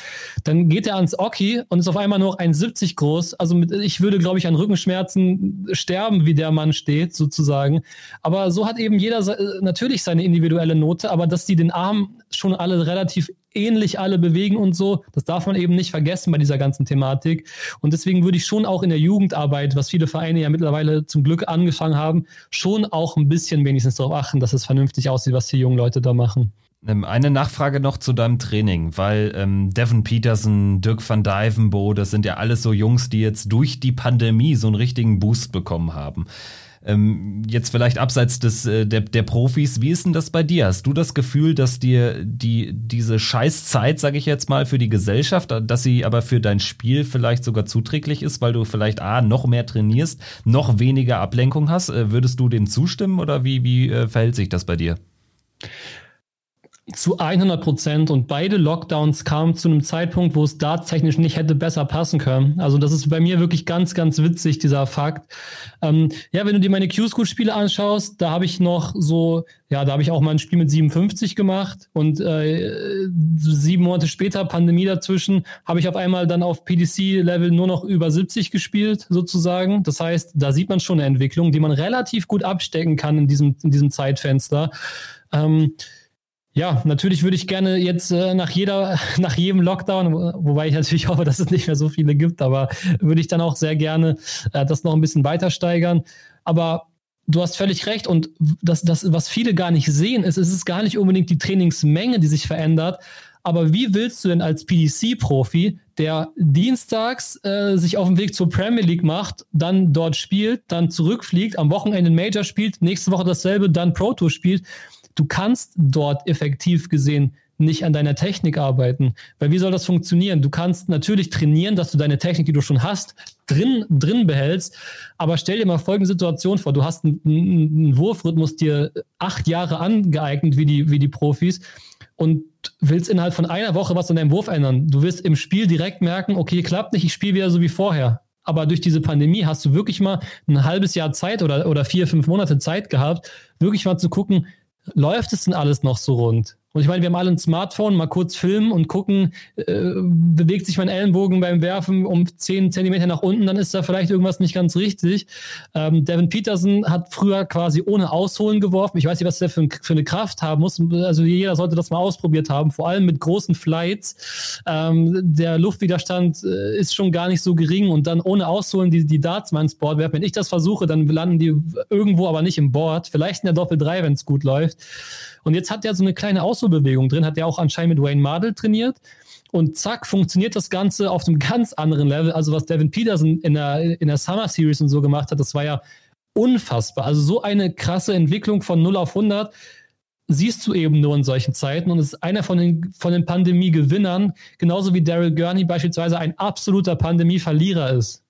Dann geht er ans Oki und ist auf einmal nur 1,70 groß. Also mit, ich würde, glaube ich, an Rückenschmerzen sterben, wie der Mann steht, sozusagen. Aber so hat eben jeder natürlich seine individuelle Note, aber dass die den Arm schon alle relativ ähnlich alle bewegen und so. Das darf man eben nicht vergessen bei dieser ganzen Thematik. Und deswegen würde ich schon auch in der Jugendarbeit, was viele Vereine ja mittlerweile zum Glück angefangen haben, schon auch ein bisschen wenigstens darauf achten, dass es vernünftig aussieht, was die jungen Leute da machen. Ähm, eine Nachfrage noch zu deinem Training, weil ähm, Devin Peterson, Dirk van Dijvenbo, das sind ja alles so Jungs, die jetzt durch die Pandemie so einen richtigen Boost bekommen haben. Ähm, jetzt vielleicht abseits des, äh, der, der Profis, wie ist denn das bei dir? Hast du das Gefühl, dass dir die, diese Scheißzeit, sage ich jetzt mal, für die Gesellschaft, dass sie aber für dein Spiel vielleicht sogar zuträglich ist, weil du vielleicht A, noch mehr trainierst, noch weniger Ablenkung hast? Äh, würdest du dem zustimmen oder wie, wie äh, verhält sich das bei dir? Zu 100 Prozent und beide Lockdowns kamen zu einem Zeitpunkt, wo es dartstechnisch nicht hätte besser passen können. Also das ist bei mir wirklich ganz, ganz witzig, dieser Fakt. Ähm, ja, wenn du dir meine Q-School-Spiele anschaust, da habe ich noch so, ja, da habe ich auch mal ein Spiel mit 57 gemacht und äh, sieben Monate später, Pandemie dazwischen, habe ich auf einmal dann auf PDC-Level nur noch über 70 gespielt, sozusagen. Das heißt, da sieht man schon eine Entwicklung, die man relativ gut abstecken kann in diesem, in diesem Zeitfenster. Ähm, ja, natürlich würde ich gerne jetzt äh, nach jeder, nach jedem Lockdown, wobei ich natürlich hoffe, dass es nicht mehr so viele gibt, aber würde ich dann auch sehr gerne äh, das noch ein bisschen weiter steigern. Aber du hast völlig recht und das, das, was viele gar nicht sehen, ist, ist es gar nicht unbedingt die Trainingsmenge, die sich verändert. Aber wie willst du denn als PDC-Profi, der dienstags äh, sich auf den Weg zur Premier League macht, dann dort spielt, dann zurückfliegt, am Wochenende Major spielt, nächste Woche dasselbe, dann Pro Tour spielt, du kannst dort effektiv gesehen nicht an deiner Technik arbeiten. Weil wie soll das funktionieren? Du kannst natürlich trainieren, dass du deine Technik, die du schon hast, drin, drin behältst. Aber stell dir mal folgende Situation vor. Du hast einen, einen Wurfrhythmus dir acht Jahre angeeignet, wie die, wie die Profis, und willst innerhalb von einer Woche was an deinem Wurf ändern. Du wirst im Spiel direkt merken, okay, klappt nicht, ich spiele wieder so wie vorher. Aber durch diese Pandemie hast du wirklich mal ein halbes Jahr Zeit oder, oder vier, fünf Monate Zeit gehabt, wirklich mal zu gucken, läuft es denn alles noch so rund? Und ich meine, wir haben alle ein Smartphone, mal kurz filmen und gucken, äh, bewegt sich mein Ellenbogen beim Werfen um 10 Zentimeter nach unten, dann ist da vielleicht irgendwas nicht ganz richtig. Ähm, Devin Peterson hat früher quasi ohne Ausholen geworfen. Ich weiß nicht, was der für, für, eine Kraft haben muss. Also jeder sollte das mal ausprobiert haben, vor allem mit großen Flights. Ähm, der Luftwiderstand äh, ist schon gar nicht so gering und dann ohne Ausholen die, die Darts mal ins Board werfen. Wenn ich das versuche, dann landen die irgendwo, aber nicht im Board. Vielleicht in der Doppel 3, wenn es gut läuft. Und jetzt hat er so eine kleine Ausholbewegung drin, hat er auch anscheinend mit Wayne Mardell trainiert. Und zack, funktioniert das Ganze auf einem ganz anderen Level. Also was Devin Peterson in der, in der Summer Series und so gemacht hat, das war ja unfassbar. Also so eine krasse Entwicklung von 0 auf 100 siehst du eben nur in solchen Zeiten und ist einer von den, von den Pandemie-Gewinnern, genauso wie Daryl Gurney beispielsweise ein absoluter Pandemie-Verlierer ist.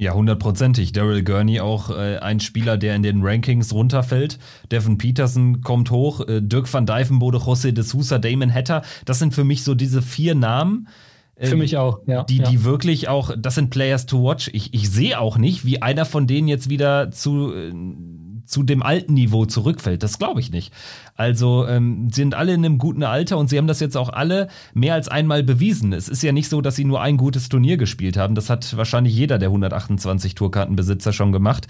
Ja, hundertprozentig. Daryl Gurney auch äh, ein Spieler, der in den Rankings runterfällt. Devin Peterson kommt hoch, äh, Dirk van Dijvenbode, José de Sousa, Damon Hatter. Das sind für mich so diese vier Namen. Äh, für mich auch, ja. Die, ja. die wirklich auch, das sind Players to watch. Ich, ich sehe auch nicht, wie einer von denen jetzt wieder zu äh, zu dem alten Niveau zurückfällt. Das glaube ich nicht. Also ähm, sind alle in einem guten Alter und sie haben das jetzt auch alle mehr als einmal bewiesen. Es ist ja nicht so, dass sie nur ein gutes Turnier gespielt haben. Das hat wahrscheinlich jeder der 128 Tourkartenbesitzer schon gemacht.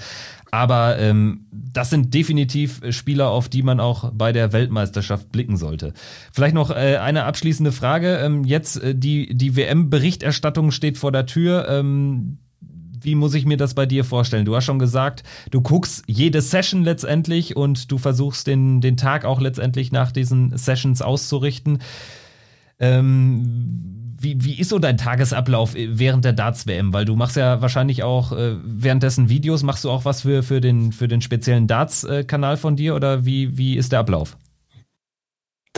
Aber ähm, das sind definitiv Spieler, auf die man auch bei der Weltmeisterschaft blicken sollte. Vielleicht noch äh, eine abschließende Frage. Ähm, jetzt äh, die, die WM-Berichterstattung steht vor der Tür. Ähm, wie muss ich mir das bei dir vorstellen? Du hast schon gesagt, du guckst jede Session letztendlich und du versuchst den, den Tag auch letztendlich nach diesen Sessions auszurichten. Ähm, wie, wie ist so dein Tagesablauf während der Darts-WM? Weil du machst ja wahrscheinlich auch äh, währenddessen Videos, machst du auch was für, für, den, für den speziellen Darts-Kanal von dir oder wie, wie ist der Ablauf?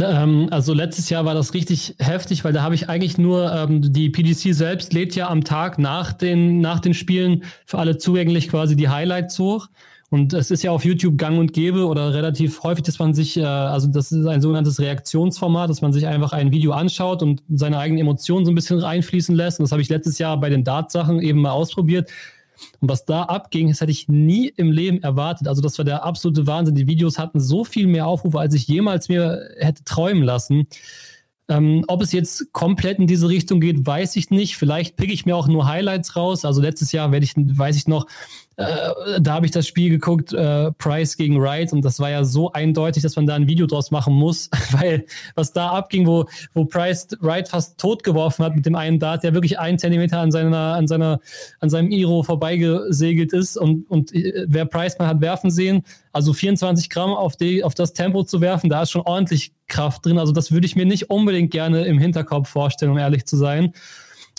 Ähm, also letztes Jahr war das richtig heftig, weil da habe ich eigentlich nur ähm, die PDC selbst lädt ja am Tag nach den, nach den Spielen für alle zugänglich quasi die Highlights hoch. Und es ist ja auf YouTube gang und gäbe oder relativ häufig, dass man sich, äh, also das ist ein sogenanntes Reaktionsformat, dass man sich einfach ein Video anschaut und seine eigenen Emotionen so ein bisschen reinfließen lässt. Und das habe ich letztes Jahr bei den Dart-Sachen eben mal ausprobiert. Und was da abging, das hätte ich nie im Leben erwartet. Also das war der absolute Wahnsinn. Die Videos hatten so viel mehr Aufrufe, als ich jemals mir hätte träumen lassen. Ähm, ob es jetzt komplett in diese Richtung geht, weiß ich nicht. Vielleicht picke ich mir auch nur Highlights raus. Also letztes Jahr werde ich, weiß ich noch, äh, da habe ich das Spiel geguckt, äh, Price gegen Wright, und das war ja so eindeutig, dass man da ein Video draus machen muss, weil was da abging, wo, wo Price Wright fast tot geworfen hat mit dem einen Dart, der wirklich einen Zentimeter an seiner, an seiner, an seinem Iro vorbeigesegelt ist und, und äh, wer Price mal hat werfen sehen, also 24 Gramm auf, die, auf das Tempo zu werfen, da ist schon ordentlich Kraft drin. Also das würde ich mir nicht unbedingt gerne im Hinterkopf vorstellen, um ehrlich zu sein.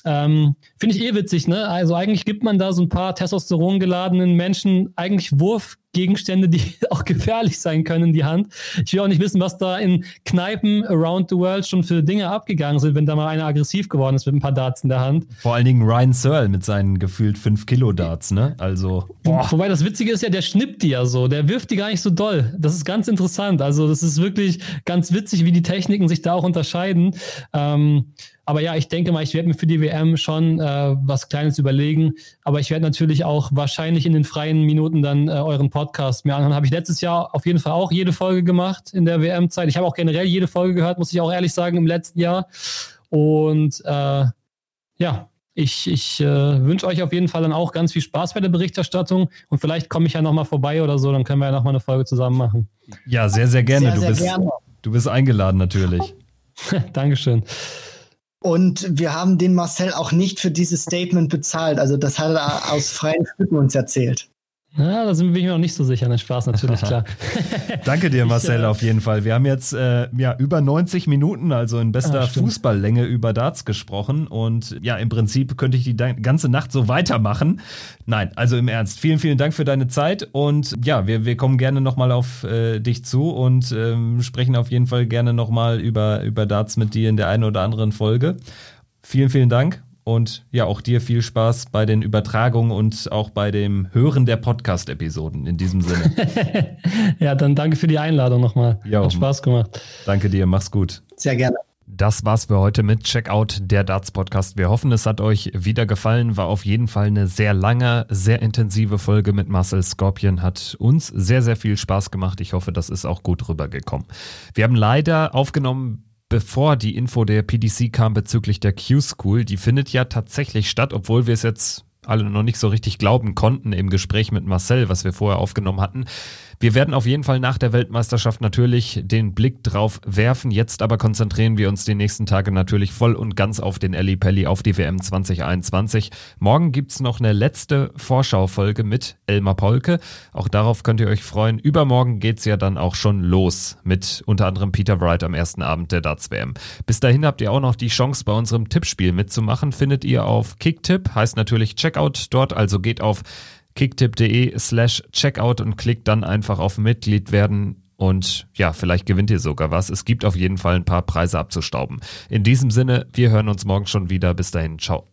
Ähm, Finde ich eh witzig, ne? Also eigentlich gibt man da so ein paar Testosteron geladenen Menschen eigentlich Wurfgegenstände, die auch gefährlich sein können in die Hand. Ich will auch nicht wissen, was da in Kneipen around the world schon für Dinge abgegangen sind, wenn da mal einer aggressiv geworden ist mit ein paar Darts in der Hand. Vor allen Dingen Ryan Searle mit seinen gefühlt 5 Kilo Darts, ne? Also. Boah. Wobei das Witzige ist ja, der schnippt die ja so. Der wirft die gar nicht so doll. Das ist ganz interessant. Also das ist wirklich ganz witzig, wie die Techniken sich da auch unterscheiden. Ähm, aber ja, ich denke mal, ich werde mir für die WM schon äh, was Kleines überlegen. Aber ich werde natürlich auch wahrscheinlich in den freien Minuten dann äh, euren Podcast mir anhören. Habe ich letztes Jahr auf jeden Fall auch jede Folge gemacht in der WM-Zeit. Ich habe auch generell jede Folge gehört, muss ich auch ehrlich sagen, im letzten Jahr. Und äh, ja, ich, ich äh, wünsche euch auf jeden Fall dann auch ganz viel Spaß bei der Berichterstattung und vielleicht komme ich ja nochmal vorbei oder so, dann können wir ja nochmal eine Folge zusammen machen. Ja, sehr, sehr gerne. Sehr, du, sehr bist, gerne. du bist eingeladen natürlich. Dankeschön. Und wir haben den Marcel auch nicht für dieses Statement bezahlt. Also das hat er aus freien Stücken uns erzählt. Ja, da bin ich mir noch nicht so sicher. Ne, Spaß natürlich, klar. Danke dir, Marcel, ich, äh, auf jeden Fall. Wir haben jetzt äh, ja über 90 Minuten, also in bester ah, Fußballlänge über Darts gesprochen. Und ja, im Prinzip könnte ich die ganze Nacht so weitermachen. Nein, also im Ernst. Vielen, vielen Dank für deine Zeit. Und ja, wir, wir kommen gerne nochmal auf äh, dich zu und ähm, sprechen auf jeden Fall gerne nochmal über, über Darts mit dir in der einen oder anderen Folge. Vielen, vielen Dank und ja, auch dir viel Spaß bei den Übertragungen und auch bei dem Hören der Podcast-Episoden in diesem Sinne. ja, dann danke für die Einladung nochmal. Jo, Hat Spaß gemacht. Danke dir, mach's gut. Sehr gerne. Das war's für heute mit Checkout der Darts Podcast. Wir hoffen, es hat euch wieder gefallen. War auf jeden Fall eine sehr lange, sehr intensive Folge mit Marcel Scorpion. Hat uns sehr, sehr viel Spaß gemacht. Ich hoffe, das ist auch gut rübergekommen. Wir haben leider aufgenommen, bevor die Info der PDC kam bezüglich der Q-School, die findet ja tatsächlich statt, obwohl wir es jetzt alle noch nicht so richtig glauben konnten im Gespräch mit Marcel, was wir vorher aufgenommen hatten. Wir werden auf jeden Fall nach der Weltmeisterschaft natürlich den Blick drauf werfen. Jetzt aber konzentrieren wir uns die nächsten Tage natürlich voll und ganz auf den Elli Pelli, auf die WM 2021. Morgen gibt's noch eine letzte Vorschaufolge mit Elmar Polke. Auch darauf könnt ihr euch freuen. Übermorgen geht's ja dann auch schon los mit unter anderem Peter Wright am ersten Abend der Darts WM. Bis dahin habt ihr auch noch die Chance, bei unserem Tippspiel mitzumachen. Findet ihr auf Kicktipp, heißt natürlich Checkout dort, also geht auf kicktip.de slash checkout und klickt dann einfach auf Mitglied werden und ja, vielleicht gewinnt ihr sogar was. Es gibt auf jeden Fall ein paar Preise abzustauben. In diesem Sinne, wir hören uns morgen schon wieder. Bis dahin, ciao.